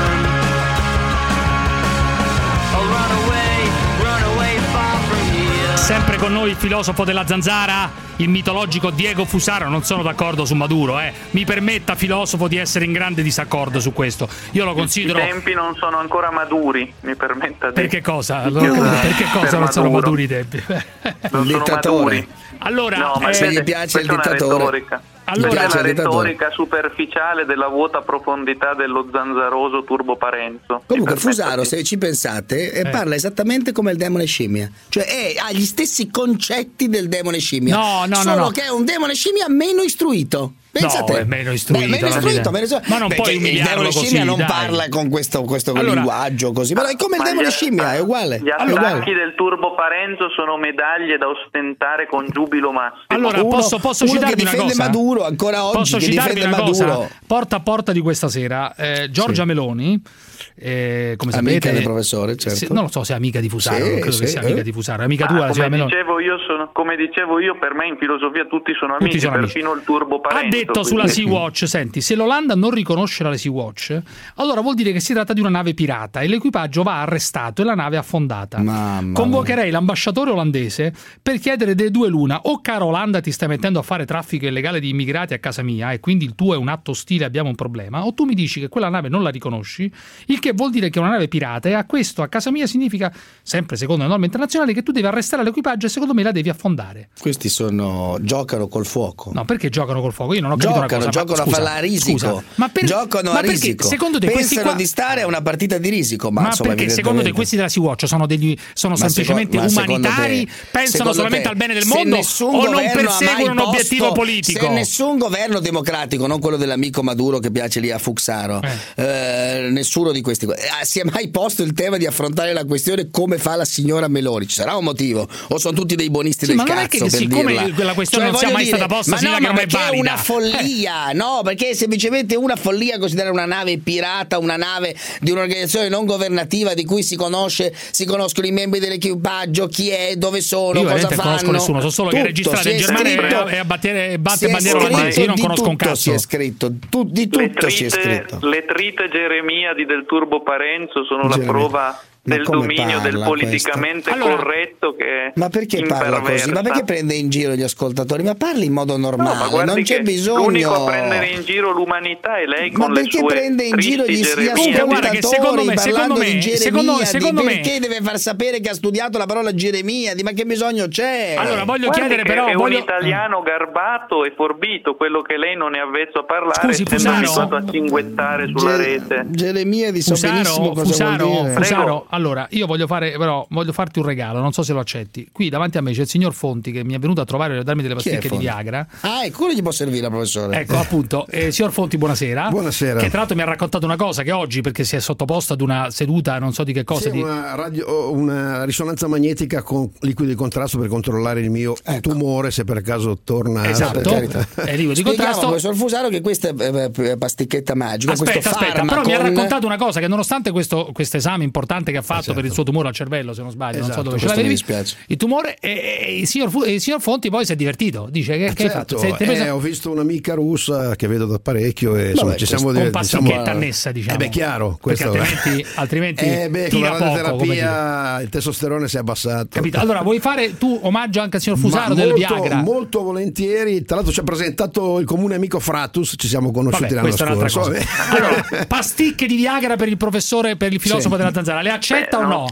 [SPEAKER 14] Sempre con noi il filosofo della zanzara, il mitologico Diego Fusaro. Non sono d'accordo su Maduro, eh. Mi permetta, filosofo, di essere in grande disaccordo su questo. Io lo considero.
[SPEAKER 43] I tempi non sono ancora maduri, mi permetta di...
[SPEAKER 14] Per che cosa? Allora, perché cosa
[SPEAKER 43] Per
[SPEAKER 14] non sono
[SPEAKER 43] Maduro.
[SPEAKER 14] maturi i tempi?
[SPEAKER 43] Non sono maduri.
[SPEAKER 14] Allora,
[SPEAKER 43] no, ma
[SPEAKER 14] eh, se gli piace il dittatore.
[SPEAKER 43] retorica.
[SPEAKER 14] Allora-
[SPEAKER 43] la retorica superficiale della vuota profondità dello zanzaroso Turbo Parenzo.
[SPEAKER 15] Comunque Fusaro, se ci pensate, eh,
[SPEAKER 14] Eh.
[SPEAKER 15] parla esattamente come il demone scimmia. Cioè è- ha gli stessi concetti del demone scimmia.
[SPEAKER 14] No, no, no,
[SPEAKER 15] Solo
[SPEAKER 14] no.
[SPEAKER 15] che è un demone scimmia meno istruito. Pensa
[SPEAKER 14] No,
[SPEAKER 15] te.
[SPEAKER 14] è meno istruito,
[SPEAKER 15] Beh, meno istruito, meno istruito.
[SPEAKER 14] Ma non
[SPEAKER 15] Perché
[SPEAKER 14] puoi
[SPEAKER 15] il demone
[SPEAKER 14] così,
[SPEAKER 15] scimmia non
[SPEAKER 14] dai.
[SPEAKER 15] parla con questo, questo
[SPEAKER 14] Allora-
[SPEAKER 15] linguaggio così, ma è come il demone
[SPEAKER 43] gli-
[SPEAKER 15] scimmia, è uguale.
[SPEAKER 43] Gli attacchi
[SPEAKER 15] uguale.
[SPEAKER 43] del Turbo Parenzo sono medaglie da ostentare con giubilo massimo.
[SPEAKER 14] Allora,
[SPEAKER 15] Uno-
[SPEAKER 14] posso, posso
[SPEAKER 15] uno che
[SPEAKER 14] citarvi una cosa?
[SPEAKER 15] Maduro, ancora oggi,
[SPEAKER 14] Posso
[SPEAKER 15] che
[SPEAKER 14] citarvi
[SPEAKER 15] difende
[SPEAKER 14] una
[SPEAKER 15] Maduro.
[SPEAKER 14] cosa? Porta a porta di questa sera, eh, Giorgia Meloni, eh, come
[SPEAKER 15] Amica
[SPEAKER 14] sapete...
[SPEAKER 15] del professore, certo.
[SPEAKER 14] se- non lo so se è amica di Fusaro,
[SPEAKER 15] Sì,
[SPEAKER 14] non credo che
[SPEAKER 15] sì,
[SPEAKER 14] sia
[SPEAKER 15] eh.
[SPEAKER 14] amica di Fusaro, amica
[SPEAKER 43] Ah,
[SPEAKER 14] tua,
[SPEAKER 43] come,
[SPEAKER 14] Meloni.
[SPEAKER 43] dicevo io sono, come dicevo io, per me in filosofia tutti sono
[SPEAKER 14] Tutti
[SPEAKER 43] amici,
[SPEAKER 14] sono amici.
[SPEAKER 43] perfino il Turbo
[SPEAKER 14] Ha
[SPEAKER 43] Parenzo.
[SPEAKER 14] detto sulla
[SPEAKER 43] quindi-
[SPEAKER 14] Sea-Watch, senti, se l'Olanda non riconosce la Sea-Watch, allora vuol dire che si tratta di una nave pirata e l'equipaggio va arrestato e la nave affondata.
[SPEAKER 15] Mamma
[SPEAKER 14] Convocherei l'ambasciatore olandese per chiedere delle due l'una, o cara Olanda ti stai mettendo a fare traffico illegale di immigrati a casa mia e quindi il tuo è un atto ostile, abbiamo un problema, o tu mi dici che quella nave non la riconosci, il che vuol dire che è una nave pirata e a questo a casa mia significa, sempre secondo le norme internazionali, che tu devi arrestare l'equipaggio e secondo me la devi affondare.
[SPEAKER 15] Questi sono giocano col fuoco.
[SPEAKER 14] No, perché giocano col fuoco? Io non ho capito
[SPEAKER 15] Giocano,
[SPEAKER 14] una cosa. ma
[SPEAKER 15] giocano a
[SPEAKER 14] scusa,
[SPEAKER 15] farla a risico.
[SPEAKER 14] scusa, ma per-
[SPEAKER 15] giocano
[SPEAKER 14] ma
[SPEAKER 15] a
[SPEAKER 14] perché,
[SPEAKER 15] risico.
[SPEAKER 14] Secondo te
[SPEAKER 15] Pensano
[SPEAKER 14] qua
[SPEAKER 15] di stare a una partita di risico, ma,
[SPEAKER 14] ma
[SPEAKER 15] insomma,
[SPEAKER 14] perché secondo te questi della Sea-Watch sono, degli, sono
[SPEAKER 15] Ma
[SPEAKER 14] semplicemente
[SPEAKER 15] seco- ma
[SPEAKER 14] umanitari,
[SPEAKER 15] te-
[SPEAKER 14] pensano solamente
[SPEAKER 15] te,
[SPEAKER 14] al bene del mondo o non perseguono un obiettivo
[SPEAKER 15] posto-
[SPEAKER 14] politico?
[SPEAKER 15] Se nessun governo democratico, non quello dell'amico Maduro che piace lì a Fuxaro, eh, nessuno di questi eh, si è mai posto il tema di affrontare la questione come fa la signora Meloni? Ci sarà un motivo? O sono tutti dei buonisti
[SPEAKER 14] Sì,
[SPEAKER 15] del
[SPEAKER 14] ma non è
[SPEAKER 15] cazzo
[SPEAKER 14] che siccome
[SPEAKER 15] dirla?
[SPEAKER 14] quella questione non sia mai stata posta,
[SPEAKER 15] ma no, ma
[SPEAKER 14] non è
[SPEAKER 15] perché è
[SPEAKER 14] valida.
[SPEAKER 15] una follia, no, perché è semplicemente una follia considerare una nave pirata, una nave di un'organizzazione non governativa di cui si conosce, si conoscono i membri dell'equipaggio, chi è, dove sono,
[SPEAKER 14] Io
[SPEAKER 15] cosa
[SPEAKER 14] veramente non
[SPEAKER 15] fanno.
[SPEAKER 14] conosco nessuno, so solo che è
[SPEAKER 15] Tutto,
[SPEAKER 14] registrata
[SPEAKER 15] si
[SPEAKER 14] in
[SPEAKER 15] è
[SPEAKER 14] Germania
[SPEAKER 15] scritto-
[SPEAKER 14] e, e abbattere- e batte
[SPEAKER 15] è
[SPEAKER 14] bandiera olandese. Io non
[SPEAKER 15] di
[SPEAKER 14] conosco un
[SPEAKER 15] tutto Si
[SPEAKER 14] cazzo.
[SPEAKER 15] è scritto, Tu- di
[SPEAKER 43] Le
[SPEAKER 15] tutto si è
[SPEAKER 43] trite,
[SPEAKER 15] scritto.
[SPEAKER 43] le trite geremiadi del Turbo Parenzo sono la prova del dominio del politicamente
[SPEAKER 14] questo?
[SPEAKER 43] corretto che
[SPEAKER 15] Ma perché parla così?
[SPEAKER 43] imperversa.
[SPEAKER 15] Ma perché prende in giro gli ascoltatori? Ma parli in modo normale,
[SPEAKER 43] No,
[SPEAKER 15] non c'è bisogno.
[SPEAKER 43] L'unico a prendere in giro l'umanità è lei
[SPEAKER 15] Ma
[SPEAKER 43] con
[SPEAKER 15] perché prende in giro gli, ascoltatori
[SPEAKER 14] secondo me-
[SPEAKER 15] parlando
[SPEAKER 14] secondo me-
[SPEAKER 15] di
[SPEAKER 14] secondo- me-
[SPEAKER 15] perché deve far sapere che ha studiato la parola Geremiadi? Ma che bisogno c'è?
[SPEAKER 14] Allora, voglio
[SPEAKER 43] Guardi
[SPEAKER 14] chiedere però...
[SPEAKER 43] è
[SPEAKER 14] voglio-
[SPEAKER 43] un italiano garbato e forbito, quello che lei non è avvezzo a parlare,
[SPEAKER 14] Scusi,
[SPEAKER 43] abituato a cinguettare sulla
[SPEAKER 15] Ge-
[SPEAKER 43] rete.
[SPEAKER 15] Geremiadi so benissimo
[SPEAKER 14] Fusaro,
[SPEAKER 15] cosa
[SPEAKER 14] Fusaro. Fusaro. Allora io voglio fare però voglio farti un regalo, non so se lo accetti. Qui davanti a me c'è il signor Fonti che mi è venuto a trovare per darmi delle pasticche di? Viagra.
[SPEAKER 15] Ah, e quello gli può servire, professore.
[SPEAKER 14] Ecco, appunto, eh, signor Fonti, buonasera.
[SPEAKER 2] Buonasera.
[SPEAKER 14] Che tra l'altro mi ha raccontato una cosa che oggi, perché si è sottoposto ad una seduta, non so di che cosa,
[SPEAKER 2] Sì,
[SPEAKER 14] di...
[SPEAKER 2] una, radio- una risonanza magnetica con liquido di contrasto per controllare il mio tumore se per caso torna
[SPEAKER 14] Esatto. È liquido di contrasto.
[SPEAKER 15] professor Fusaro, che questa è eh, pasticchetta magica.
[SPEAKER 14] Aspetta, aspetta, però
[SPEAKER 15] farmaco
[SPEAKER 14] mi ha
[SPEAKER 15] con-
[SPEAKER 14] raccontato una cosa che nonostante questo esame importante che ha fatto per il suo tumore al cervello, se non sbaglio, non so
[SPEAKER 2] Esatto,
[SPEAKER 14] dove ce l'avevi, il tumore, e, il, signor, il signor Fonti poi si è divertito, dice che, che hai
[SPEAKER 2] Certo,
[SPEAKER 14] fatto? Sei-
[SPEAKER 2] eh, ho visto un'amica russa che vedo da parecchio e insomma, ci siamo
[SPEAKER 14] con
[SPEAKER 2] dire-
[SPEAKER 14] pasticchetta
[SPEAKER 2] diciamo-
[SPEAKER 14] annessa, diciamo.
[SPEAKER 2] Eh beh, chiaro,
[SPEAKER 14] Perché
[SPEAKER 2] questo
[SPEAKER 14] altrimenti, altrimenti
[SPEAKER 2] Eh beh, con la radioterapia il testosterone si è abbassato.
[SPEAKER 14] Capito? Allora, vuoi fare tu omaggio anche al signor Fusaro del
[SPEAKER 2] molto,
[SPEAKER 14] Viagra?
[SPEAKER 2] molto volentieri. Tra l'altro ci ha presentato il comune amico Fratus, ci siamo conosciuti
[SPEAKER 14] Vabbè,
[SPEAKER 2] l'anno scorso. Vabbè.
[SPEAKER 14] Allora, pasticche di Viagra per il professore, per il filosofo
[SPEAKER 2] Sì.
[SPEAKER 14] della zanzara, le accetta
[SPEAKER 43] Beh,
[SPEAKER 14] o
[SPEAKER 43] no.
[SPEAKER 14] no?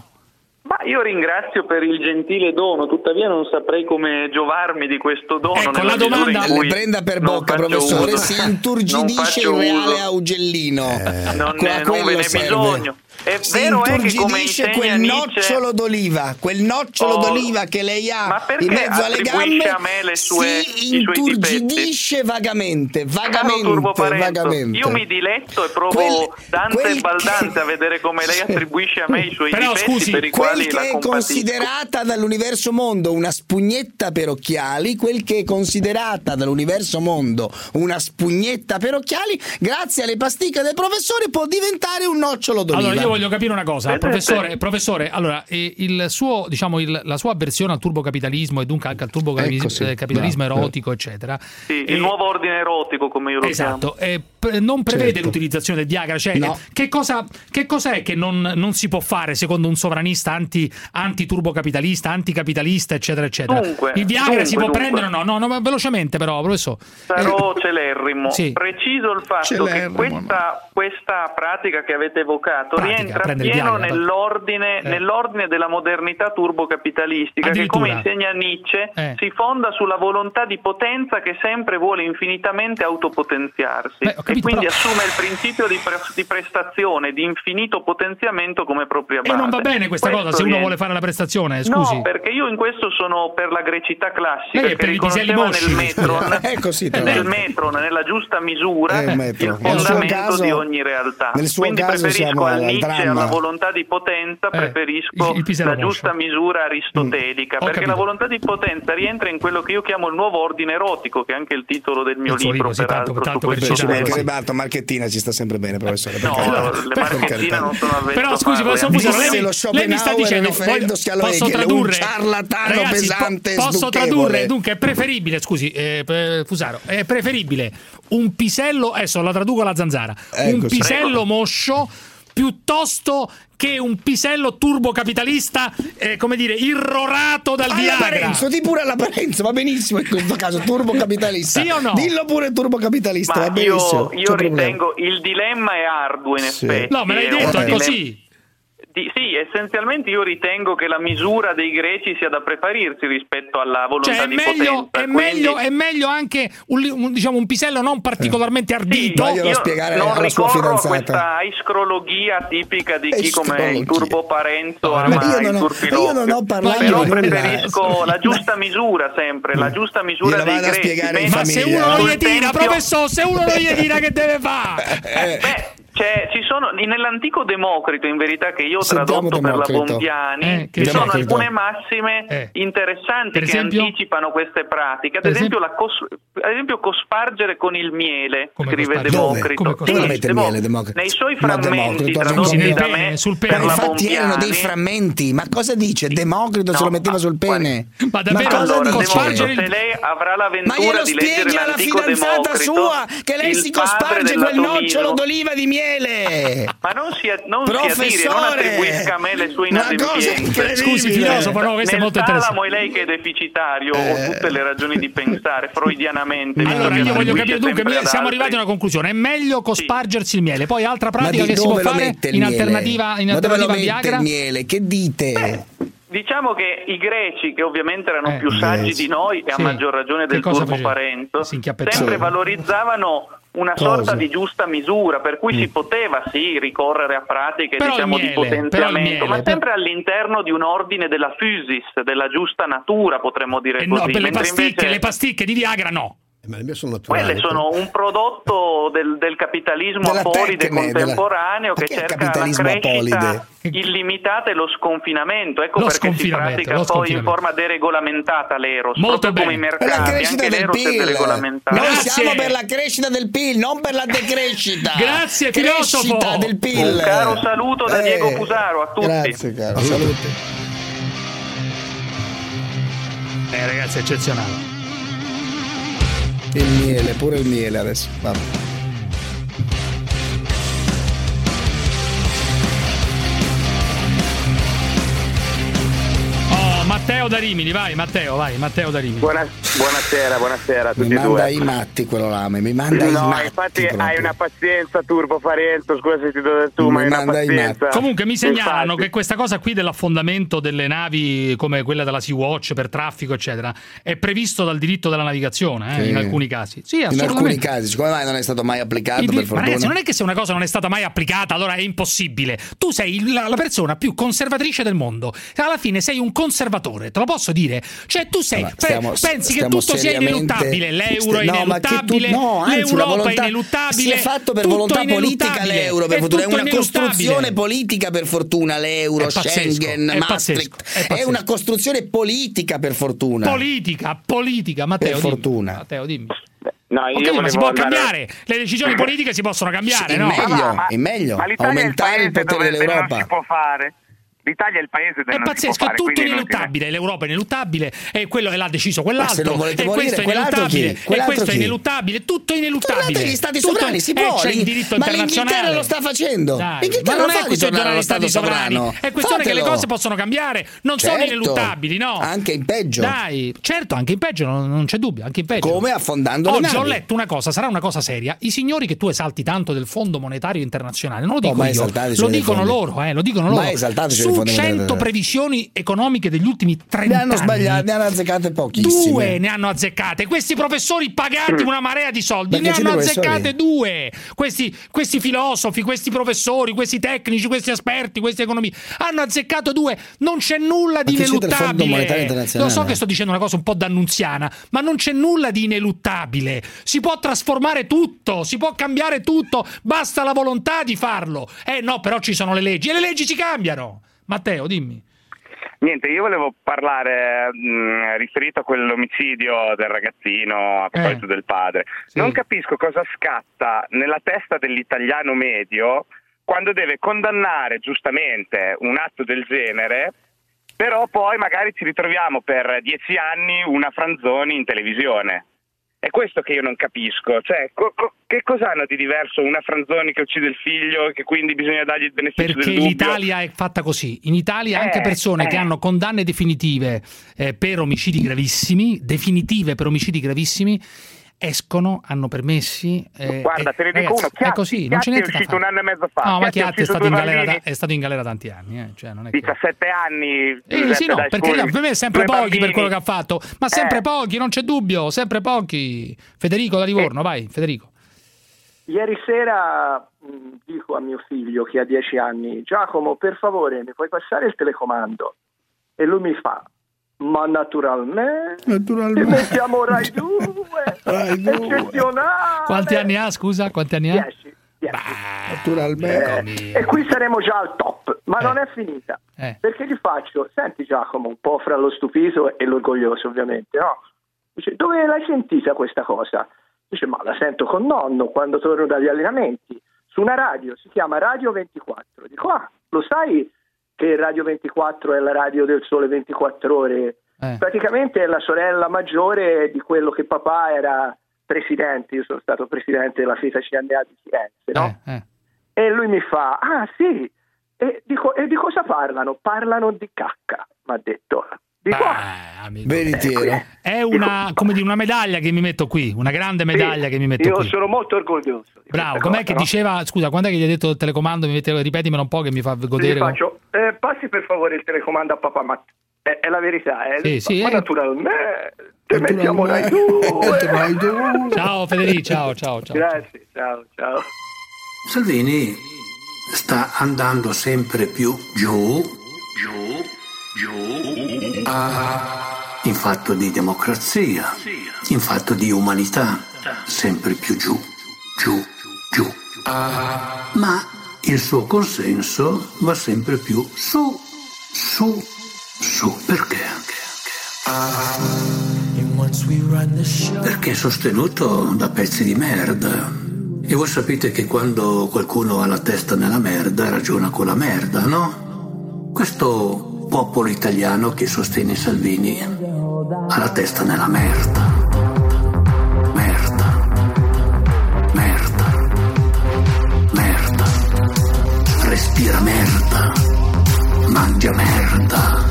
[SPEAKER 43] Ma io ringrazio per il gentile dono, tuttavia non saprei come giovarmi di questo dono.
[SPEAKER 14] Ecco, la domanda-
[SPEAKER 15] Le prenda per
[SPEAKER 43] non
[SPEAKER 15] bocca, professore,
[SPEAKER 43] uso-
[SPEAKER 15] si
[SPEAKER 43] non
[SPEAKER 15] inturgidisce il reale
[SPEAKER 43] uso.
[SPEAKER 15] augellino.
[SPEAKER 43] Non,
[SPEAKER 15] Qua-
[SPEAKER 43] ne- non ve ne
[SPEAKER 15] serve.
[SPEAKER 43] bisogno. È
[SPEAKER 15] si
[SPEAKER 43] vero è che come
[SPEAKER 15] inturgidisce quel
[SPEAKER 43] Nietzsche,
[SPEAKER 15] nocciolo d'oliva, quel nocciolo
[SPEAKER 43] Oh,
[SPEAKER 15] d'oliva che lei ha in mezzo alle gambe
[SPEAKER 43] a me le sue-
[SPEAKER 15] si inturgidisce vagamente, vagamente, vagamente.
[SPEAKER 43] io mi diletto e provo
[SPEAKER 15] Quel-
[SPEAKER 43] danza
[SPEAKER 15] quel
[SPEAKER 43] e baldanza a vedere come lei attribuisce a me i suoi
[SPEAKER 14] Però,
[SPEAKER 43] difetti
[SPEAKER 14] scusi,
[SPEAKER 43] per i
[SPEAKER 15] quel
[SPEAKER 43] quali
[SPEAKER 15] che
[SPEAKER 43] la
[SPEAKER 15] è considerata dall'universo mondo una spugnetta per occhiali, quel che è considerata dall'universo mondo una spugnetta per occhiali, grazie alle pasticche del professore può diventare un nocciolo d'oliva.
[SPEAKER 14] Allora, io voglio capire una cosa, professore. professore, allora, eh, il suo, diciamo, il- la sua avversione al turbocapitalismo e dunque anche al turbocapitalismo
[SPEAKER 15] Ecco, sì.
[SPEAKER 14] capitalismo
[SPEAKER 15] Bravo.
[SPEAKER 14] erotico, eccetera.
[SPEAKER 43] Sì,
[SPEAKER 14] eh,
[SPEAKER 43] il nuovo ordine erotico come io lo
[SPEAKER 14] Esatto, eh, p- non prevede
[SPEAKER 15] Certo.
[SPEAKER 14] l'utilizzazione del Viagra. Cioè,
[SPEAKER 15] No.
[SPEAKER 14] eh, che, cosa, che cos'è che non, non si può fare secondo un sovranista anti, anti-turbocapitalista, anticapitalista, eccetera, eccetera?
[SPEAKER 43] Dunque,
[SPEAKER 14] Il Viagra
[SPEAKER 43] dunque,
[SPEAKER 14] si può
[SPEAKER 43] dunque.
[SPEAKER 14] prendere o no? No, no, ma velocemente però, professore.
[SPEAKER 43] Sarò celerrimo.
[SPEAKER 14] Sì.
[SPEAKER 43] Preciso il fatto
[SPEAKER 14] Celerrimo,
[SPEAKER 43] che questa, questa pratica che avete evocato
[SPEAKER 14] Pratica. Pratica, prendere
[SPEAKER 43] pieno
[SPEAKER 14] Viagra.
[SPEAKER 43] nell'ordine,
[SPEAKER 14] Eh.
[SPEAKER 43] nell'ordine della modernità turbocapitalistica che, come insegna Nietzsche,
[SPEAKER 14] Eh.
[SPEAKER 43] si fonda sulla volontà di potenza che sempre vuole infinitamente autopotenziarsi
[SPEAKER 14] Beh, ho
[SPEAKER 43] e
[SPEAKER 14] capito,
[SPEAKER 43] quindi
[SPEAKER 14] però-
[SPEAKER 43] assume il principio di, pre- di prestazione, di infinito potenziamento come propria
[SPEAKER 14] E
[SPEAKER 43] base.
[SPEAKER 14] non va bene questa
[SPEAKER 43] Questo
[SPEAKER 14] cosa se uno vuole fare la prestazione, scusi.
[SPEAKER 43] No, perché io in questo sono per la grecità classica
[SPEAKER 14] Lei è
[SPEAKER 43] che
[SPEAKER 14] per piselli
[SPEAKER 43] riconosceva nel metron,
[SPEAKER 15] È così,
[SPEAKER 43] nel metron, nella giusta misura,
[SPEAKER 15] Eh, il metro.
[SPEAKER 43] fondamento
[SPEAKER 15] caso-
[SPEAKER 43] di ogni realtà.
[SPEAKER 15] nel suo
[SPEAKER 43] Quindi
[SPEAKER 15] caso
[SPEAKER 43] preferisco
[SPEAKER 15] siamo
[SPEAKER 43] al
[SPEAKER 15] al
[SPEAKER 43] Nietzsche,
[SPEAKER 15] dramma.
[SPEAKER 43] alla volontà di potenza, preferisco
[SPEAKER 14] Eh, il- il pisello
[SPEAKER 43] la giusta misura aristotelica,
[SPEAKER 14] Ho
[SPEAKER 43] perché
[SPEAKER 14] capito.
[SPEAKER 43] la volontà di potenza rientra in quello che io chiamo il nuovo ordine erotico, che è anche il titolo del mio libro,
[SPEAKER 14] libro, sì, tanto-
[SPEAKER 43] peraltro,
[SPEAKER 14] tanto
[SPEAKER 43] su
[SPEAKER 14] per
[SPEAKER 43] questo.
[SPEAKER 15] Rebarto, Marchettina ci sta sempre bene, professore.
[SPEAKER 43] No,
[SPEAKER 15] carità.
[SPEAKER 43] le
[SPEAKER 15] carità.
[SPEAKER 43] non sono avvezzo
[SPEAKER 14] Però scusi, posso Fusaro, lei,
[SPEAKER 15] lo
[SPEAKER 14] lei mi sta dicendo voglio- posso
[SPEAKER 15] un ciarlatano
[SPEAKER 14] Ragazzi,
[SPEAKER 15] pesante
[SPEAKER 14] po- posso tradurre dunque è preferibile scusi eh, eh, Fusaro è preferibile un pisello adesso la traduco alla zanzara un
[SPEAKER 15] Ecco, sì.
[SPEAKER 14] pisello moscio piuttosto che un pisello turbocapitalista eh, come dire irrorato dal
[SPEAKER 15] Alla
[SPEAKER 14] Viagra
[SPEAKER 15] Parenzo, di pure alla Parenzo, va benissimo in questo caso, turbocapitalista.
[SPEAKER 14] Sì o no?
[SPEAKER 15] Dillo pure turbocapitalista,
[SPEAKER 43] Ma
[SPEAKER 15] va benissimo.
[SPEAKER 43] io, io
[SPEAKER 15] c'è problema.
[SPEAKER 43] ritengo il dilemma è arduo in
[SPEAKER 15] Sì.
[SPEAKER 43] effetti.
[SPEAKER 14] no me l'hai detto è così
[SPEAKER 43] Di- sì, essenzialmente io ritengo che la misura dei greci sia da preferirsi rispetto alla volontà
[SPEAKER 14] cioè è
[SPEAKER 43] di
[SPEAKER 14] meglio,
[SPEAKER 43] potenza.
[SPEAKER 14] è,
[SPEAKER 43] quindi-
[SPEAKER 14] meglio, è meglio anche un, li- un- diciamo, un pisello non particolarmente ardito
[SPEAKER 15] Voglio
[SPEAKER 43] Io
[SPEAKER 15] spiegare
[SPEAKER 43] non
[SPEAKER 15] alla sua
[SPEAKER 43] ricorro a
[SPEAKER 15] fidanzata.
[SPEAKER 43] questa iscrologia tipica di chi come il Turbo Parenzo ama
[SPEAKER 15] ma io
[SPEAKER 43] il
[SPEAKER 15] non ho- io non ho parlato
[SPEAKER 43] Però preferisco la giusta misura sempre, la giusta misura dei greci.
[SPEAKER 14] ma se uno non gli tira professore se uno non gli tira che deve fare
[SPEAKER 15] Eh,
[SPEAKER 43] Beh, c'è- ci sono, nell'antico Democrito, in verità, che io ho
[SPEAKER 15] Sentiamo
[SPEAKER 43] tradotto per la
[SPEAKER 15] Democrito.
[SPEAKER 43] Bompiani,
[SPEAKER 14] Eh, che
[SPEAKER 43] ci sono
[SPEAKER 15] Democrito?
[SPEAKER 43] alcune massime
[SPEAKER 14] Eh.
[SPEAKER 43] interessanti
[SPEAKER 14] Per
[SPEAKER 43] che
[SPEAKER 14] esempio?
[SPEAKER 43] anticipano queste pratiche. Ad esempio, la cos- ad esempio, cospargere con il miele,
[SPEAKER 14] Come
[SPEAKER 43] scrive
[SPEAKER 14] cospargere?
[SPEAKER 15] Dove?
[SPEAKER 43] Democrito.
[SPEAKER 14] Come
[SPEAKER 15] Dove
[SPEAKER 14] Sì,
[SPEAKER 15] mette il
[SPEAKER 43] Demo-
[SPEAKER 15] miele, Democrito?
[SPEAKER 43] Nei suoi
[SPEAKER 15] No,
[SPEAKER 43] frammenti
[SPEAKER 15] Democrito,
[SPEAKER 43] tradotti
[SPEAKER 14] sul
[SPEAKER 43] da
[SPEAKER 14] pene,
[SPEAKER 43] me
[SPEAKER 14] sul pene.
[SPEAKER 15] Ma
[SPEAKER 43] la
[SPEAKER 15] infatti erano dei
[SPEAKER 43] Bompiani.
[SPEAKER 15] frammenti, ma cosa dice? Democrito se
[SPEAKER 43] No,
[SPEAKER 15] lo metteva sul
[SPEAKER 43] guardi.
[SPEAKER 15] pene?
[SPEAKER 14] Ma davvero?
[SPEAKER 15] cosa
[SPEAKER 43] Allora,
[SPEAKER 15] dice?
[SPEAKER 14] cospargere
[SPEAKER 43] Democrito, se lei avrà
[SPEAKER 15] Ma
[SPEAKER 43] l'avventura
[SPEAKER 15] glielo
[SPEAKER 43] di leggere
[SPEAKER 15] spieghi alla
[SPEAKER 43] l'antico
[SPEAKER 15] fidanzata
[SPEAKER 43] Democrito,
[SPEAKER 15] sua che lei
[SPEAKER 43] il
[SPEAKER 15] si cosparge quel nocciolo d'oliva di miele.
[SPEAKER 43] Ma non si, non si
[SPEAKER 15] Professore,
[SPEAKER 43] attiri, non attribuisca a me le sue inadempienze.
[SPEAKER 14] Scusi, filosofo, no, questo è
[SPEAKER 43] Nel
[SPEAKER 14] molto
[SPEAKER 43] talamo
[SPEAKER 14] interessante.
[SPEAKER 43] è lei che è deficitario,
[SPEAKER 15] Eh.
[SPEAKER 43] ho tutte le ragioni di pensare, freudianamente.
[SPEAKER 14] Allora, io voglio capire, dunque, siamo
[SPEAKER 43] altri.
[SPEAKER 14] arrivati a una conclusione. È meglio cospargersi il miele. Poi, altra pratica che si può fare in alternativa, in
[SPEAKER 15] Ma dove lo
[SPEAKER 14] alternativa al
[SPEAKER 15] mette il
[SPEAKER 14] Viagra?
[SPEAKER 15] miele? Che dite?
[SPEAKER 43] Diciamo che i greci, che ovviamente erano
[SPEAKER 14] Eh,
[SPEAKER 43] più saggi
[SPEAKER 15] greci.
[SPEAKER 43] di noi e
[SPEAKER 14] Sì.
[SPEAKER 43] a maggior ragione del turbo parento, sempre valorizzavano una
[SPEAKER 15] Cosa?
[SPEAKER 43] sorta di giusta misura, per cui si poteva sì ricorrere a pratiche
[SPEAKER 14] Mm.
[SPEAKER 43] Diciamo di
[SPEAKER 14] miele, il
[SPEAKER 43] potenziamento,
[SPEAKER 14] miele,
[SPEAKER 43] ma
[SPEAKER 14] per-
[SPEAKER 43] sempre all'interno di un ordine della physis, della giusta natura, potremmo dire
[SPEAKER 14] Eh, no,
[SPEAKER 43] così.
[SPEAKER 14] per le pasticche,
[SPEAKER 43] invece-
[SPEAKER 14] le pasticche di Viagra no.
[SPEAKER 2] Eh, Ma le mie sono naturali.
[SPEAKER 43] Quelle sono un prodotto del, del capitalismo
[SPEAKER 15] Della
[SPEAKER 43] apolide
[SPEAKER 15] tecne, della-
[SPEAKER 43] contemporaneo
[SPEAKER 15] Ma
[SPEAKER 43] che cerca la crescita
[SPEAKER 15] apolide?
[SPEAKER 43] illimitata e lo sconfinamento. Ecco
[SPEAKER 14] Lo
[SPEAKER 43] perché si pratica poi in forma deregolamentata l'eros,
[SPEAKER 14] Molto
[SPEAKER 43] proprio come i
[SPEAKER 14] bene.
[SPEAKER 15] Per la
[SPEAKER 43] mercati,
[SPEAKER 15] crescita
[SPEAKER 43] anche
[SPEAKER 15] del
[SPEAKER 43] l'eros è
[SPEAKER 15] PIL.
[SPEAKER 43] deregolamentato.
[SPEAKER 15] Noi
[SPEAKER 14] Grazie.
[SPEAKER 15] siamo per la crescita del PIL, non per la decrescita.
[SPEAKER 14] Grazie, filosofo.
[SPEAKER 15] Del PIL.
[SPEAKER 43] Un caro saluto da Diego Fusaro a tutti.
[SPEAKER 15] Grazie, caro. Salute.
[SPEAKER 14] Eh, ragazzi, eccezionale.
[SPEAKER 15] Il miele, pure il miele adesso. Vabbè.
[SPEAKER 14] Oh, Matteo da Rimini, vai, Matteo, vai, Matteo da Rimini.
[SPEAKER 48] Buona- buonasera, buonasera a
[SPEAKER 15] Mi
[SPEAKER 48] tutti e
[SPEAKER 15] manda
[SPEAKER 48] due.
[SPEAKER 15] i matti quello là, mi manda i
[SPEAKER 48] No,
[SPEAKER 15] matti.
[SPEAKER 48] infatti
[SPEAKER 15] proprio.
[SPEAKER 48] hai una pazienza turbo Parenzo, scusa se ti do del tu,
[SPEAKER 15] Mi
[SPEAKER 48] ma hai una
[SPEAKER 15] manda i
[SPEAKER 48] pazienza.
[SPEAKER 14] Comunque mi segnalano
[SPEAKER 48] Infatti.
[SPEAKER 14] che questa cosa qui dell'affondamento delle navi come quella della Sea-Watch per traffico, eccetera, è previsto dal diritto della navigazione eh,
[SPEAKER 15] Sì.
[SPEAKER 14] in alcuni casi. Sì,
[SPEAKER 15] In alcuni
[SPEAKER 14] assolutamente.
[SPEAKER 15] casi, come mai non è stato mai applicato
[SPEAKER 14] I
[SPEAKER 15] per fortuna?
[SPEAKER 14] ragazzi, non è che se una cosa non è stata mai applicata, allora è impossibile. Tu sei la, la persona più conservatrice del mondo. Alla fine sei un conservatore, te lo posso dire. Cioè, tu sei,
[SPEAKER 15] Allora,
[SPEAKER 14] pe-
[SPEAKER 15] stiamo-
[SPEAKER 14] pensi che tutto sia ineluttabile. L'euro è
[SPEAKER 15] No, ma che tu-
[SPEAKER 14] ineluttabile,
[SPEAKER 15] no, anzi,
[SPEAKER 14] l'Europa
[SPEAKER 15] volontà-
[SPEAKER 14] è ineluttabile.
[SPEAKER 15] Si è fatto per volontà
[SPEAKER 14] è
[SPEAKER 15] politica
[SPEAKER 14] ineluttabile.
[SPEAKER 15] l'euro, per
[SPEAKER 14] È
[SPEAKER 15] fortuna. È una
[SPEAKER 14] ineluttabile.
[SPEAKER 15] costruzione politica per fortuna l'euro,
[SPEAKER 14] È pazzesco,
[SPEAKER 15] Schengen,
[SPEAKER 14] è
[SPEAKER 15] Maastricht.
[SPEAKER 14] pazzesco, è
[SPEAKER 15] È,
[SPEAKER 14] pazzesco.
[SPEAKER 15] una costruzione politica per fortuna.
[SPEAKER 14] Politica, politica, Matteo.
[SPEAKER 15] Per
[SPEAKER 14] dimmi.
[SPEAKER 15] fortuna.
[SPEAKER 14] Matteo, dimmi.
[SPEAKER 48] No, io
[SPEAKER 14] capito, ma si può
[SPEAKER 48] andare-
[SPEAKER 14] cambiare. Le decisioni politiche si possono cambiare,
[SPEAKER 15] Sì,
[SPEAKER 14] no?
[SPEAKER 15] meglio,
[SPEAKER 48] Ma-
[SPEAKER 15] è meglio
[SPEAKER 48] ma è il
[SPEAKER 15] aumentare il potere
[SPEAKER 48] dove non
[SPEAKER 15] dell'Europa.
[SPEAKER 48] si può fare.
[SPEAKER 13] L'Italia è il paese del
[SPEAKER 14] È
[SPEAKER 13] non si può
[SPEAKER 14] pazzesco, è
[SPEAKER 13] fare,
[SPEAKER 14] tutto
[SPEAKER 13] si-
[SPEAKER 14] ineluttabile. L'Europa è ineluttabile, e quello l'ha deciso
[SPEAKER 15] Ma se
[SPEAKER 14] quell'altro,
[SPEAKER 15] non volete
[SPEAKER 14] e
[SPEAKER 15] morire,
[SPEAKER 14] questo è
[SPEAKER 15] quell'altro chi?
[SPEAKER 14] ineluttabile, e questo è ineluttabile, tutto è ineluttabile.
[SPEAKER 15] Tornate agli stati
[SPEAKER 14] Tutto-
[SPEAKER 15] sovrani, si
[SPEAKER 14] eh,
[SPEAKER 15] può.
[SPEAKER 14] c'è il diritto
[SPEAKER 15] ma
[SPEAKER 14] internazionale.
[SPEAKER 15] l'Inghilterra lo sta facendo.
[SPEAKER 14] Dai, ma non è questione
[SPEAKER 15] stato
[SPEAKER 14] stati sovrani,
[SPEAKER 15] sovrano.
[SPEAKER 14] è questione che le cose possono cambiare, non sono
[SPEAKER 15] Certo.
[SPEAKER 14] ineluttabili, no?
[SPEAKER 15] Anche in peggio.
[SPEAKER 14] Dai, certo, anche in peggio, non, non c'è dubbio, anche in peggio.
[SPEAKER 15] Come affondando le
[SPEAKER 14] Oggi ho
[SPEAKER 15] navi.
[SPEAKER 14] letto una cosa, sarà una cosa seria. I signori che tu esalti tanto del Fondo Monetario Internazionale, non lo dico
[SPEAKER 15] mai
[SPEAKER 14] io, lo dicono loro, eh, lo dicono loro.
[SPEAKER 15] esaltateci dei
[SPEAKER 14] Su
[SPEAKER 15] fondi
[SPEAKER 14] 100
[SPEAKER 15] monetari.
[SPEAKER 14] previsioni economiche degli ultimi 30
[SPEAKER 15] Ne hanno
[SPEAKER 14] anni.
[SPEAKER 15] sbagliate, ne hanno azzeccate pochissime.
[SPEAKER 14] Due ne hanno azzeccate. Questi professori pagati una marea di soldi
[SPEAKER 15] Perché
[SPEAKER 14] ne hanno azzeccate due. Questi, questi filosofi, questi professori, questi tecnici, questi esperti, questi economisti hanno azzeccato due. Non c'è nulla di ineluttabile. Lo so che sto dicendo una cosa un po' dannunziana, ma non c'è nulla di ineluttabile. Si può trasformare tutto, si può cambiare tutto, basta la volontà di farlo. Eh no, però ci sono le leggi e le leggi si cambiano. Matteo, dimmi.
[SPEAKER 13] Niente, io volevo parlare mh, riferito a quell'omicidio del ragazzino a proposito del padre. Non capisco cosa scatta nella testa dell'italiano medio quando deve condannare giustamente un atto del genere, però poi magari ci ritroviamo per dieci anni una Franzoni in televisione. È questo che io non capisco, cioè co- co- che cos'hanno di diverso una Franzoni che uccide il figlio e che quindi bisogna dargli il beneficio
[SPEAKER 14] Perché
[SPEAKER 13] del dubbio?
[SPEAKER 14] l'Italia è fatta così. In Italia anche
[SPEAKER 13] Eh,
[SPEAKER 14] persone
[SPEAKER 13] eh.
[SPEAKER 14] che hanno condanne definitive eh, per omicidi gravissimi, definitive per omicidi gravissimi, escono, hanno permessi. eh,
[SPEAKER 13] Guarda,
[SPEAKER 14] eh,
[SPEAKER 13] te ne dico
[SPEAKER 14] ragazzi,
[SPEAKER 13] uno,
[SPEAKER 14] è
[SPEAKER 13] Chiatti,
[SPEAKER 14] così, non c'è
[SPEAKER 13] è
[SPEAKER 14] niente da
[SPEAKER 13] uscito un anno e mezzo fa.
[SPEAKER 14] No, ma
[SPEAKER 13] Chiatti
[SPEAKER 14] è stato, in galera, è stato in galera tanti anni. eh, cioè, non è che-
[SPEAKER 13] 17 anni.
[SPEAKER 14] Eh, sì, no, perché per me sempre
[SPEAKER 13] Due
[SPEAKER 14] pochi per
[SPEAKER 13] bambini.
[SPEAKER 14] quello che ha fatto, ma sempre
[SPEAKER 13] Eh.
[SPEAKER 14] pochi, non c'è dubbio, sempre pochi. Federico da Livorno, vai, Federico.
[SPEAKER 49] Ieri sera mh, dico a mio figlio che ha 10 anni, Giacomo, per favore, mi puoi passare il telecomando? E lui mi fa, ma naturalmente,
[SPEAKER 15] Naturalmente.
[SPEAKER 49] mettiamo Rai 2,
[SPEAKER 15] Rai 2.
[SPEAKER 49] eccezionale.
[SPEAKER 14] Quanti anni ha, scusa? Quanti anni ha?
[SPEAKER 49] 10. 10.
[SPEAKER 15] Naturalmente.
[SPEAKER 49] Eh, e qui saremo già al top, ma non è finita.
[SPEAKER 14] Eh.
[SPEAKER 49] Perché gli faccio, senti Giacomo, un po' fra lo stupito e l'orgoglioso ovviamente, no? Dice, dove l'hai sentita questa cosa? Dice, ma la sento con nonno quando torno dagli allenamenti, su una radio, si chiama Radio 24. Dico, ah, lo sai che Radio 24 è la radio del sole 24 ore?
[SPEAKER 14] Eh.
[SPEAKER 49] Praticamente è la sorella maggiore di quello che papà era presidente, io sono stato presidente della FITA CNA di Firenze, no?
[SPEAKER 14] Eh, eh.
[SPEAKER 49] E lui mi fa, ah sì, e di, co- e di cosa parlano? Parlano di cacca, mi ha detto. Dico, ah,
[SPEAKER 15] Veritiero.
[SPEAKER 14] È una, come dire, una medaglia che mi metto qui, una grande medaglia che mi metto
[SPEAKER 49] io
[SPEAKER 14] qui.
[SPEAKER 49] sono molto orgoglioso. di
[SPEAKER 14] Bravo, com'è
[SPEAKER 49] cosa,
[SPEAKER 14] che
[SPEAKER 49] no?
[SPEAKER 14] diceva, scusa, quando è che gli hai detto il telecomando, mi mette, ripetimelo un po' che mi fa godere.
[SPEAKER 49] faccio, eh, passi per favore il telecomando a papà, ma è, è la verità, eh?
[SPEAKER 14] Sì, sì,
[SPEAKER 49] ma
[SPEAKER 14] eh.
[SPEAKER 49] naturalmente mettiamo Rai 2.
[SPEAKER 14] Ciao Federico, ciao, ciao, ciao.
[SPEAKER 49] Grazie, ciao, ciao.
[SPEAKER 50] Salvini sta andando sempre più giù, giù, giù, a- in fatto di democrazia, in fatto di umanità, sempre più giù, giù, giù. Ma il suo consenso va sempre più su, su, su. Perché? Perché è sostenuto da pezzi di merda. E voi sapete che quando qualcuno ha la testa nella merda ragiona con la merda, no? Questo popolo italiano che sostiene Salvini ha la testa nella merda. Merda. Merda. Merda. Respira merda. Mangia merda.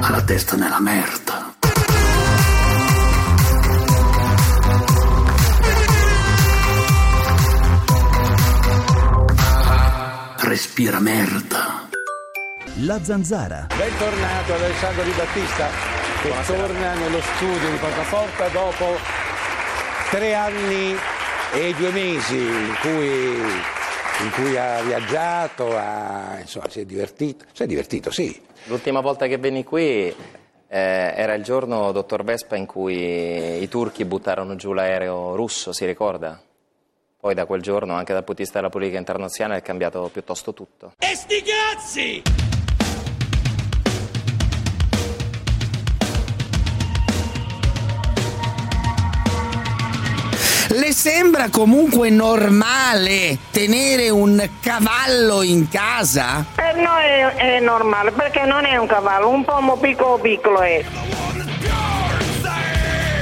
[SPEAKER 50] Ha la testa nella merda. Respira merda.
[SPEAKER 22] La zanzara.
[SPEAKER 51] Bentornato ad Alessandro Di Battista che torna nello studio di Portaforta dopo tre anni e due mesi in cui, in cui ha viaggiato, ha, insomma, si è divertito. Si è divertito, sì.
[SPEAKER 52] L'ultima volta che venni qui eh, era il giorno, dottor Vespa, in cui i turchi buttarono giù l'aereo russo, si ricorda? Poi da quel giorno, anche dal punto di vista della politica internazionale, è cambiato piuttosto tutto.
[SPEAKER 42] E sti cazzi!
[SPEAKER 15] Le sembra comunque normale tenere un cavallo in casa?
[SPEAKER 45] Per noi è, è normale perché non è un cavallo, un pomo piccolo piccolo è.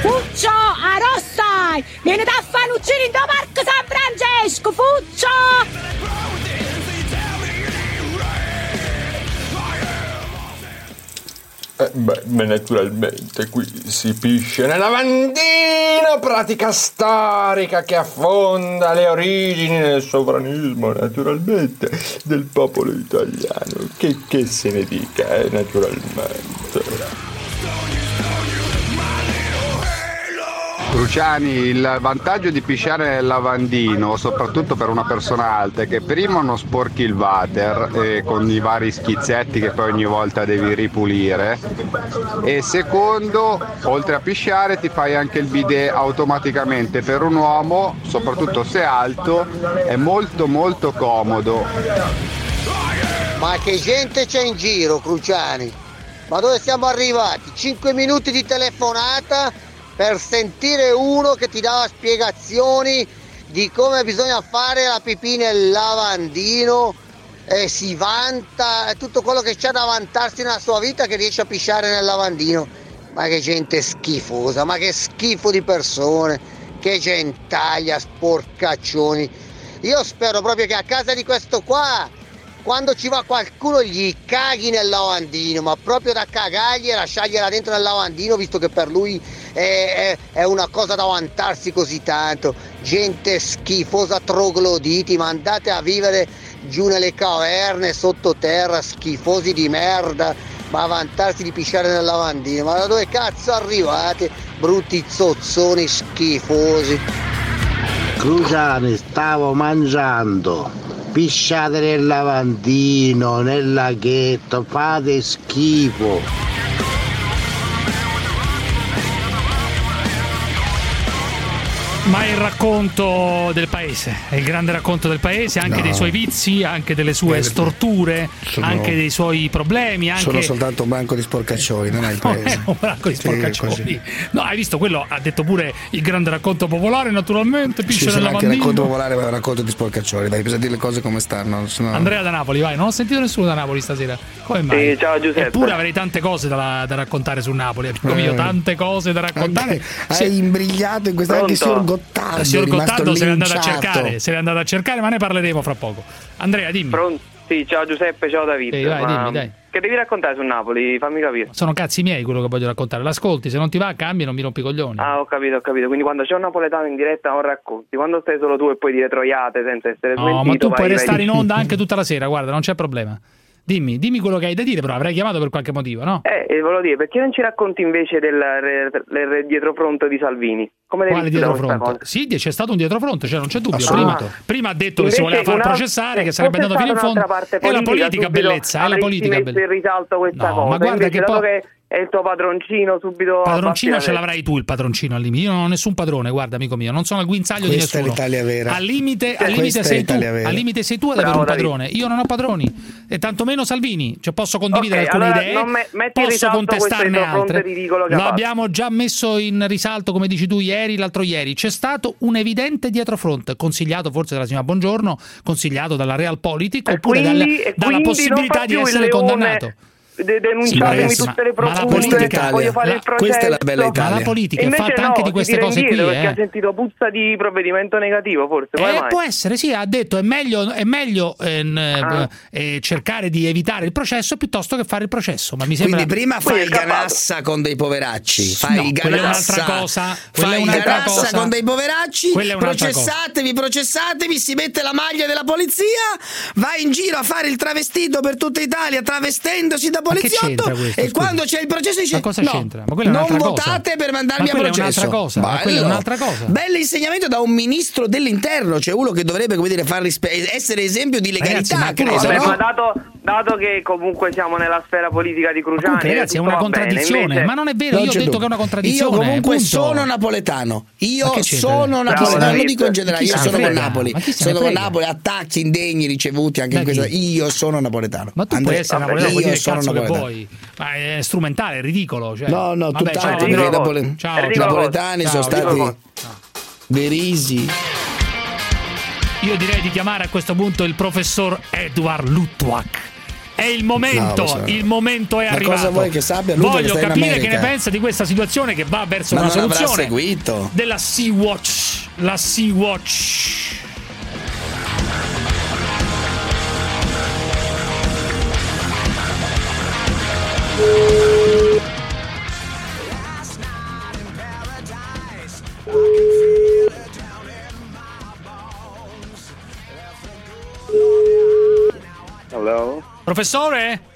[SPEAKER 53] Fuccio, a rossai! Vieni da Fanuccini da Parco San Francesco, Fuccio!
[SPEAKER 54] Eh, beh, naturalmente qui si pisce nel lavandino, pratica storica che affonda le origini nel sovranismo, naturalmente, del popolo italiano. Che, che se ne dica, eh, naturalmente.
[SPEAKER 55] Cruciani, il vantaggio di pisciare nel lavandino, soprattutto per una persona alta, è che primo non sporchi il water eh, con i vari schizzetti che poi ogni volta devi ripulire e secondo, oltre a pisciare ti fai anche il bidet automaticamente per un uomo, soprattutto se alto, è molto molto comodo.
[SPEAKER 56] Ma che gente c'è in giro, Cruciani? Ma dove siamo arrivati? 5 minuti di telefonata per sentire uno che ti dava spiegazioni di come bisogna fare la pipì nel lavandino e si vanta è tutto quello che c'è da vantarsi nella sua vita che riesce a pisciare nel lavandino. Ma che gente schifosa, ma che schifo di persone, che gentaglia, sporcaccioni. Io spero proprio che a casa di questo qua quando ci va qualcuno gli caghi nel lavandino, ma proprio da cagargli e lasciargliela dentro nel lavandino, visto che per lui è, è- è una cosa da vantarsi così tanto. Gente schifosa, trogloditi, ma andate a vivere giù nelle caverne, sottoterra, schifosi di merda, ma a vantarsi di pisciare nel lavandino. Ma da dove cazzo arrivate, brutti zozzoni schifosi?
[SPEAKER 46] Cruciani, stavo mangiando. Pisciate nel lavandino, nel laghetto, fate schifo.
[SPEAKER 14] Ma è il racconto del paese, è il grande racconto del paese, anche
[SPEAKER 15] No.
[SPEAKER 14] dei suoi vizi, anche delle sue
[SPEAKER 15] Eh,
[SPEAKER 14] storture,
[SPEAKER 15] sono-
[SPEAKER 14] anche dei suoi problemi, anche
[SPEAKER 15] Sono soltanto un banco di sporcaccioni, non è il paese.
[SPEAKER 14] è un branco di
[SPEAKER 15] Sì,
[SPEAKER 14] sporcaccioni. No, hai visto quello? Ha detto pure il grande racconto popolare, naturalmente.
[SPEAKER 15] Sì,
[SPEAKER 14] Pisce nel
[SPEAKER 15] sono anche il racconto popolare, ma è un racconto di sporcaccioni. Dai, bisogna dire le cose come stanno. sennò-
[SPEAKER 14] Andrea da Napoli, vai. Non ho sentito nessuno da Napoli stasera. Come mai?
[SPEAKER 15] Sì, ciao, Giuseppe.
[SPEAKER 14] Eppure avrei tante cose da, da raccontare su Napoli. Amico mio,
[SPEAKER 15] Eh.
[SPEAKER 14] tante cose da raccontare.
[SPEAKER 15] Anche- hai imbrigliato in questa anche signor Gottardo.
[SPEAKER 14] Il signor
[SPEAKER 15] è rimasto
[SPEAKER 14] Gottardo se l'è andato a cercare, se l'è andato a cercare, ma ne parleremo fra poco. Andrea, dimmi.
[SPEAKER 48] Sì, ciao Giuseppe, ciao Davide.
[SPEAKER 14] Sì, vai,
[SPEAKER 48] Ma
[SPEAKER 14] dimmi, dai.
[SPEAKER 48] Che devi raccontare su Napoli? Fammi capire.
[SPEAKER 14] Sono cazzi miei quello che voglio raccontare. L'ascolti, se non ti va, cambi, non mi rompi i coglioni.
[SPEAKER 48] Ah, ho capito, ho capito. Quindi quando c'è un napoletano in diretta non racconti. Quando stai solo tu e puoi dire troiate senza essere
[SPEAKER 14] No,
[SPEAKER 48] smentito,
[SPEAKER 14] ma tu puoi
[SPEAKER 48] vai-
[SPEAKER 14] restare in onda anche tutta la sera, guarda, non c'è problema. Dimmi, dimmi quello che hai da dire, però avrai chiamato per qualche motivo, no?
[SPEAKER 48] Eh, e volevo dire, perché non ci racconti invece del re- re- dietrofront di Salvini? Come
[SPEAKER 14] Quale
[SPEAKER 48] vista questa
[SPEAKER 14] dietrofront?
[SPEAKER 48] cosa?
[SPEAKER 14] Sì, c'è stato un dietrofront, cioè non c'è dubbio. Prima, prima ha detto che si
[SPEAKER 48] Invece
[SPEAKER 14] voleva far
[SPEAKER 48] una-
[SPEAKER 14] processare, che
[SPEAKER 48] eh,
[SPEAKER 14] sarebbe andato fino in fondo.
[SPEAKER 48] parte
[SPEAKER 14] È la politica bellezza, è la politica bellezza.
[SPEAKER 48] in risalto questa
[SPEAKER 14] No,
[SPEAKER 48] cosa.
[SPEAKER 14] ma guarda
[SPEAKER 48] Invece,
[SPEAKER 14] che
[SPEAKER 48] dato
[SPEAKER 14] po-
[SPEAKER 48] che è il tuo padroncino subito
[SPEAKER 14] Padroncino ce
[SPEAKER 48] la
[SPEAKER 14] l'avrai tu il padroncino al limite. Io non ho nessun padrone, guarda amico mio, non sono al guinzaglio di
[SPEAKER 15] Questa è
[SPEAKER 14] nessuno.
[SPEAKER 15] l'Italia vera.
[SPEAKER 14] Al limite, al limite
[SPEAKER 15] è
[SPEAKER 14] sei tu,
[SPEAKER 15] vera.
[SPEAKER 14] al limite sei tu ad avere
[SPEAKER 48] Bravo,
[SPEAKER 14] un
[SPEAKER 48] Davide.
[SPEAKER 14] padrone. Io non ho padroni e tantomeno Salvini, cioè posso condividere
[SPEAKER 48] Ok,
[SPEAKER 14] alcune
[SPEAKER 48] allora
[SPEAKER 14] idee,
[SPEAKER 48] non me-
[SPEAKER 14] posso contestarne altre. L'abbiamo già messo in risalto, come dici tu ieri, l'altro ieri. C'è stato un evidente dietrofront, consigliato forse dalla signora Bongiorno, consigliato dalla Realpolitik oppure
[SPEAKER 48] quindi-
[SPEAKER 14] dalla,
[SPEAKER 48] e
[SPEAKER 14] dalla possibilità di essere
[SPEAKER 48] leone,
[SPEAKER 14] condannato.
[SPEAKER 48] De- denunciatemi
[SPEAKER 14] ragazzi,
[SPEAKER 48] tutte le
[SPEAKER 14] ma- ma politica-
[SPEAKER 48] voglio fare
[SPEAKER 14] la-
[SPEAKER 48] il processo.
[SPEAKER 15] questa è la bella
[SPEAKER 14] Ma
[SPEAKER 15] Italia.
[SPEAKER 14] la politica è
[SPEAKER 48] Invece
[SPEAKER 14] fatta
[SPEAKER 48] no,
[SPEAKER 14] anche di queste cose qui,
[SPEAKER 48] perché
[SPEAKER 14] eh.
[SPEAKER 48] ha sentito puzza di provvedimento negativo, forse.
[SPEAKER 14] Eh, può essere, sì, ha detto è meglio, è meglio ehm,
[SPEAKER 48] Ah.
[SPEAKER 14] eh, cercare di evitare il processo piuttosto che fare il processo. Ma mi sembra...
[SPEAKER 15] Quindi prima fai il ganassa con dei poveracci, fai
[SPEAKER 14] No,
[SPEAKER 15] il
[SPEAKER 14] quella è
[SPEAKER 15] ganassa,
[SPEAKER 14] un'altra cosa, quella è
[SPEAKER 15] fai il
[SPEAKER 14] un'altra
[SPEAKER 15] ganassa
[SPEAKER 14] cosa.
[SPEAKER 15] con dei poveracci,
[SPEAKER 14] Quella è un'altra
[SPEAKER 15] processatevi, processatevi, si mette la maglia della polizia, vai in giro a fare il travestito per tutta Italia travestendosi da
[SPEAKER 14] Ma
[SPEAKER 15] poliziotto e quando c'è il processo dice
[SPEAKER 14] Ma cosa
[SPEAKER 15] no,
[SPEAKER 14] c'entra? Ma
[SPEAKER 15] non
[SPEAKER 14] un'altra cosa.
[SPEAKER 15] votate per mandarmi
[SPEAKER 14] Ma
[SPEAKER 15] a
[SPEAKER 14] quella è
[SPEAKER 15] processo.
[SPEAKER 14] un'altra cosa, è
[SPEAKER 15] Bello.
[SPEAKER 14] un'altra cosa.
[SPEAKER 15] Bell'insegnamento da un ministro dell'interno, cioè uno che dovrebbe come dire, far rispe- essere esempio di legalità,
[SPEAKER 14] Ragazzi, ma
[SPEAKER 15] credo, no?
[SPEAKER 48] dato, dato che comunque siamo nella sfera politica di Cruciani,
[SPEAKER 14] Comunque, ragazzi, è una contraddizione,
[SPEAKER 48] invece-
[SPEAKER 14] ma non è vero,
[SPEAKER 15] Non
[SPEAKER 14] io ho detto
[SPEAKER 15] dubbio.
[SPEAKER 14] che è una contraddizione.
[SPEAKER 15] Io comunque
[SPEAKER 14] punto.
[SPEAKER 15] sono napoletano. Io sono napoletano, non lo dico in generale, io sono con? Napoli. Sono con? Napoli, attacchi indegni ricevuti anche in
[SPEAKER 14] Da
[SPEAKER 15] questa.
[SPEAKER 14] chi?
[SPEAKER 15] Io sono napoletano.
[SPEAKER 14] Ma tu
[SPEAKER 15] Andrea,
[SPEAKER 14] puoi essere napoletano,
[SPEAKER 15] io sono napoletano.
[SPEAKER 14] vuoi. Ma è strumentale, è ridicolo. Cioè.
[SPEAKER 15] No, no,
[SPEAKER 14] Vabbè,
[SPEAKER 15] tutt'altro,
[SPEAKER 14] ciao,
[SPEAKER 15] perché i
[SPEAKER 14] Andrea.
[SPEAKER 15] napole-
[SPEAKER 14] Ciao,
[SPEAKER 15] i
[SPEAKER 14] ciao.
[SPEAKER 15] napoletani
[SPEAKER 14] Ciao,
[SPEAKER 15] sono stati Verisi.
[SPEAKER 14] Io direi di chiamare a questo punto il professor Edward Lutwak. È il momento,
[SPEAKER 15] No,
[SPEAKER 14] il momento è
[SPEAKER 15] Ma
[SPEAKER 14] arrivato.
[SPEAKER 15] cosa vuoi che sappia Luca,
[SPEAKER 14] Voglio capire che ne pensa di questa situazione che va verso
[SPEAKER 15] Ma
[SPEAKER 14] una soluzione della Sea-Watch. La Sea-Watch.
[SPEAKER 57] Hello?
[SPEAKER 14] Professore?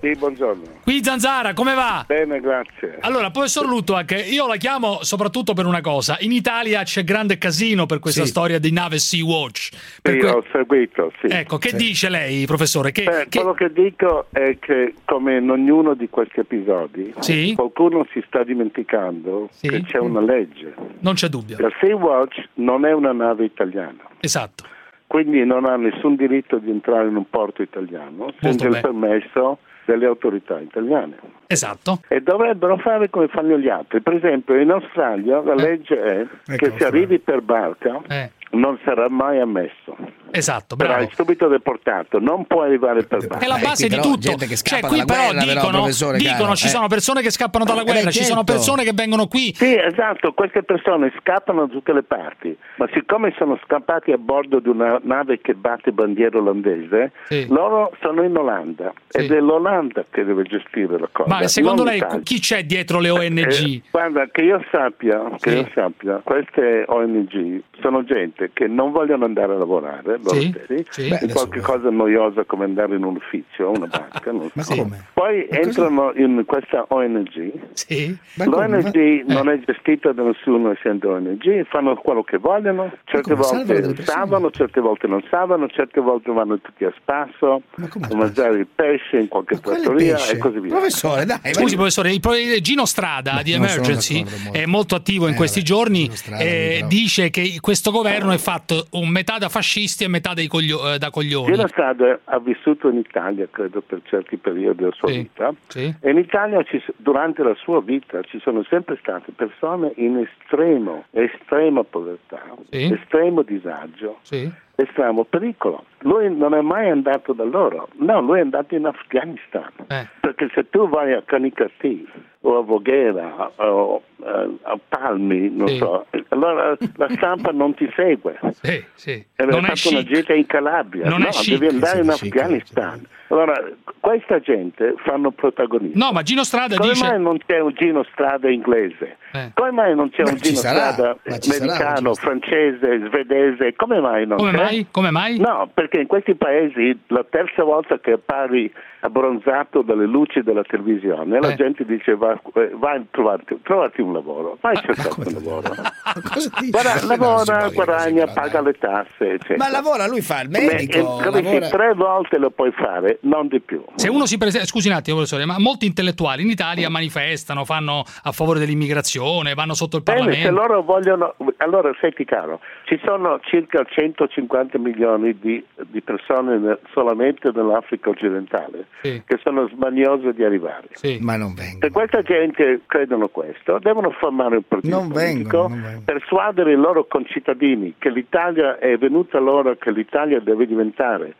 [SPEAKER 57] Sì, buongiorno.
[SPEAKER 14] Qui Zanzara, come va?
[SPEAKER 57] Bene, grazie.
[SPEAKER 14] Allora, professor Lutuak, io la chiamo soprattutto per una cosa. In Italia c'è grande casino per questa
[SPEAKER 57] Sì.
[SPEAKER 14] storia di nave Sea-Watch.
[SPEAKER 57] Sì,
[SPEAKER 14] que-
[SPEAKER 57] ho seguito, sì.
[SPEAKER 14] Ecco, che
[SPEAKER 57] Sì.
[SPEAKER 14] dice lei, professore? Che,
[SPEAKER 57] Beh,
[SPEAKER 14] che-
[SPEAKER 57] Quello che dico è che, come in ognuno di questi episodi,
[SPEAKER 14] Sì.
[SPEAKER 57] qualcuno si sta dimenticando che c'è una legge.
[SPEAKER 14] Non c'è dubbio.
[SPEAKER 57] La Sea-Watch non è una nave italiana.
[SPEAKER 14] Esatto.
[SPEAKER 57] Quindi non ha nessun diritto di entrare in un porto italiano senza il permesso delle autorità italiane.
[SPEAKER 14] Esatto.
[SPEAKER 57] E dovrebbero fare come fanno gli altri. Per esempio, in Australia la legge è che se arrivi per barca
[SPEAKER 14] Eh.
[SPEAKER 57] Non sarà mai ammesso.
[SPEAKER 14] Esatto, bravo.
[SPEAKER 57] subito deportato, non puoi arrivare per barca.
[SPEAKER 14] È la base di tutto. Cioè, qui però dicono, dicono ci sono persone che scappano dalla guerra, ci sono persone che vengono qui.
[SPEAKER 57] Sì, esatto, queste persone scappano da tutte le parti, ma siccome sono scappati a bordo di una nave che batte bandiera olandese,
[SPEAKER 14] Sì.
[SPEAKER 57] loro sono in Olanda ed è l'Olanda che deve gestire la cosa.
[SPEAKER 14] Ma secondo
[SPEAKER 57] non
[SPEAKER 14] lei
[SPEAKER 57] l'Italia.
[SPEAKER 14] chi c'è dietro le ONG?
[SPEAKER 57] Eh, guarda, che io sappia, che
[SPEAKER 14] Sì.
[SPEAKER 57] io sappia, queste ONG sono gente che non vogliono andare a lavorare,
[SPEAKER 14] Sì, sì.
[SPEAKER 57] di
[SPEAKER 14] Beh,
[SPEAKER 57] qualche cosa noiosa come andare in un ufficio, una banca, non so.
[SPEAKER 15] come?
[SPEAKER 57] Poi
[SPEAKER 15] Ma cosa-
[SPEAKER 57] entrano in questa ONG.
[SPEAKER 14] Sì.
[SPEAKER 57] L'ONG non è gestita da nessuno essendo ONG, fanno quello che vogliono, certe volte salvano, certe volte non salvano, certe volte vanno tutti a spasso a mangiare il pesce in qualche trattoria e così via.
[SPEAKER 15] Professore, dai.
[SPEAKER 14] Scusi, professore, il Gino Strada di
[SPEAKER 15] non sono
[SPEAKER 14] Emergency
[SPEAKER 15] molto.
[SPEAKER 14] è molto attivo in questi giorni.
[SPEAKER 15] Strada,
[SPEAKER 14] eh, dice che questo governo è fatto un metà da fascisti e metà coglio- eh, da coglioni.
[SPEAKER 57] Gino Strada ha vissuto in Italia, credo, per certi periodi della sua vita.
[SPEAKER 14] Sì.
[SPEAKER 57] E in Italia ci durante la sua vita ci sono sempre state persone in estremo, estrema povertà,
[SPEAKER 14] Sì.
[SPEAKER 57] estremo disagio,
[SPEAKER 14] Sì.
[SPEAKER 57] Estremo pericolo. Lui non è mai andato da loro, no, lui è andato in Afghanistan.
[SPEAKER 14] Eh.
[SPEAKER 57] Perché se tu vai a Canicattì o a Voghera o eh, a Palmi, non
[SPEAKER 14] Sì.
[SPEAKER 57] so, allora la stampa non ti segue.
[SPEAKER 14] Sì, sì.
[SPEAKER 57] E
[SPEAKER 14] Non è
[SPEAKER 57] fatto una gita in Calabria,
[SPEAKER 14] Non
[SPEAKER 57] no, devi andare in
[SPEAKER 14] Sì, chic,
[SPEAKER 57] Afghanistan. Allora, questa gente fanno protagonisti.
[SPEAKER 14] No, ma Gino Strada
[SPEAKER 57] Come
[SPEAKER 14] dice.
[SPEAKER 57] mai non c'è un Gino Strada inglese?
[SPEAKER 14] Eh.
[SPEAKER 57] Come mai non c'è
[SPEAKER 14] Beh,
[SPEAKER 57] un Gino
[SPEAKER 14] sarà,
[SPEAKER 57] Strada
[SPEAKER 14] ma ci sarà
[SPEAKER 57] americano, francese, svedese? Come mai non
[SPEAKER 14] Come
[SPEAKER 57] c'è?
[SPEAKER 14] mai? Come mai?
[SPEAKER 57] No, perché in questi paesi la terza volta che appari abbronzato dalle luci della televisione, la
[SPEAKER 14] Eh.
[SPEAKER 57] gente dice va, eh, vai a trovarti, trovati un lavoro, vai a cercare un lavoro. Guarda, lavora, guadagna, paga le tasse, eccetera.
[SPEAKER 15] Ma lavora, lui fa il
[SPEAKER 57] Beh,
[SPEAKER 15] medico.
[SPEAKER 57] eh, capisci,
[SPEAKER 15] lavora-
[SPEAKER 57] tre volte lo puoi fare, non di più.
[SPEAKER 14] Se uno si presenta, scusi un attimo, professore, ma molti intellettuali in Italia manifestano, fanno a favore dell'immigrazione, vanno sotto il
[SPEAKER 57] Bene, se
[SPEAKER 14] Parlamento.
[SPEAKER 57] loro vogliono, allora senti caro, ci sono circa 150 milioni di, di persone ne- solamente nell'Africa occidentale
[SPEAKER 14] Sì.
[SPEAKER 57] che sono smaniose di arrivare.
[SPEAKER 15] Ma non vengono.
[SPEAKER 57] Se questa gente credono questo, devono formare un partito
[SPEAKER 15] Non
[SPEAKER 57] politico,
[SPEAKER 15] vengono, non vengono.
[SPEAKER 57] persuadere i loro concittadini che l'Italia è venuta l'ora che l'Italia deve diventare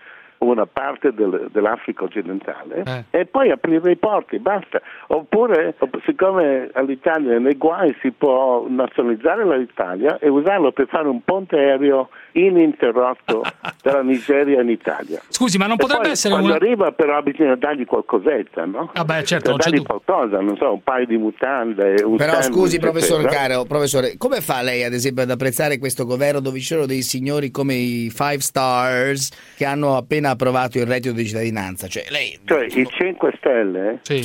[SPEAKER 57] una parte del- dell'Africa occidentale
[SPEAKER 14] Eh.
[SPEAKER 57] e poi aprire i porti, basta. Oppure, opp- siccome all'Italia è nei guai, si può nazionalizzare l'Italia e usarlo per fare un ponte aereo ininterrotto dalla Nigeria in Italia.
[SPEAKER 14] Scusi, ma non
[SPEAKER 57] E
[SPEAKER 14] potrebbe
[SPEAKER 57] poi,
[SPEAKER 14] essere
[SPEAKER 57] quando
[SPEAKER 14] una-
[SPEAKER 57] arriva però bisogna dargli qualcosetta, no?
[SPEAKER 14] Ah beh, certo, non
[SPEAKER 57] Per
[SPEAKER 14] c'è
[SPEAKER 57] dargli
[SPEAKER 14] dubbio.
[SPEAKER 57] qualcosa, non so, un paio di mutande, un
[SPEAKER 15] Però
[SPEAKER 57] sandwich,
[SPEAKER 15] scusi, professor
[SPEAKER 57] eccetera.
[SPEAKER 15] caro, professore, come fa lei ad esempio ad apprezzare questo governo dove ci sono dei signori come i Five Stars che hanno appena approvato il reddito di cittadinanza? Cioè, lei
[SPEAKER 57] Cioè, i 5 Stelle,
[SPEAKER 15] Sì.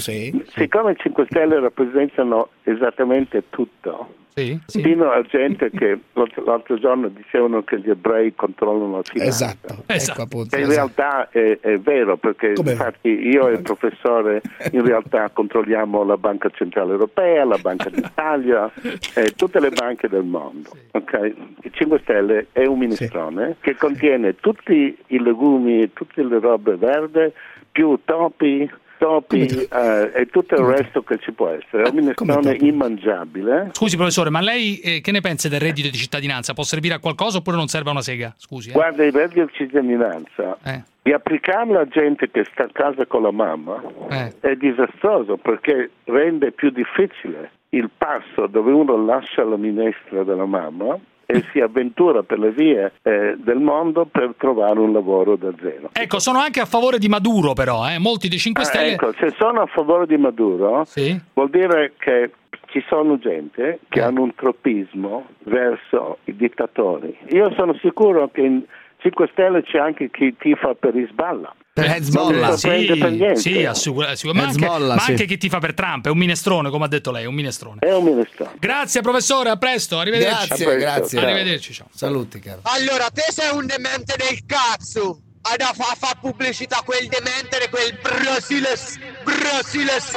[SPEAKER 57] siccome i 5 Stelle rappresentano esattamente tutto,
[SPEAKER 14] Sì,
[SPEAKER 57] fino a gente che l'altro, giorno dicevano che gli ebrei controllano la finanza.
[SPEAKER 15] Esatto,
[SPEAKER 14] Esatto.
[SPEAKER 15] ecco appunto.
[SPEAKER 57] Che in
[SPEAKER 15] esatto.
[SPEAKER 57] realtà è, è vero, perché
[SPEAKER 15] Come?
[SPEAKER 57] infatti io e il professore in realtà controlliamo la Banca Centrale Europea, la Banca d'Italia, e tutte le banche del mondo. ok? Il 5 Stelle è un minestrone che contiene tutti i legumi e tutte le robe verde, più topi, topi eh, e tutto il resto che ci può essere. È un minestrone immangiabile.
[SPEAKER 14] Scusi professore, ma lei eh, che ne pensa del reddito di cittadinanza? Può servire a qualcosa oppure non serve a una sega? Scusi. eh.
[SPEAKER 57] Guarda, il reddito di cittadinanza,
[SPEAKER 14] Eh.
[SPEAKER 57] di applicarlo a gente che sta a casa con la mamma
[SPEAKER 14] Eh.
[SPEAKER 57] è disastroso perché rende più difficile il passo dove uno lascia la minestra della mamma e si avventura per le vie eh, del mondo per trovare un lavoro da zero.
[SPEAKER 14] Ecco, sono anche a favore di Maduro però, eh. molti dei 5
[SPEAKER 57] Ah,
[SPEAKER 14] Stelle...
[SPEAKER 57] ecco, se sono a favore di Maduro, vuol dire che ci sono gente che
[SPEAKER 14] Eh.
[SPEAKER 57] hanno un tropismo verso i dittatori. Io sono sicuro che in 5 Stelle c'è anche chi tifa per Hezbollah.
[SPEAKER 15] Per Hezbollah.
[SPEAKER 57] Sorprende per niente.
[SPEAKER 14] Sì, assicura- assicura- ma, anche,
[SPEAKER 57] Hezbollah,
[SPEAKER 14] ma
[SPEAKER 57] sì.
[SPEAKER 14] anche chi ti fa per Trump, è un minestrone, come ha detto lei, è un minestrone.
[SPEAKER 57] È un minestrone.
[SPEAKER 14] Grazie professore, a presto, arrivederci.
[SPEAKER 15] Grazie, grazie.
[SPEAKER 14] Arrivederci, ciao.
[SPEAKER 15] Saluti, caro.
[SPEAKER 58] Allora, te sei un demente del cazzo. Hai da fa, fa pubblicità a quel demente quel Brasiles. Brasiles.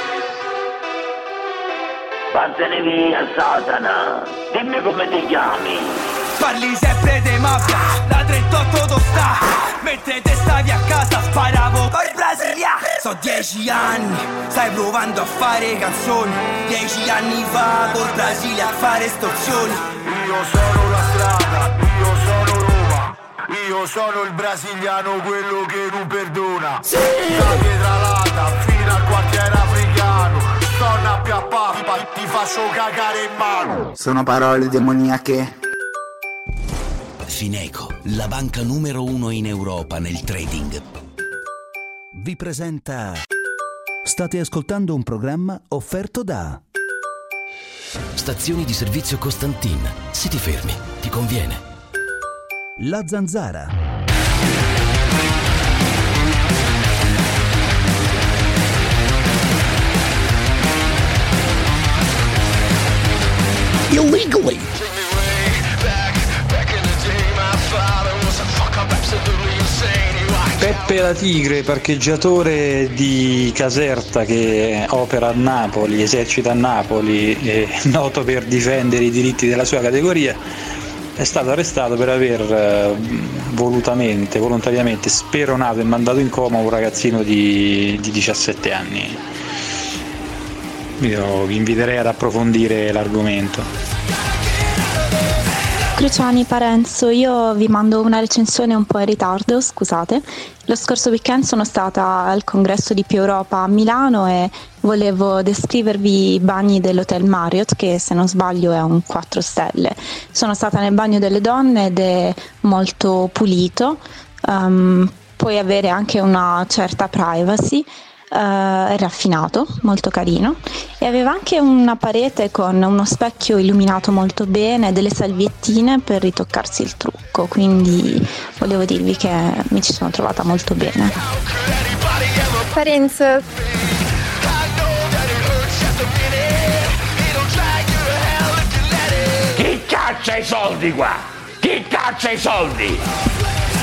[SPEAKER 59] Vattene via, Satana! Dimmi come ti chiami!
[SPEAKER 58] Parli sempre di mafia, da 38 to sta. Mentre te stavi a casa sparavo col Brasilia. So dieci anni, stai provando a fare canzoni. Dieci anni fa col Brasile a fare estorsioni.
[SPEAKER 60] Io sono la strada, io sono Roma, io sono il brasiliano, quello che non perdona.
[SPEAKER 58] Sì.
[SPEAKER 60] Da Pietralata fino al quartiere africano, torna a Piappappa, ti faccio cagare in mano.
[SPEAKER 61] Sono parole demoniache.
[SPEAKER 22] Fineco, la banca numero uno in Europa nel trading, vi presenta. State ascoltando un programma offerto da. Stazioni di servizio Costantin. Se ti fermi, ti conviene. La zanzara.
[SPEAKER 15] Illegally.
[SPEAKER 62] Peppe la Tigre, parcheggiatore di Caserta che opera a Napoli, esercita a Napoli, e noto per difendere i diritti della sua categoria, è stato arrestato per aver eh, volutamente, volontariamente speronato e mandato in coma un ragazzino di, di 17 anni. Io vi inviterei ad approfondire l'argomento.
[SPEAKER 63] Cruciani Parenzo, io vi mando una recensione un po' in ritardo, scusate. Lo scorso weekend sono stata al congresso di Più Europa a Milano e volevo descrivervi i bagni dell'Hotel Marriott, che se non sbaglio è un 4 stelle. Sono stata nel bagno delle donne ed è molto pulito, ehm, puoi avere anche una certa privacy. Eh, raffinato, molto carino e aveva anche una parete con uno specchio illuminato molto bene, delle salviettine per ritoccarsi il trucco, quindi volevo dirvi che mi ci sono trovata molto bene.
[SPEAKER 64] Parenzo,
[SPEAKER 59] Chi caccia i soldi qua? Chi caccia i soldi?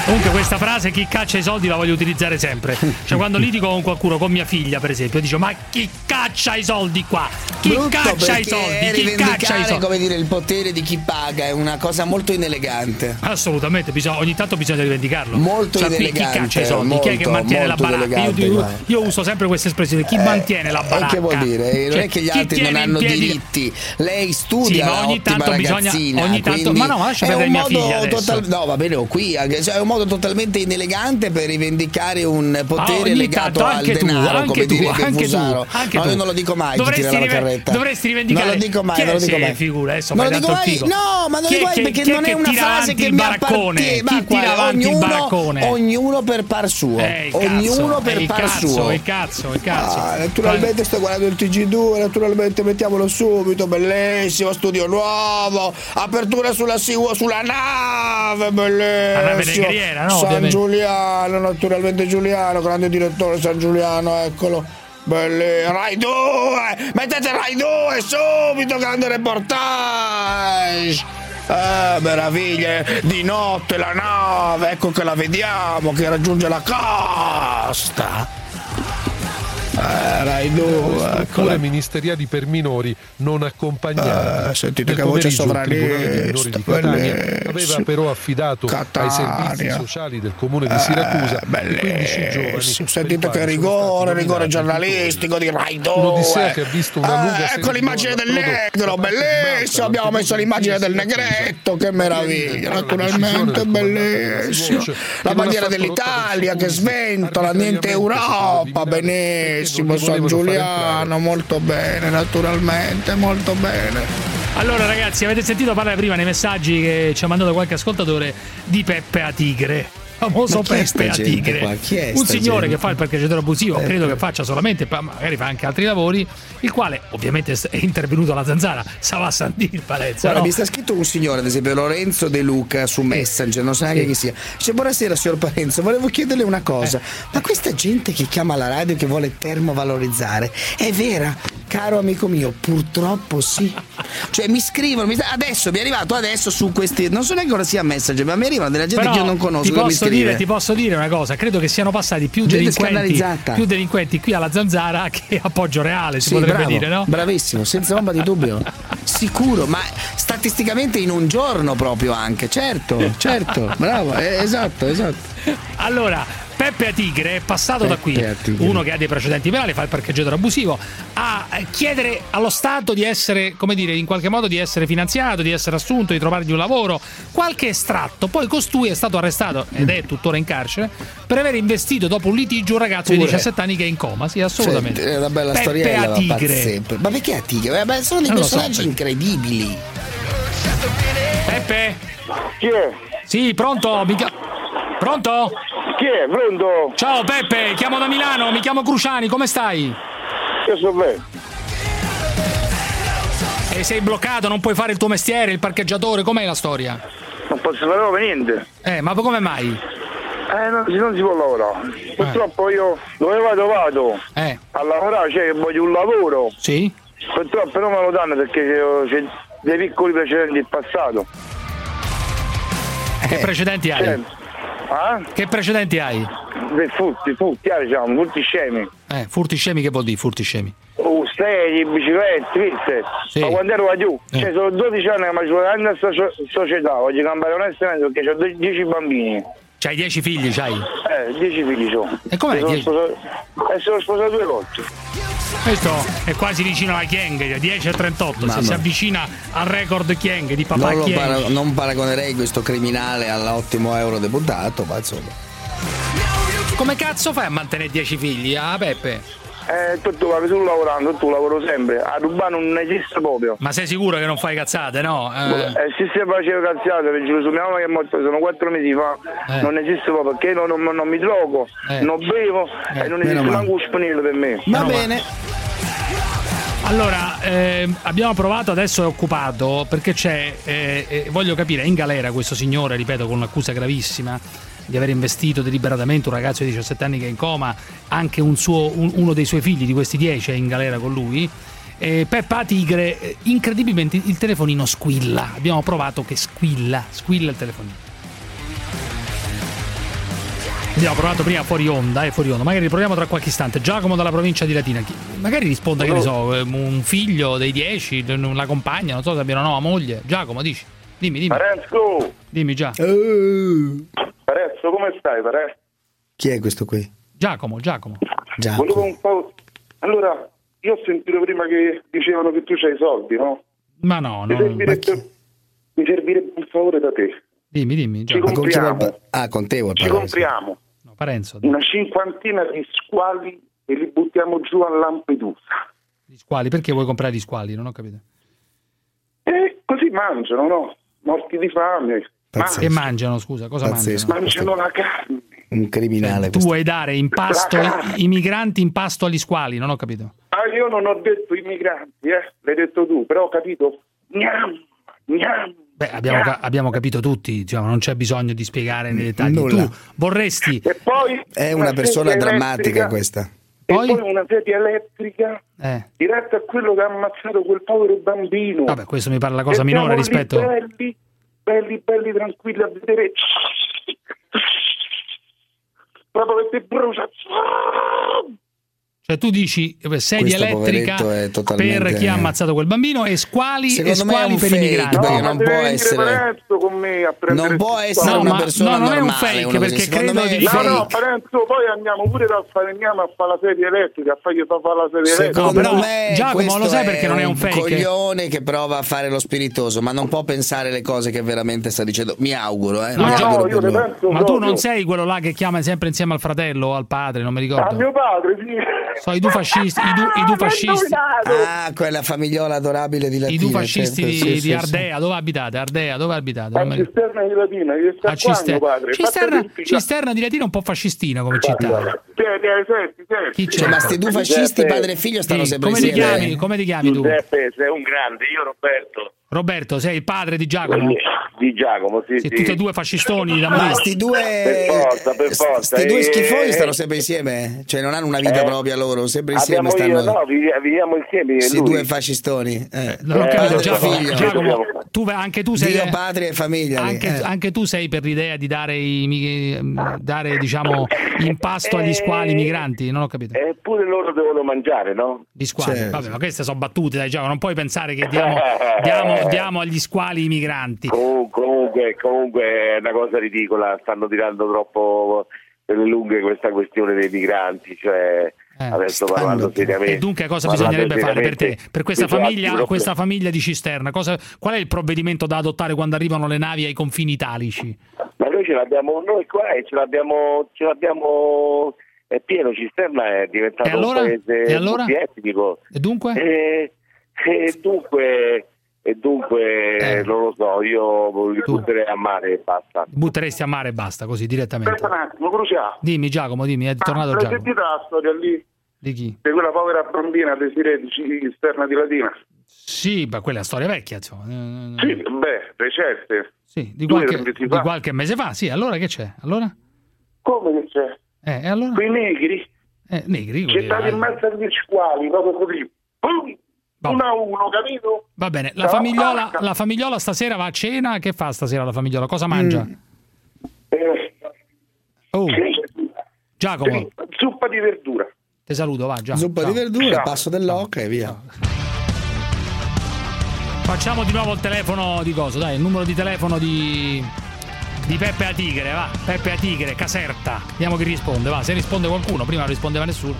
[SPEAKER 14] Comunque questa frase chi caccia i soldi la voglio utilizzare sempre. Cioè quando litigo con qualcuno, con mia figlia per esempio, dico ma chi caccia i soldi qua? Chi
[SPEAKER 15] Brutto
[SPEAKER 14] caccia i soldi? Chi caccia i soldi?
[SPEAKER 15] come dire, il potere di chi paga è una cosa molto inelegante.
[SPEAKER 14] Assolutamente, bisogna- ogni tanto bisogna rivendicarlo.
[SPEAKER 15] Molto
[SPEAKER 14] cioè, qui chi
[SPEAKER 15] inelegante,
[SPEAKER 14] caccia i soldi? chi è che
[SPEAKER 15] molto,
[SPEAKER 14] mantiene la
[SPEAKER 15] molto
[SPEAKER 14] baracca? Io,
[SPEAKER 15] inelegante,
[SPEAKER 14] io- io uso sempre questa espressione: chi
[SPEAKER 15] Eh,
[SPEAKER 14] mantiene la baracca?
[SPEAKER 15] che vuol dire? Non
[SPEAKER 14] Cioè,
[SPEAKER 15] è che gli altri non hanno diritti. Lei studia
[SPEAKER 14] Sì, ma ogni tanto bisogna- ogni tanto- ma no, ma lascia perdere
[SPEAKER 15] un
[SPEAKER 14] mia figlia
[SPEAKER 15] total- no, va bene, ho qui anche, cioè, è un modo totalmente inelegante per rivendicare un potere
[SPEAKER 14] ogni
[SPEAKER 15] legato
[SPEAKER 14] tanto,
[SPEAKER 15] al
[SPEAKER 14] tu,
[SPEAKER 15] denaro,
[SPEAKER 14] anche
[SPEAKER 15] come
[SPEAKER 14] tu,
[SPEAKER 15] dire che
[SPEAKER 14] anche tu,
[SPEAKER 15] Fusaro.
[SPEAKER 14] anche
[SPEAKER 15] no,
[SPEAKER 14] tu.
[SPEAKER 15] io non lo dico mai
[SPEAKER 14] Dovresti
[SPEAKER 15] chi
[SPEAKER 14] rive- dovresti rivendicare-
[SPEAKER 15] Non lo dico mai, non lo dico mai.
[SPEAKER 14] figura, adesso
[SPEAKER 15] non lo dico mai. No, ma non lo dico mai perché non è una frase che mi appartiene.
[SPEAKER 14] Chi
[SPEAKER 15] Ma
[SPEAKER 14] tira avanti il
[SPEAKER 15] ognuno,
[SPEAKER 14] baraccone?
[SPEAKER 15] ognuno per par suo.
[SPEAKER 14] Eh,
[SPEAKER 15] Ognuno per
[SPEAKER 14] eh,
[SPEAKER 15] par suo.
[SPEAKER 14] il cazzo, il cazzo.
[SPEAKER 15] Ah, naturalmente sto guardando il TG2, naturalmente mettiamolo subito, bellissimo, studio nuovo, apertura sulla, sulla nave, bellissimo.
[SPEAKER 14] Negriera, no,
[SPEAKER 15] San
[SPEAKER 14] ovviamente.
[SPEAKER 15] Giuliano, naturalmente Giuliano, grande direttore San Giuliano, eccolo. Bellissimo, Rai 2, mettete Rai 2 subito, grande reportage. Eh, meraviglie, di notte la nave, ecco che la vediamo, che raggiunge la costa. Eh, Rai 2,
[SPEAKER 55] Strutture ministeriali per minori non accompagnati.
[SPEAKER 15] Eh, sentite
[SPEAKER 55] Nel
[SPEAKER 15] che voce
[SPEAKER 55] minori di
[SPEAKER 15] sovranista,
[SPEAKER 55] Catania aveva però affidato ai servizi
[SPEAKER 15] Catania.
[SPEAKER 55] sociali del comune di Siracusa
[SPEAKER 15] Eh,
[SPEAKER 55] i 15 giovani.
[SPEAKER 15] Sentite che rigore, rigore giornalistico di Rai 2.
[SPEAKER 55] Un'odissea che ha visto una lunga
[SPEAKER 15] ecco l'immagine del negro, bellissimo. Abbiamo messo l'immagine del negretto, che meraviglia. Naturalmente, bellissimo. La bandiera dell'Italia che sventola, niente Europa, benissimo. San Giuliano, molto bene, naturalmente, molto bene.
[SPEAKER 14] Allora ragazzi, avete sentito parlare prima nei messaggi che ci ha mandato qualche ascoltatore di Peppe a Tigre. Famoso Peppe a Tigre. Un signore
[SPEAKER 15] gente?
[SPEAKER 14] che fa il parcheggiatore abusivo,
[SPEAKER 15] Eh.
[SPEAKER 14] credo che faccia solamente, ma magari fa anche altri lavori, il quale ovviamente è intervenuto alla zanzara, stava a San il Palezzo.
[SPEAKER 15] Guarda,
[SPEAKER 14] no?
[SPEAKER 15] mi sta scritto un signore, ad esempio Lorenzo De Luca su Messenger, non so neanche chi sia. Dice: Buonasera, signor Parenzo, volevo chiederle una cosa.
[SPEAKER 14] Eh.
[SPEAKER 15] Ma questa gente che chiama la radio che vuole termovalorizzare è vera? Caro amico mio, purtroppo sì. Cioè mi scrivono, mi- adesso mi è arrivato adesso su questi, non so neanche cosa sia Messenger, ma mi arrivano della gente
[SPEAKER 14] Però
[SPEAKER 15] che io non conosco
[SPEAKER 14] ti posso. Dire, ti posso dire una cosa, credo che siano passati più delinquenti, più delinquenti qui alla zanzara che a Poggio Reale, si
[SPEAKER 15] Sì,
[SPEAKER 14] potrebbe
[SPEAKER 15] bravo,
[SPEAKER 14] dire, no?
[SPEAKER 15] Bravissimo, senza ombra di dubbio. Sicuro, ma statisticamente in un giorno proprio anche, certo, certo, bravo, eh, esatto, esatto.
[SPEAKER 14] Allora, Peppe a Tigre è passato da qui,
[SPEAKER 15] Peppe a Tigre.
[SPEAKER 14] uno che ha dei precedenti penali, fa il parcheggiatore abusivo, a eh, chiedere allo Stato di essere, come dire, in qualche modo di essere finanziato, di essere assunto, di trovargli un lavoro, qualche estratto. Poi costui è stato arrestato ed è tuttora in carcere per aver investito dopo un litigio un ragazzo di
[SPEAKER 15] Pure.
[SPEAKER 14] 17 anni che è in coma. Sì, assolutamente.
[SPEAKER 15] Senti, è una bella
[SPEAKER 14] Peppe
[SPEAKER 15] storiella,
[SPEAKER 14] a Tigre.
[SPEAKER 15] Ma perché a Tigre? Beh, sono dei
[SPEAKER 14] so,
[SPEAKER 15] personaggi
[SPEAKER 14] perché-
[SPEAKER 15] incredibili.
[SPEAKER 14] Peppe?
[SPEAKER 13] Chi è?
[SPEAKER 14] Sì, pronto? Mi chia- Pronto?
[SPEAKER 13] Chi è? Pronto?
[SPEAKER 14] Ciao Peppe, chiamo da Milano, mi chiamo Cruciani, come stai?
[SPEAKER 13] Io sto bene.
[SPEAKER 14] E sei bloccato, non puoi fare il tuo mestiere, il parcheggiatore, com'è la storia?
[SPEAKER 13] Non posso fare proprio niente.
[SPEAKER 14] Eh, ma come mai?
[SPEAKER 13] Eh, non, si- non si può lavorare. Purtroppo io dove vado vado
[SPEAKER 14] Eh.
[SPEAKER 13] a lavorare, cioè che voglio un lavoro.
[SPEAKER 14] Sì?
[SPEAKER 13] Purtroppo non me lo danno perché c'è, dei piccoli precedenti in passato.
[SPEAKER 14] Che precedenti hai?
[SPEAKER 13] Cioè, ah?
[SPEAKER 14] Che precedenti hai?
[SPEAKER 13] Dei furti, furti, eh, diciamo, furti scemi.
[SPEAKER 14] Eh, furti scemi che vuol dire furti scemi?
[SPEAKER 13] Oh, steli, biciclette, viste?
[SPEAKER 14] Sì.
[SPEAKER 13] Ma quando ero giù,
[SPEAKER 14] Eh.
[SPEAKER 13] cioè sono 12 anni che mi sono a sta società, voglio cambiare onestamente perché ho 10 bambini.
[SPEAKER 14] C'hai 10 figli, c'hai?
[SPEAKER 13] Eh, 10 figli sono.
[SPEAKER 14] E com'è?
[SPEAKER 13] E sono
[SPEAKER 14] Dieci?
[SPEAKER 13] sposato, e sono sposato due volte.
[SPEAKER 14] Questo è quasi vicino alla Chieng, 10 a 38,
[SPEAKER 15] Mamma.
[SPEAKER 14] se si avvicina al record Chieng di papà
[SPEAKER 15] Non,
[SPEAKER 14] Chieng.
[SPEAKER 15] para- non paragonerei questo criminale all'ottimo eurodeputato, ma insomma.
[SPEAKER 14] Come cazzo fai a mantenere 10 figli, ah Peppe?
[SPEAKER 13] Eh, tu, tu vai tu lavorando, tu lavoro sempre. A rubare non esiste proprio.
[SPEAKER 14] Ma sei sicuro che non fai cazzate, no? Eh.
[SPEAKER 13] Eh, se si faceva cazzate, per giuro, su mia mamma che è morta sono quattro mesi fa,
[SPEAKER 14] Eh.
[SPEAKER 13] non esiste proprio perché non, non- non mi drogo,
[SPEAKER 14] Eh.
[SPEAKER 13] non bevo
[SPEAKER 14] Eh,
[SPEAKER 13] e non esiste manco un spinello per me.
[SPEAKER 15] Va bene.
[SPEAKER 14] Allora, ehm, abbiamo provato, adesso è occupato, perché c'è, eh, eh, voglio capire, è in galera questo signore, ripeto, con un'accusa gravissima di aver investito deliberatamente un ragazzo di 17 anni che è in coma, anche un suo- un- uno dei suoi figli di questi 10 è in galera con lui. Eh, Peppa Tigre, eh, incredibilmente il telefonino squilla, abbiamo provato che squilla, squilla il telefonino. Abbiamo provato prima fuori onda, eh, fuori onda. Magari riproviamo tra qualche istante. Giacomo dalla provincia di Latina. Chi- Magari risponda, che ne so, eh, un figlio dei dieci, la compagna, non so se abbiano una nuova moglie. Giacomo, dici. Dimmi, dimmi.
[SPEAKER 13] Parenzo,
[SPEAKER 14] Dimmi già.
[SPEAKER 13] Parenzo, come stai, Parenzo?
[SPEAKER 15] Chi è questo qui?
[SPEAKER 14] Giacomo, Giacomo.
[SPEAKER 13] Volevo un po'... Allora, io ho sentito prima che dicevano che tu c'hai i soldi, no?
[SPEAKER 14] Ma no,
[SPEAKER 13] Mi
[SPEAKER 14] no.
[SPEAKER 13] servirebbe, mi servirebbe un favore da te.
[SPEAKER 14] Dimmi, dimmi.
[SPEAKER 13] Ci
[SPEAKER 14] Giacomo.
[SPEAKER 13] compriamo,
[SPEAKER 15] Ah, con te vuol
[SPEAKER 13] ci compriamo
[SPEAKER 14] No, Parenzo,
[SPEAKER 13] una cinquantina di squali e li buttiamo giù a Lampedusa.
[SPEAKER 14] di squali. Perché vuoi comprare gli squali? Non ho capito.
[SPEAKER 13] E così mangiano, no? Morti di fame.
[SPEAKER 14] Che mangiano, scusa? Cosa
[SPEAKER 15] Pazzesco.
[SPEAKER 14] mangiano?
[SPEAKER 13] Mangiano la carne.
[SPEAKER 15] Un criminale.
[SPEAKER 14] Tu
[SPEAKER 15] questo.
[SPEAKER 14] vuoi dare in pasto i, i migranti in pasto agli squali? Non ho capito.
[SPEAKER 13] Ah, io non ho detto immigranti, eh? L'hai detto tu, però ho capito. Gnam, gnam.
[SPEAKER 14] Beh, abbiamo, ca- abbiamo capito tutti, diciamo, non c'è bisogno di spiegare nei dettagli.
[SPEAKER 15] Nulla.
[SPEAKER 14] Tu vorresti.
[SPEAKER 13] E poi
[SPEAKER 15] È una persona drammatica
[SPEAKER 13] elettrica-
[SPEAKER 15] questa.
[SPEAKER 13] E
[SPEAKER 14] Poi?
[SPEAKER 13] poi una sedia elettrica
[SPEAKER 14] Eh,
[SPEAKER 13] diretta a quello che ha ammazzato quel povero bambino.
[SPEAKER 14] vabbè, questo mi pare la cosa
[SPEAKER 13] E
[SPEAKER 14] minore rispetto.
[SPEAKER 13] Belli, belli, belli, tranquilli a vedere. Proprio che ti brucia.
[SPEAKER 14] Cioè tu dici sedia
[SPEAKER 15] Questo
[SPEAKER 14] elettrica
[SPEAKER 15] totalmente-
[SPEAKER 14] per chi ha ammazzato quel bambino e squali, e
[SPEAKER 15] Secondo
[SPEAKER 14] squali
[SPEAKER 15] un
[SPEAKER 14] per
[SPEAKER 15] fake,
[SPEAKER 14] i migranti.
[SPEAKER 57] No,
[SPEAKER 15] non
[SPEAKER 57] ma
[SPEAKER 15] può essere- Non può essere
[SPEAKER 57] soldi.
[SPEAKER 15] una persona
[SPEAKER 14] no, non è un
[SPEAKER 15] normale,
[SPEAKER 14] fake, perché credo di-
[SPEAKER 57] No,
[SPEAKER 15] fake.
[SPEAKER 57] no, Parenzo, poi andiamo pure da fare, andiamo a fare la serie elettrica, a fargli fa fare la serie elettrica.
[SPEAKER 15] Secondo
[SPEAKER 14] però,
[SPEAKER 15] me
[SPEAKER 14] Giacomo,
[SPEAKER 15] questo
[SPEAKER 14] lo sai perché non è un fake?
[SPEAKER 15] coglione che prova a fare lo spiritoso, ma non può pensare le cose che veramente sta dicendo. Mi auguro, eh.
[SPEAKER 14] No,
[SPEAKER 15] mi
[SPEAKER 14] Gio-
[SPEAKER 15] auguro
[SPEAKER 57] io penso
[SPEAKER 14] Ma tu non sei quello là che chiama sempre insieme al fratello o al padre, non mi
[SPEAKER 57] A
[SPEAKER 14] ricordo.
[SPEAKER 57] mio padre, sì.
[SPEAKER 14] So, i due fascisti, i due, i due fascisti,
[SPEAKER 15] Ah, quella famigliola adorabile di
[SPEAKER 14] i
[SPEAKER 15] Latina.
[SPEAKER 14] due fascisti
[SPEAKER 15] certo,
[SPEAKER 14] di,
[SPEAKER 15] sì,
[SPEAKER 14] di
[SPEAKER 15] sì, sì.
[SPEAKER 14] Ardea, dove abitate? Ardea, dove abitate?
[SPEAKER 57] A cisterna di Latina,
[SPEAKER 14] A
[SPEAKER 57] qua
[SPEAKER 14] Cister-
[SPEAKER 57] mio padre.
[SPEAKER 14] Cisterna, Cisterna di Latina è un po' fascistina come città. Chi c'è?
[SPEAKER 15] Cioè, ma sti due fascisti, padre e figlio, stanno
[SPEAKER 14] Sì,
[SPEAKER 15] sempre
[SPEAKER 14] come ti
[SPEAKER 15] insieme.
[SPEAKER 14] chiami? Come ti chiami tu?
[SPEAKER 59] Giuseppe, sei un grande, io Roberto.
[SPEAKER 14] Roberto, sei il padre di Giacomo?
[SPEAKER 59] Di Giacomo, sì,
[SPEAKER 14] Sì,
[SPEAKER 59] sì.
[SPEAKER 14] tutti e due fascistoni da
[SPEAKER 15] Ma
[SPEAKER 14] morire.
[SPEAKER 15] sti due.
[SPEAKER 59] Per forza, per forza.
[SPEAKER 15] Sti due
[SPEAKER 59] E-
[SPEAKER 15] schifoni stanno sempre insieme? Cioè, non hanno una vita
[SPEAKER 59] Eh,
[SPEAKER 15] propria loro, sempre insieme
[SPEAKER 59] Abbiamo
[SPEAKER 15] stanno.
[SPEAKER 59] io, no, vivi- viviamo insieme. io
[SPEAKER 15] Sti
[SPEAKER 59] lui.
[SPEAKER 15] due fascistoni. Eh.
[SPEAKER 14] Non ho
[SPEAKER 59] Eh,
[SPEAKER 14] capito,
[SPEAKER 59] lo
[SPEAKER 14] Giacomo. Giacomo, tu, anche tu sei
[SPEAKER 15] Dio, padre e famiglia.
[SPEAKER 14] anche,
[SPEAKER 15] eh.
[SPEAKER 14] anche tu sei per l'idea di dare, i, dare diciamo, impasto agli
[SPEAKER 59] Eh,
[SPEAKER 14] squali migranti? Non ho capito.
[SPEAKER 59] Eppure loro devono mangiare, no?
[SPEAKER 14] Gli squali,
[SPEAKER 15] certo.
[SPEAKER 14] vabbè, ma queste sono battute, dai, Giacomo, non puoi pensare che diamo, diamo- diamo agli squali i migranti.
[SPEAKER 59] Com- comunque, comunque è una cosa ridicola, stanno tirando troppo per le lunghe questa questione dei migranti, cioè adesso
[SPEAKER 15] stanno
[SPEAKER 59] parlando seriamente.
[SPEAKER 14] E dunque cosa bisognerebbe fare per te? Per questa famiglia, questa famiglia di Cisterna, cosa- qual è il provvedimento da adottare quando arrivano le navi ai confini italici?
[SPEAKER 59] Ma noi ce l'abbiamo, noi qua e ce l'abbiamo, ce l'abbiamo, è pieno, Cisterna è diventato
[SPEAKER 14] E allora?
[SPEAKER 59] un paese
[SPEAKER 14] E allora?
[SPEAKER 59] multietnico.
[SPEAKER 14] E dunque?
[SPEAKER 59] E, e dunque, e dunque
[SPEAKER 14] Eh.
[SPEAKER 59] non lo so, io li butterei a mare e basta.
[SPEAKER 14] Butteresti a mare e basta, così direttamente.
[SPEAKER 57] Aspetta un attimo.
[SPEAKER 14] Dimmi Giacomo, dimmi, è tornato
[SPEAKER 57] L'hai
[SPEAKER 14] Giacomo.
[SPEAKER 57] sentita la storia lì?
[SPEAKER 14] Di chi?
[SPEAKER 57] Di quella povera bambina Desiree di Cisterna di Latina?
[SPEAKER 14] Sì, ma quella è storia vecchia, insomma. Eh,
[SPEAKER 57] Sì, beh, recente.
[SPEAKER 14] Sì, di qualche, di qualche mese fa, sì, allora che c'è? Allora?
[SPEAKER 57] Come che c'è?
[SPEAKER 14] Eh, e allora?
[SPEAKER 57] Quei negri?
[SPEAKER 14] Eh, negri,
[SPEAKER 57] Gettati in mezzo agli squali, proprio così. Pum! Uno a uno, capito?
[SPEAKER 14] Va bene, la famigliola, la famigliola stasera va a cena, che fa stasera la famigliola? Cosa mangia?
[SPEAKER 57] Eh,
[SPEAKER 14] Oh,
[SPEAKER 57] sì.
[SPEAKER 14] Giacomo,
[SPEAKER 57] Sì, Zuppa di verdura.
[SPEAKER 14] ti saluto, va Giacomo.
[SPEAKER 15] Zuppa di
[SPEAKER 14] ciao.
[SPEAKER 15] verdura,
[SPEAKER 57] Ciao.
[SPEAKER 15] passo dell'occa e via.
[SPEAKER 14] Facciamo di nuovo il telefono di coso, dai, il numero di telefono di, di Peppe a Tigre, va. Peppe a Tigre, Caserta. Vediamo chi risponde, va. Se risponde qualcuno, prima non rispondeva nessuno.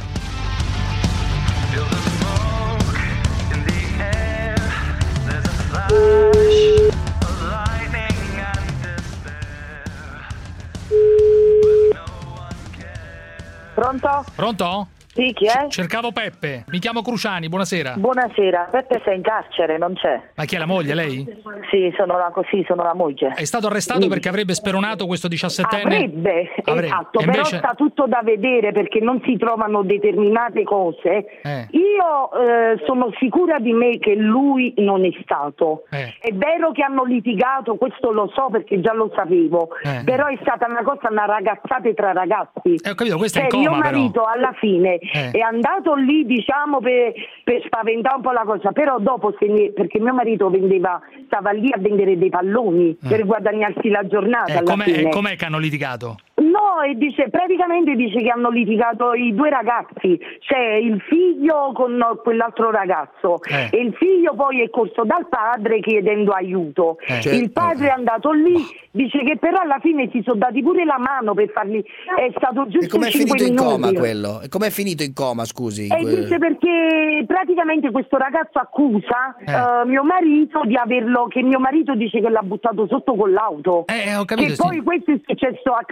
[SPEAKER 45] Pronto?
[SPEAKER 14] Pronto?
[SPEAKER 45] Sì, chi è?
[SPEAKER 14] Cercavo Peppe, mi chiamo Cruciani, buonasera.
[SPEAKER 45] Buonasera, Peppe sei in carcere, non c'è?
[SPEAKER 14] Ma chi è la moglie, lei?
[SPEAKER 45] Sì, sono la, così, sono la moglie.
[SPEAKER 14] È stato arrestato perché avrebbe speronato questo 17enne?
[SPEAKER 45] Avrebbe,
[SPEAKER 14] Avrebbe.
[SPEAKER 45] esatto,
[SPEAKER 14] E
[SPEAKER 45] però
[SPEAKER 14] invece-
[SPEAKER 45] sta tutto da vedere perché non si trovano determinate cose.
[SPEAKER 14] Eh.
[SPEAKER 45] Io eh, sono sicura di me che lui non è stato.
[SPEAKER 14] Eh.
[SPEAKER 45] È vero che hanno litigato, questo lo so perché già lo sapevo,
[SPEAKER 14] Eh.
[SPEAKER 45] però è stata una cosa, una ragazzata tra ragazzi.
[SPEAKER 14] Eh, ho capito, questo è
[SPEAKER 45] Cioè,
[SPEAKER 14] in coma,
[SPEAKER 45] mio marito
[SPEAKER 14] però.
[SPEAKER 45] alla fine
[SPEAKER 14] Eh.
[SPEAKER 45] è andato lì diciamo per, per spaventare un po' la cosa, però dopo se ne- perché mio marito vendeva, stava lì a vendere dei palloni per guadagnarsi la giornata
[SPEAKER 14] Eh, com'è, com'è che hanno litigato?
[SPEAKER 45] No, e dice, praticamente dice che hanno litigato i due ragazzi, cioè il figlio con quell'altro ragazzo
[SPEAKER 14] Eh.
[SPEAKER 45] e il figlio poi è corso dal padre chiedendo aiuto.
[SPEAKER 14] Eh.
[SPEAKER 15] Cioè,
[SPEAKER 45] il padre è andato lì, dice che però alla fine si sono dati pure la mano per fargli, è stato
[SPEAKER 15] E
[SPEAKER 45] giusto
[SPEAKER 15] com'è
[SPEAKER 45] 5
[SPEAKER 15] finito in
[SPEAKER 45] minuti.
[SPEAKER 15] coma quello? E com'è finito in coma, scusi?
[SPEAKER 45] E
[SPEAKER 15] Que-
[SPEAKER 45] dice perché praticamente questo ragazzo accusa
[SPEAKER 15] Eh.
[SPEAKER 45] eh, mio marito di averlo, che mio marito dice che l'ha buttato sotto con l'auto.
[SPEAKER 14] Eh, ho capito,
[SPEAKER 45] che
[SPEAKER 14] sì.
[SPEAKER 45] poi questo è successo a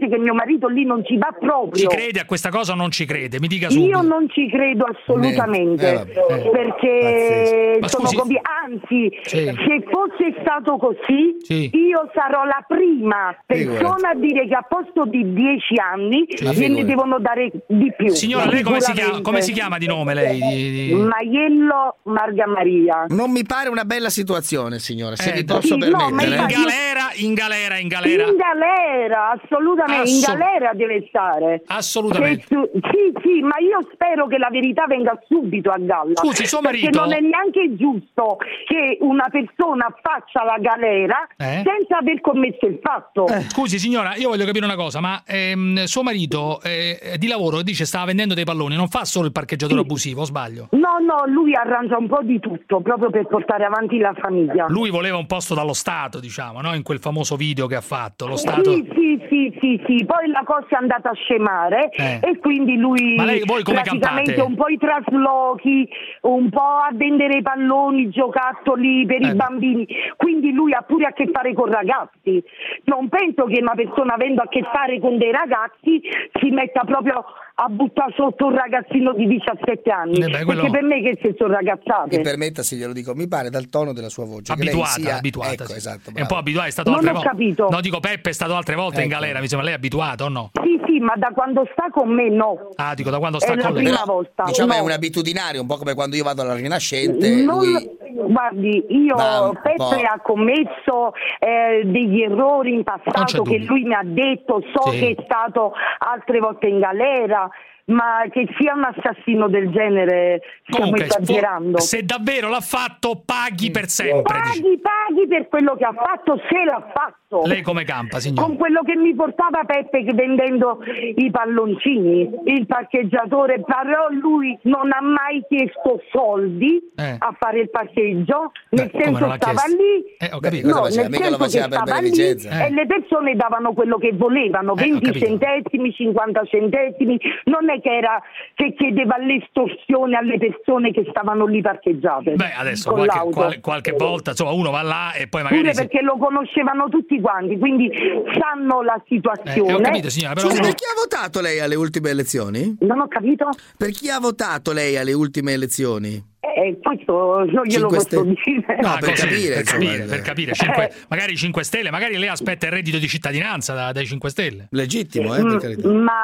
[SPEAKER 45] Capodrizzi che mio marito lì non ci va
[SPEAKER 14] Ci
[SPEAKER 45] proprio.
[SPEAKER 14] crede a questa cosa o non ci crede? Mi dica subito.
[SPEAKER 45] Io non ci credo assolutamente
[SPEAKER 15] Eh, vabbè.
[SPEAKER 14] Eh.
[SPEAKER 45] perché
[SPEAKER 14] Ma
[SPEAKER 45] sono
[SPEAKER 14] scusi-
[SPEAKER 45] convi- anzi
[SPEAKER 14] Sì.
[SPEAKER 45] se fosse stato così
[SPEAKER 14] Sì.
[SPEAKER 45] io sarò la prima persona a dire che a posto di 10 anni gliene devono dare di più
[SPEAKER 14] Signora, lei come si, chiama, come si chiama di nome lei? Di- di-
[SPEAKER 45] Maiello Marga Maria
[SPEAKER 15] Non mi pare una bella situazione, signore, se
[SPEAKER 14] Eh,
[SPEAKER 15] mi posso
[SPEAKER 45] sì, no, ma
[SPEAKER 15] permettere.
[SPEAKER 14] in galera, in galera, in galera.
[SPEAKER 45] in galera assolutamente in
[SPEAKER 14] Assol-
[SPEAKER 45] galera deve stare.
[SPEAKER 14] Assolutamente.
[SPEAKER 45] Su- sì, sì, ma io spero che la verità venga subito a galla.
[SPEAKER 14] Scusi, suo
[SPEAKER 45] Perché
[SPEAKER 14] marito-
[SPEAKER 45] non è neanche giusto che una persona faccia la galera
[SPEAKER 14] Eh?
[SPEAKER 45] senza aver commesso il fatto.
[SPEAKER 14] Scusi signora, io voglio capire una cosa, ma ehm, suo marito eh, di lavoro dice stava vendendo dei palloni, non fa solo il parcheggiatore abusivo, o sbaglio?
[SPEAKER 45] No, no, lui arrangia un po' di tutto proprio per portare avanti la famiglia.
[SPEAKER 14] Lui voleva un posto dallo Stato, diciamo, no? in quel famoso video che ha fatto. Lo Stato...
[SPEAKER 45] Sì, sì, sì, sì, sì, poi la cosa è andata a scemare
[SPEAKER 14] Eh.
[SPEAKER 45] e quindi lui
[SPEAKER 14] lei-
[SPEAKER 45] praticamente
[SPEAKER 14] campate?
[SPEAKER 45] un po' i traslochi, un po' a vendere i palloni, i giocattoli per
[SPEAKER 14] Eh.
[SPEAKER 45] i bambini, quindi lui ha pure a che fare con ragazzi. Non penso che una persona avendo a che fare con dei ragazzi si metta proprio a buttare sotto un ragazzino di 17 anni,
[SPEAKER 15] Eh beh, quello-
[SPEAKER 45] perché per me che se sono ragazzate.
[SPEAKER 15] Mi permetta se glielo dico, mi pare dal tono della sua voce che
[SPEAKER 14] Abituata,
[SPEAKER 15] lei sia
[SPEAKER 14] abituata.
[SPEAKER 15] Ecco,
[SPEAKER 14] sì.
[SPEAKER 15] esatto,
[SPEAKER 14] è un po' abituata, è stato
[SPEAKER 45] Non
[SPEAKER 14] altre
[SPEAKER 45] ho
[SPEAKER 14] volte.
[SPEAKER 45] capito.
[SPEAKER 14] No, dico Peppe è stato altre volte in
[SPEAKER 15] Ecco.
[SPEAKER 14] galera, mi sembra lei è abituata o no?
[SPEAKER 45] Sì, sì, ma da quando sta con me no.
[SPEAKER 14] Ah, dico da quando
[SPEAKER 45] È
[SPEAKER 14] sta
[SPEAKER 45] la
[SPEAKER 14] con lei.
[SPEAKER 45] prima volta.
[SPEAKER 15] Diciamo è
[SPEAKER 45] no.
[SPEAKER 15] un abitudinario, un po' come quando io vado alla Rinascente.
[SPEAKER 45] Non-
[SPEAKER 15] lui-
[SPEAKER 45] Guardi, io
[SPEAKER 15] un
[SPEAKER 45] Peppe ha commesso eh, degli errori in passato che lui mi ha detto, so
[SPEAKER 14] Sì.
[SPEAKER 45] che è stato altre volte in galera, ma che sia un assassino del genere stiamo
[SPEAKER 14] Comunque,
[SPEAKER 45] esagerando.
[SPEAKER 14] se davvero l'ha fatto, paghi per sempre. dice.
[SPEAKER 45] Paghi, paghi per quello che ha fatto, se l'ha fatto.
[SPEAKER 14] Lei come campa, signor?
[SPEAKER 45] Con quello che mi portava Peppe vendendo i palloncini, il parcheggiatore, però lui non ha mai chiesto soldi
[SPEAKER 14] Eh.
[SPEAKER 45] a fare il parcheggio, nel
[SPEAKER 14] come
[SPEAKER 45] senso
[SPEAKER 14] l'ha
[SPEAKER 45] stava lì,
[SPEAKER 14] Eh, ho capito.
[SPEAKER 15] Cosa
[SPEAKER 45] no,
[SPEAKER 15] faceva?
[SPEAKER 45] nel
[SPEAKER 15] Mica lo
[SPEAKER 45] senso
[SPEAKER 15] faceva
[SPEAKER 45] che stava lì
[SPEAKER 15] beneficenza.
[SPEAKER 45] e le persone davano quello che volevano,
[SPEAKER 14] Eh, ho
[SPEAKER 45] 20
[SPEAKER 14] capito.
[SPEAKER 45] centesimi, 50 centesimi, non è che era che chiedeva l'estorsione alle persone che stavano lì parcheggiate.
[SPEAKER 14] Beh, adesso
[SPEAKER 45] con
[SPEAKER 14] qualche,
[SPEAKER 45] l'auto.
[SPEAKER 14] qual- qualche volta, insomma, uno va là e poi
[SPEAKER 45] Pure
[SPEAKER 14] magari. si-
[SPEAKER 45] perché lo conoscevano tutti quanti, quindi sanno la situazione.
[SPEAKER 14] Eh, ho capito, signora, però
[SPEAKER 15] Scusi,
[SPEAKER 14] uno-
[SPEAKER 15] per chi ha votato lei alle ultime elezioni?
[SPEAKER 45] Non ho capito?
[SPEAKER 15] Per chi ha votato lei alle ultime elezioni?
[SPEAKER 45] Eh, questo non glielo posso dire.
[SPEAKER 15] No, per
[SPEAKER 14] così,
[SPEAKER 15] capire,
[SPEAKER 14] per capire, per capire. Cinque-
[SPEAKER 45] Eh.
[SPEAKER 14] magari 5 Stelle, magari lei aspetta il reddito di cittadinanza da- dai 5 Stelle.
[SPEAKER 15] Legittimo, eh, per carità.
[SPEAKER 45] Mm, Ma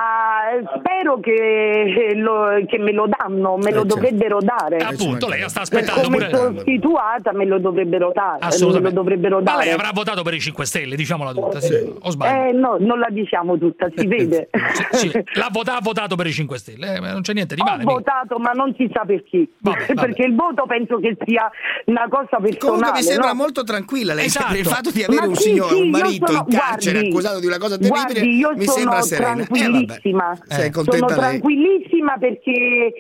[SPEAKER 45] spero che, lo- che me lo danno, me
[SPEAKER 15] Eh,
[SPEAKER 45] lo
[SPEAKER 15] certo.
[SPEAKER 45] dovrebbero dare.
[SPEAKER 14] Eh, appunto, lei sta
[SPEAKER 45] Per
[SPEAKER 14] aspettando
[SPEAKER 45] come
[SPEAKER 14] pure.
[SPEAKER 45] sono situata me lo dovrebbero dare. Me
[SPEAKER 14] Assolutamente.
[SPEAKER 45] lo dovrebbero
[SPEAKER 14] Ma lei
[SPEAKER 45] dare.
[SPEAKER 14] avrà votato per i 5 Stelle, diciamola tutta, sì. o sbaglio?
[SPEAKER 45] Eh, no, non la diciamo tutta, si vede.
[SPEAKER 14] Sì, l'ha vota- ha votato per i 5 Stelle, eh, non c'è niente di male. mica.
[SPEAKER 45] votato, ma non si sa per chi.
[SPEAKER 14] Vabbè, vabbè.
[SPEAKER 45] Perché il voto penso che sia una cosa personale.
[SPEAKER 15] Comunque mi sembra
[SPEAKER 45] no?
[SPEAKER 15] molto tranquilla lei
[SPEAKER 14] Esatto.
[SPEAKER 15] per il fatto di avere
[SPEAKER 45] Ma
[SPEAKER 15] un
[SPEAKER 45] sì,
[SPEAKER 15] signore,
[SPEAKER 45] sì,
[SPEAKER 15] un marito
[SPEAKER 45] sono-
[SPEAKER 15] in carcere
[SPEAKER 45] guardi,
[SPEAKER 15] accusato di una cosa terribile,
[SPEAKER 45] guardi, io
[SPEAKER 15] mi
[SPEAKER 45] sono
[SPEAKER 15] sembra serena. Eh,
[SPEAKER 45] tranquillissima.
[SPEAKER 15] Sei
[SPEAKER 45] sono
[SPEAKER 15] contenta lei?
[SPEAKER 45] tranquillissima perché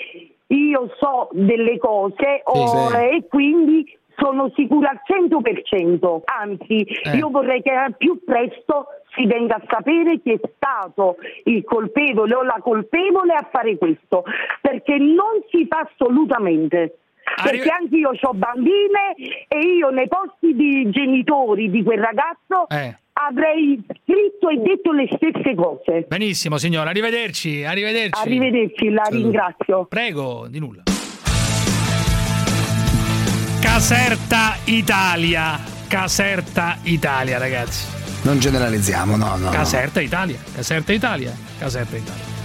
[SPEAKER 45] io so delle cose oh,
[SPEAKER 15] sì.
[SPEAKER 45] e quindi sono sicura al 100%. Anzi,
[SPEAKER 14] Eh.
[SPEAKER 45] io vorrei che al più presto si venga a sapere chi è stato il colpevole o la colpevole a fare questo, perché non si fa assolutamente.
[SPEAKER 14] Arri-
[SPEAKER 45] Perché anche io ho bambine e io nei posti di genitori di quel ragazzo
[SPEAKER 14] Eh.
[SPEAKER 45] avrei scritto e detto le stesse cose.
[SPEAKER 14] Benissimo, signora, arrivederci, arrivederci.
[SPEAKER 45] Arrivederci, la ringrazio.
[SPEAKER 14] Prego, di nulla. Caserta Italia. Caserta Italia, ragazzi.
[SPEAKER 15] Non generalizziamo, no, no.
[SPEAKER 14] Caserta Italia. Caserta Italia. Caserta Italia.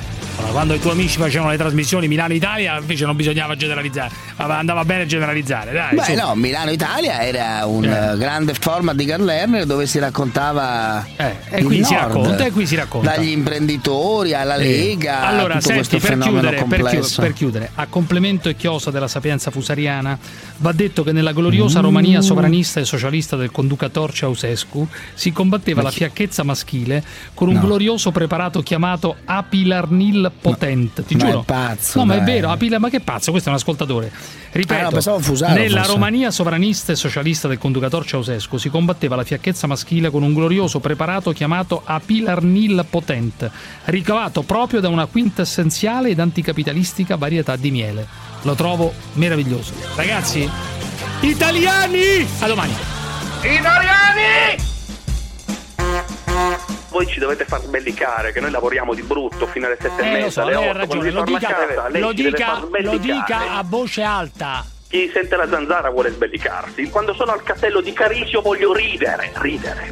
[SPEAKER 14] Allora, quando i tuoi amici facevano le trasmissioni Milano-Italia, invece non bisognava generalizzare. Ma Andava bene generalizzare, dai.
[SPEAKER 15] Beh,
[SPEAKER 14] su.
[SPEAKER 15] no, Milano-Italia era un
[SPEAKER 14] Eh.
[SPEAKER 15] eh, grande format di Carl Lerner dove si raccontava.
[SPEAKER 14] Eh, e qui si
[SPEAKER 15] Nord,
[SPEAKER 14] racconta, e qui si racconta.
[SPEAKER 15] Dagli imprenditori alla Lega.
[SPEAKER 14] Allora,
[SPEAKER 15] tutto
[SPEAKER 14] senti,
[SPEAKER 15] questo
[SPEAKER 14] per chiudere, per,
[SPEAKER 15] complesso.
[SPEAKER 14] per chiudere, a complemento e chiosa della sapienza fusariana, va detto che nella gloriosa Romania sovranista e socialista del conducator Ceausescu si combatteva la fiacchezza maschile con un
[SPEAKER 15] No.
[SPEAKER 14] glorioso preparato chiamato apilarnil potent. Ti
[SPEAKER 15] Ma
[SPEAKER 14] giuro.
[SPEAKER 15] è pazzo,
[SPEAKER 14] No, ma è
[SPEAKER 15] dai.
[SPEAKER 14] vero, apila, ma che pazzo, questo è un ascoltatore. Ripeto,
[SPEAKER 15] Ah, no, Fusaro
[SPEAKER 14] nella
[SPEAKER 15] fosse.
[SPEAKER 14] Romania sovranista e socialista del conducator Ceausescu si combatteva la fiacchezza maschile con un glorioso preparato chiamato Apilarnil Potent, ricavato proprio da una quintessenziale ed anticapitalistica varietà di miele. Lo trovo meraviglioso. Ragazzi, italiani! A domani!
[SPEAKER 65] Italiani! Voi ci dovete far sbellicare, che noi lavoriamo di brutto fino alle sette e
[SPEAKER 14] Eh,
[SPEAKER 65] mezza,
[SPEAKER 14] lo so,
[SPEAKER 65] alle
[SPEAKER 14] lei ha
[SPEAKER 65] otto, quando
[SPEAKER 14] ragione, lo dica,
[SPEAKER 65] a casa,
[SPEAKER 14] lo dica, lo dica a voce alta.
[SPEAKER 65] Chi sente la zanzara vuole sbellicarsi. Quando sono al castello di Carisio voglio ridere, ridere.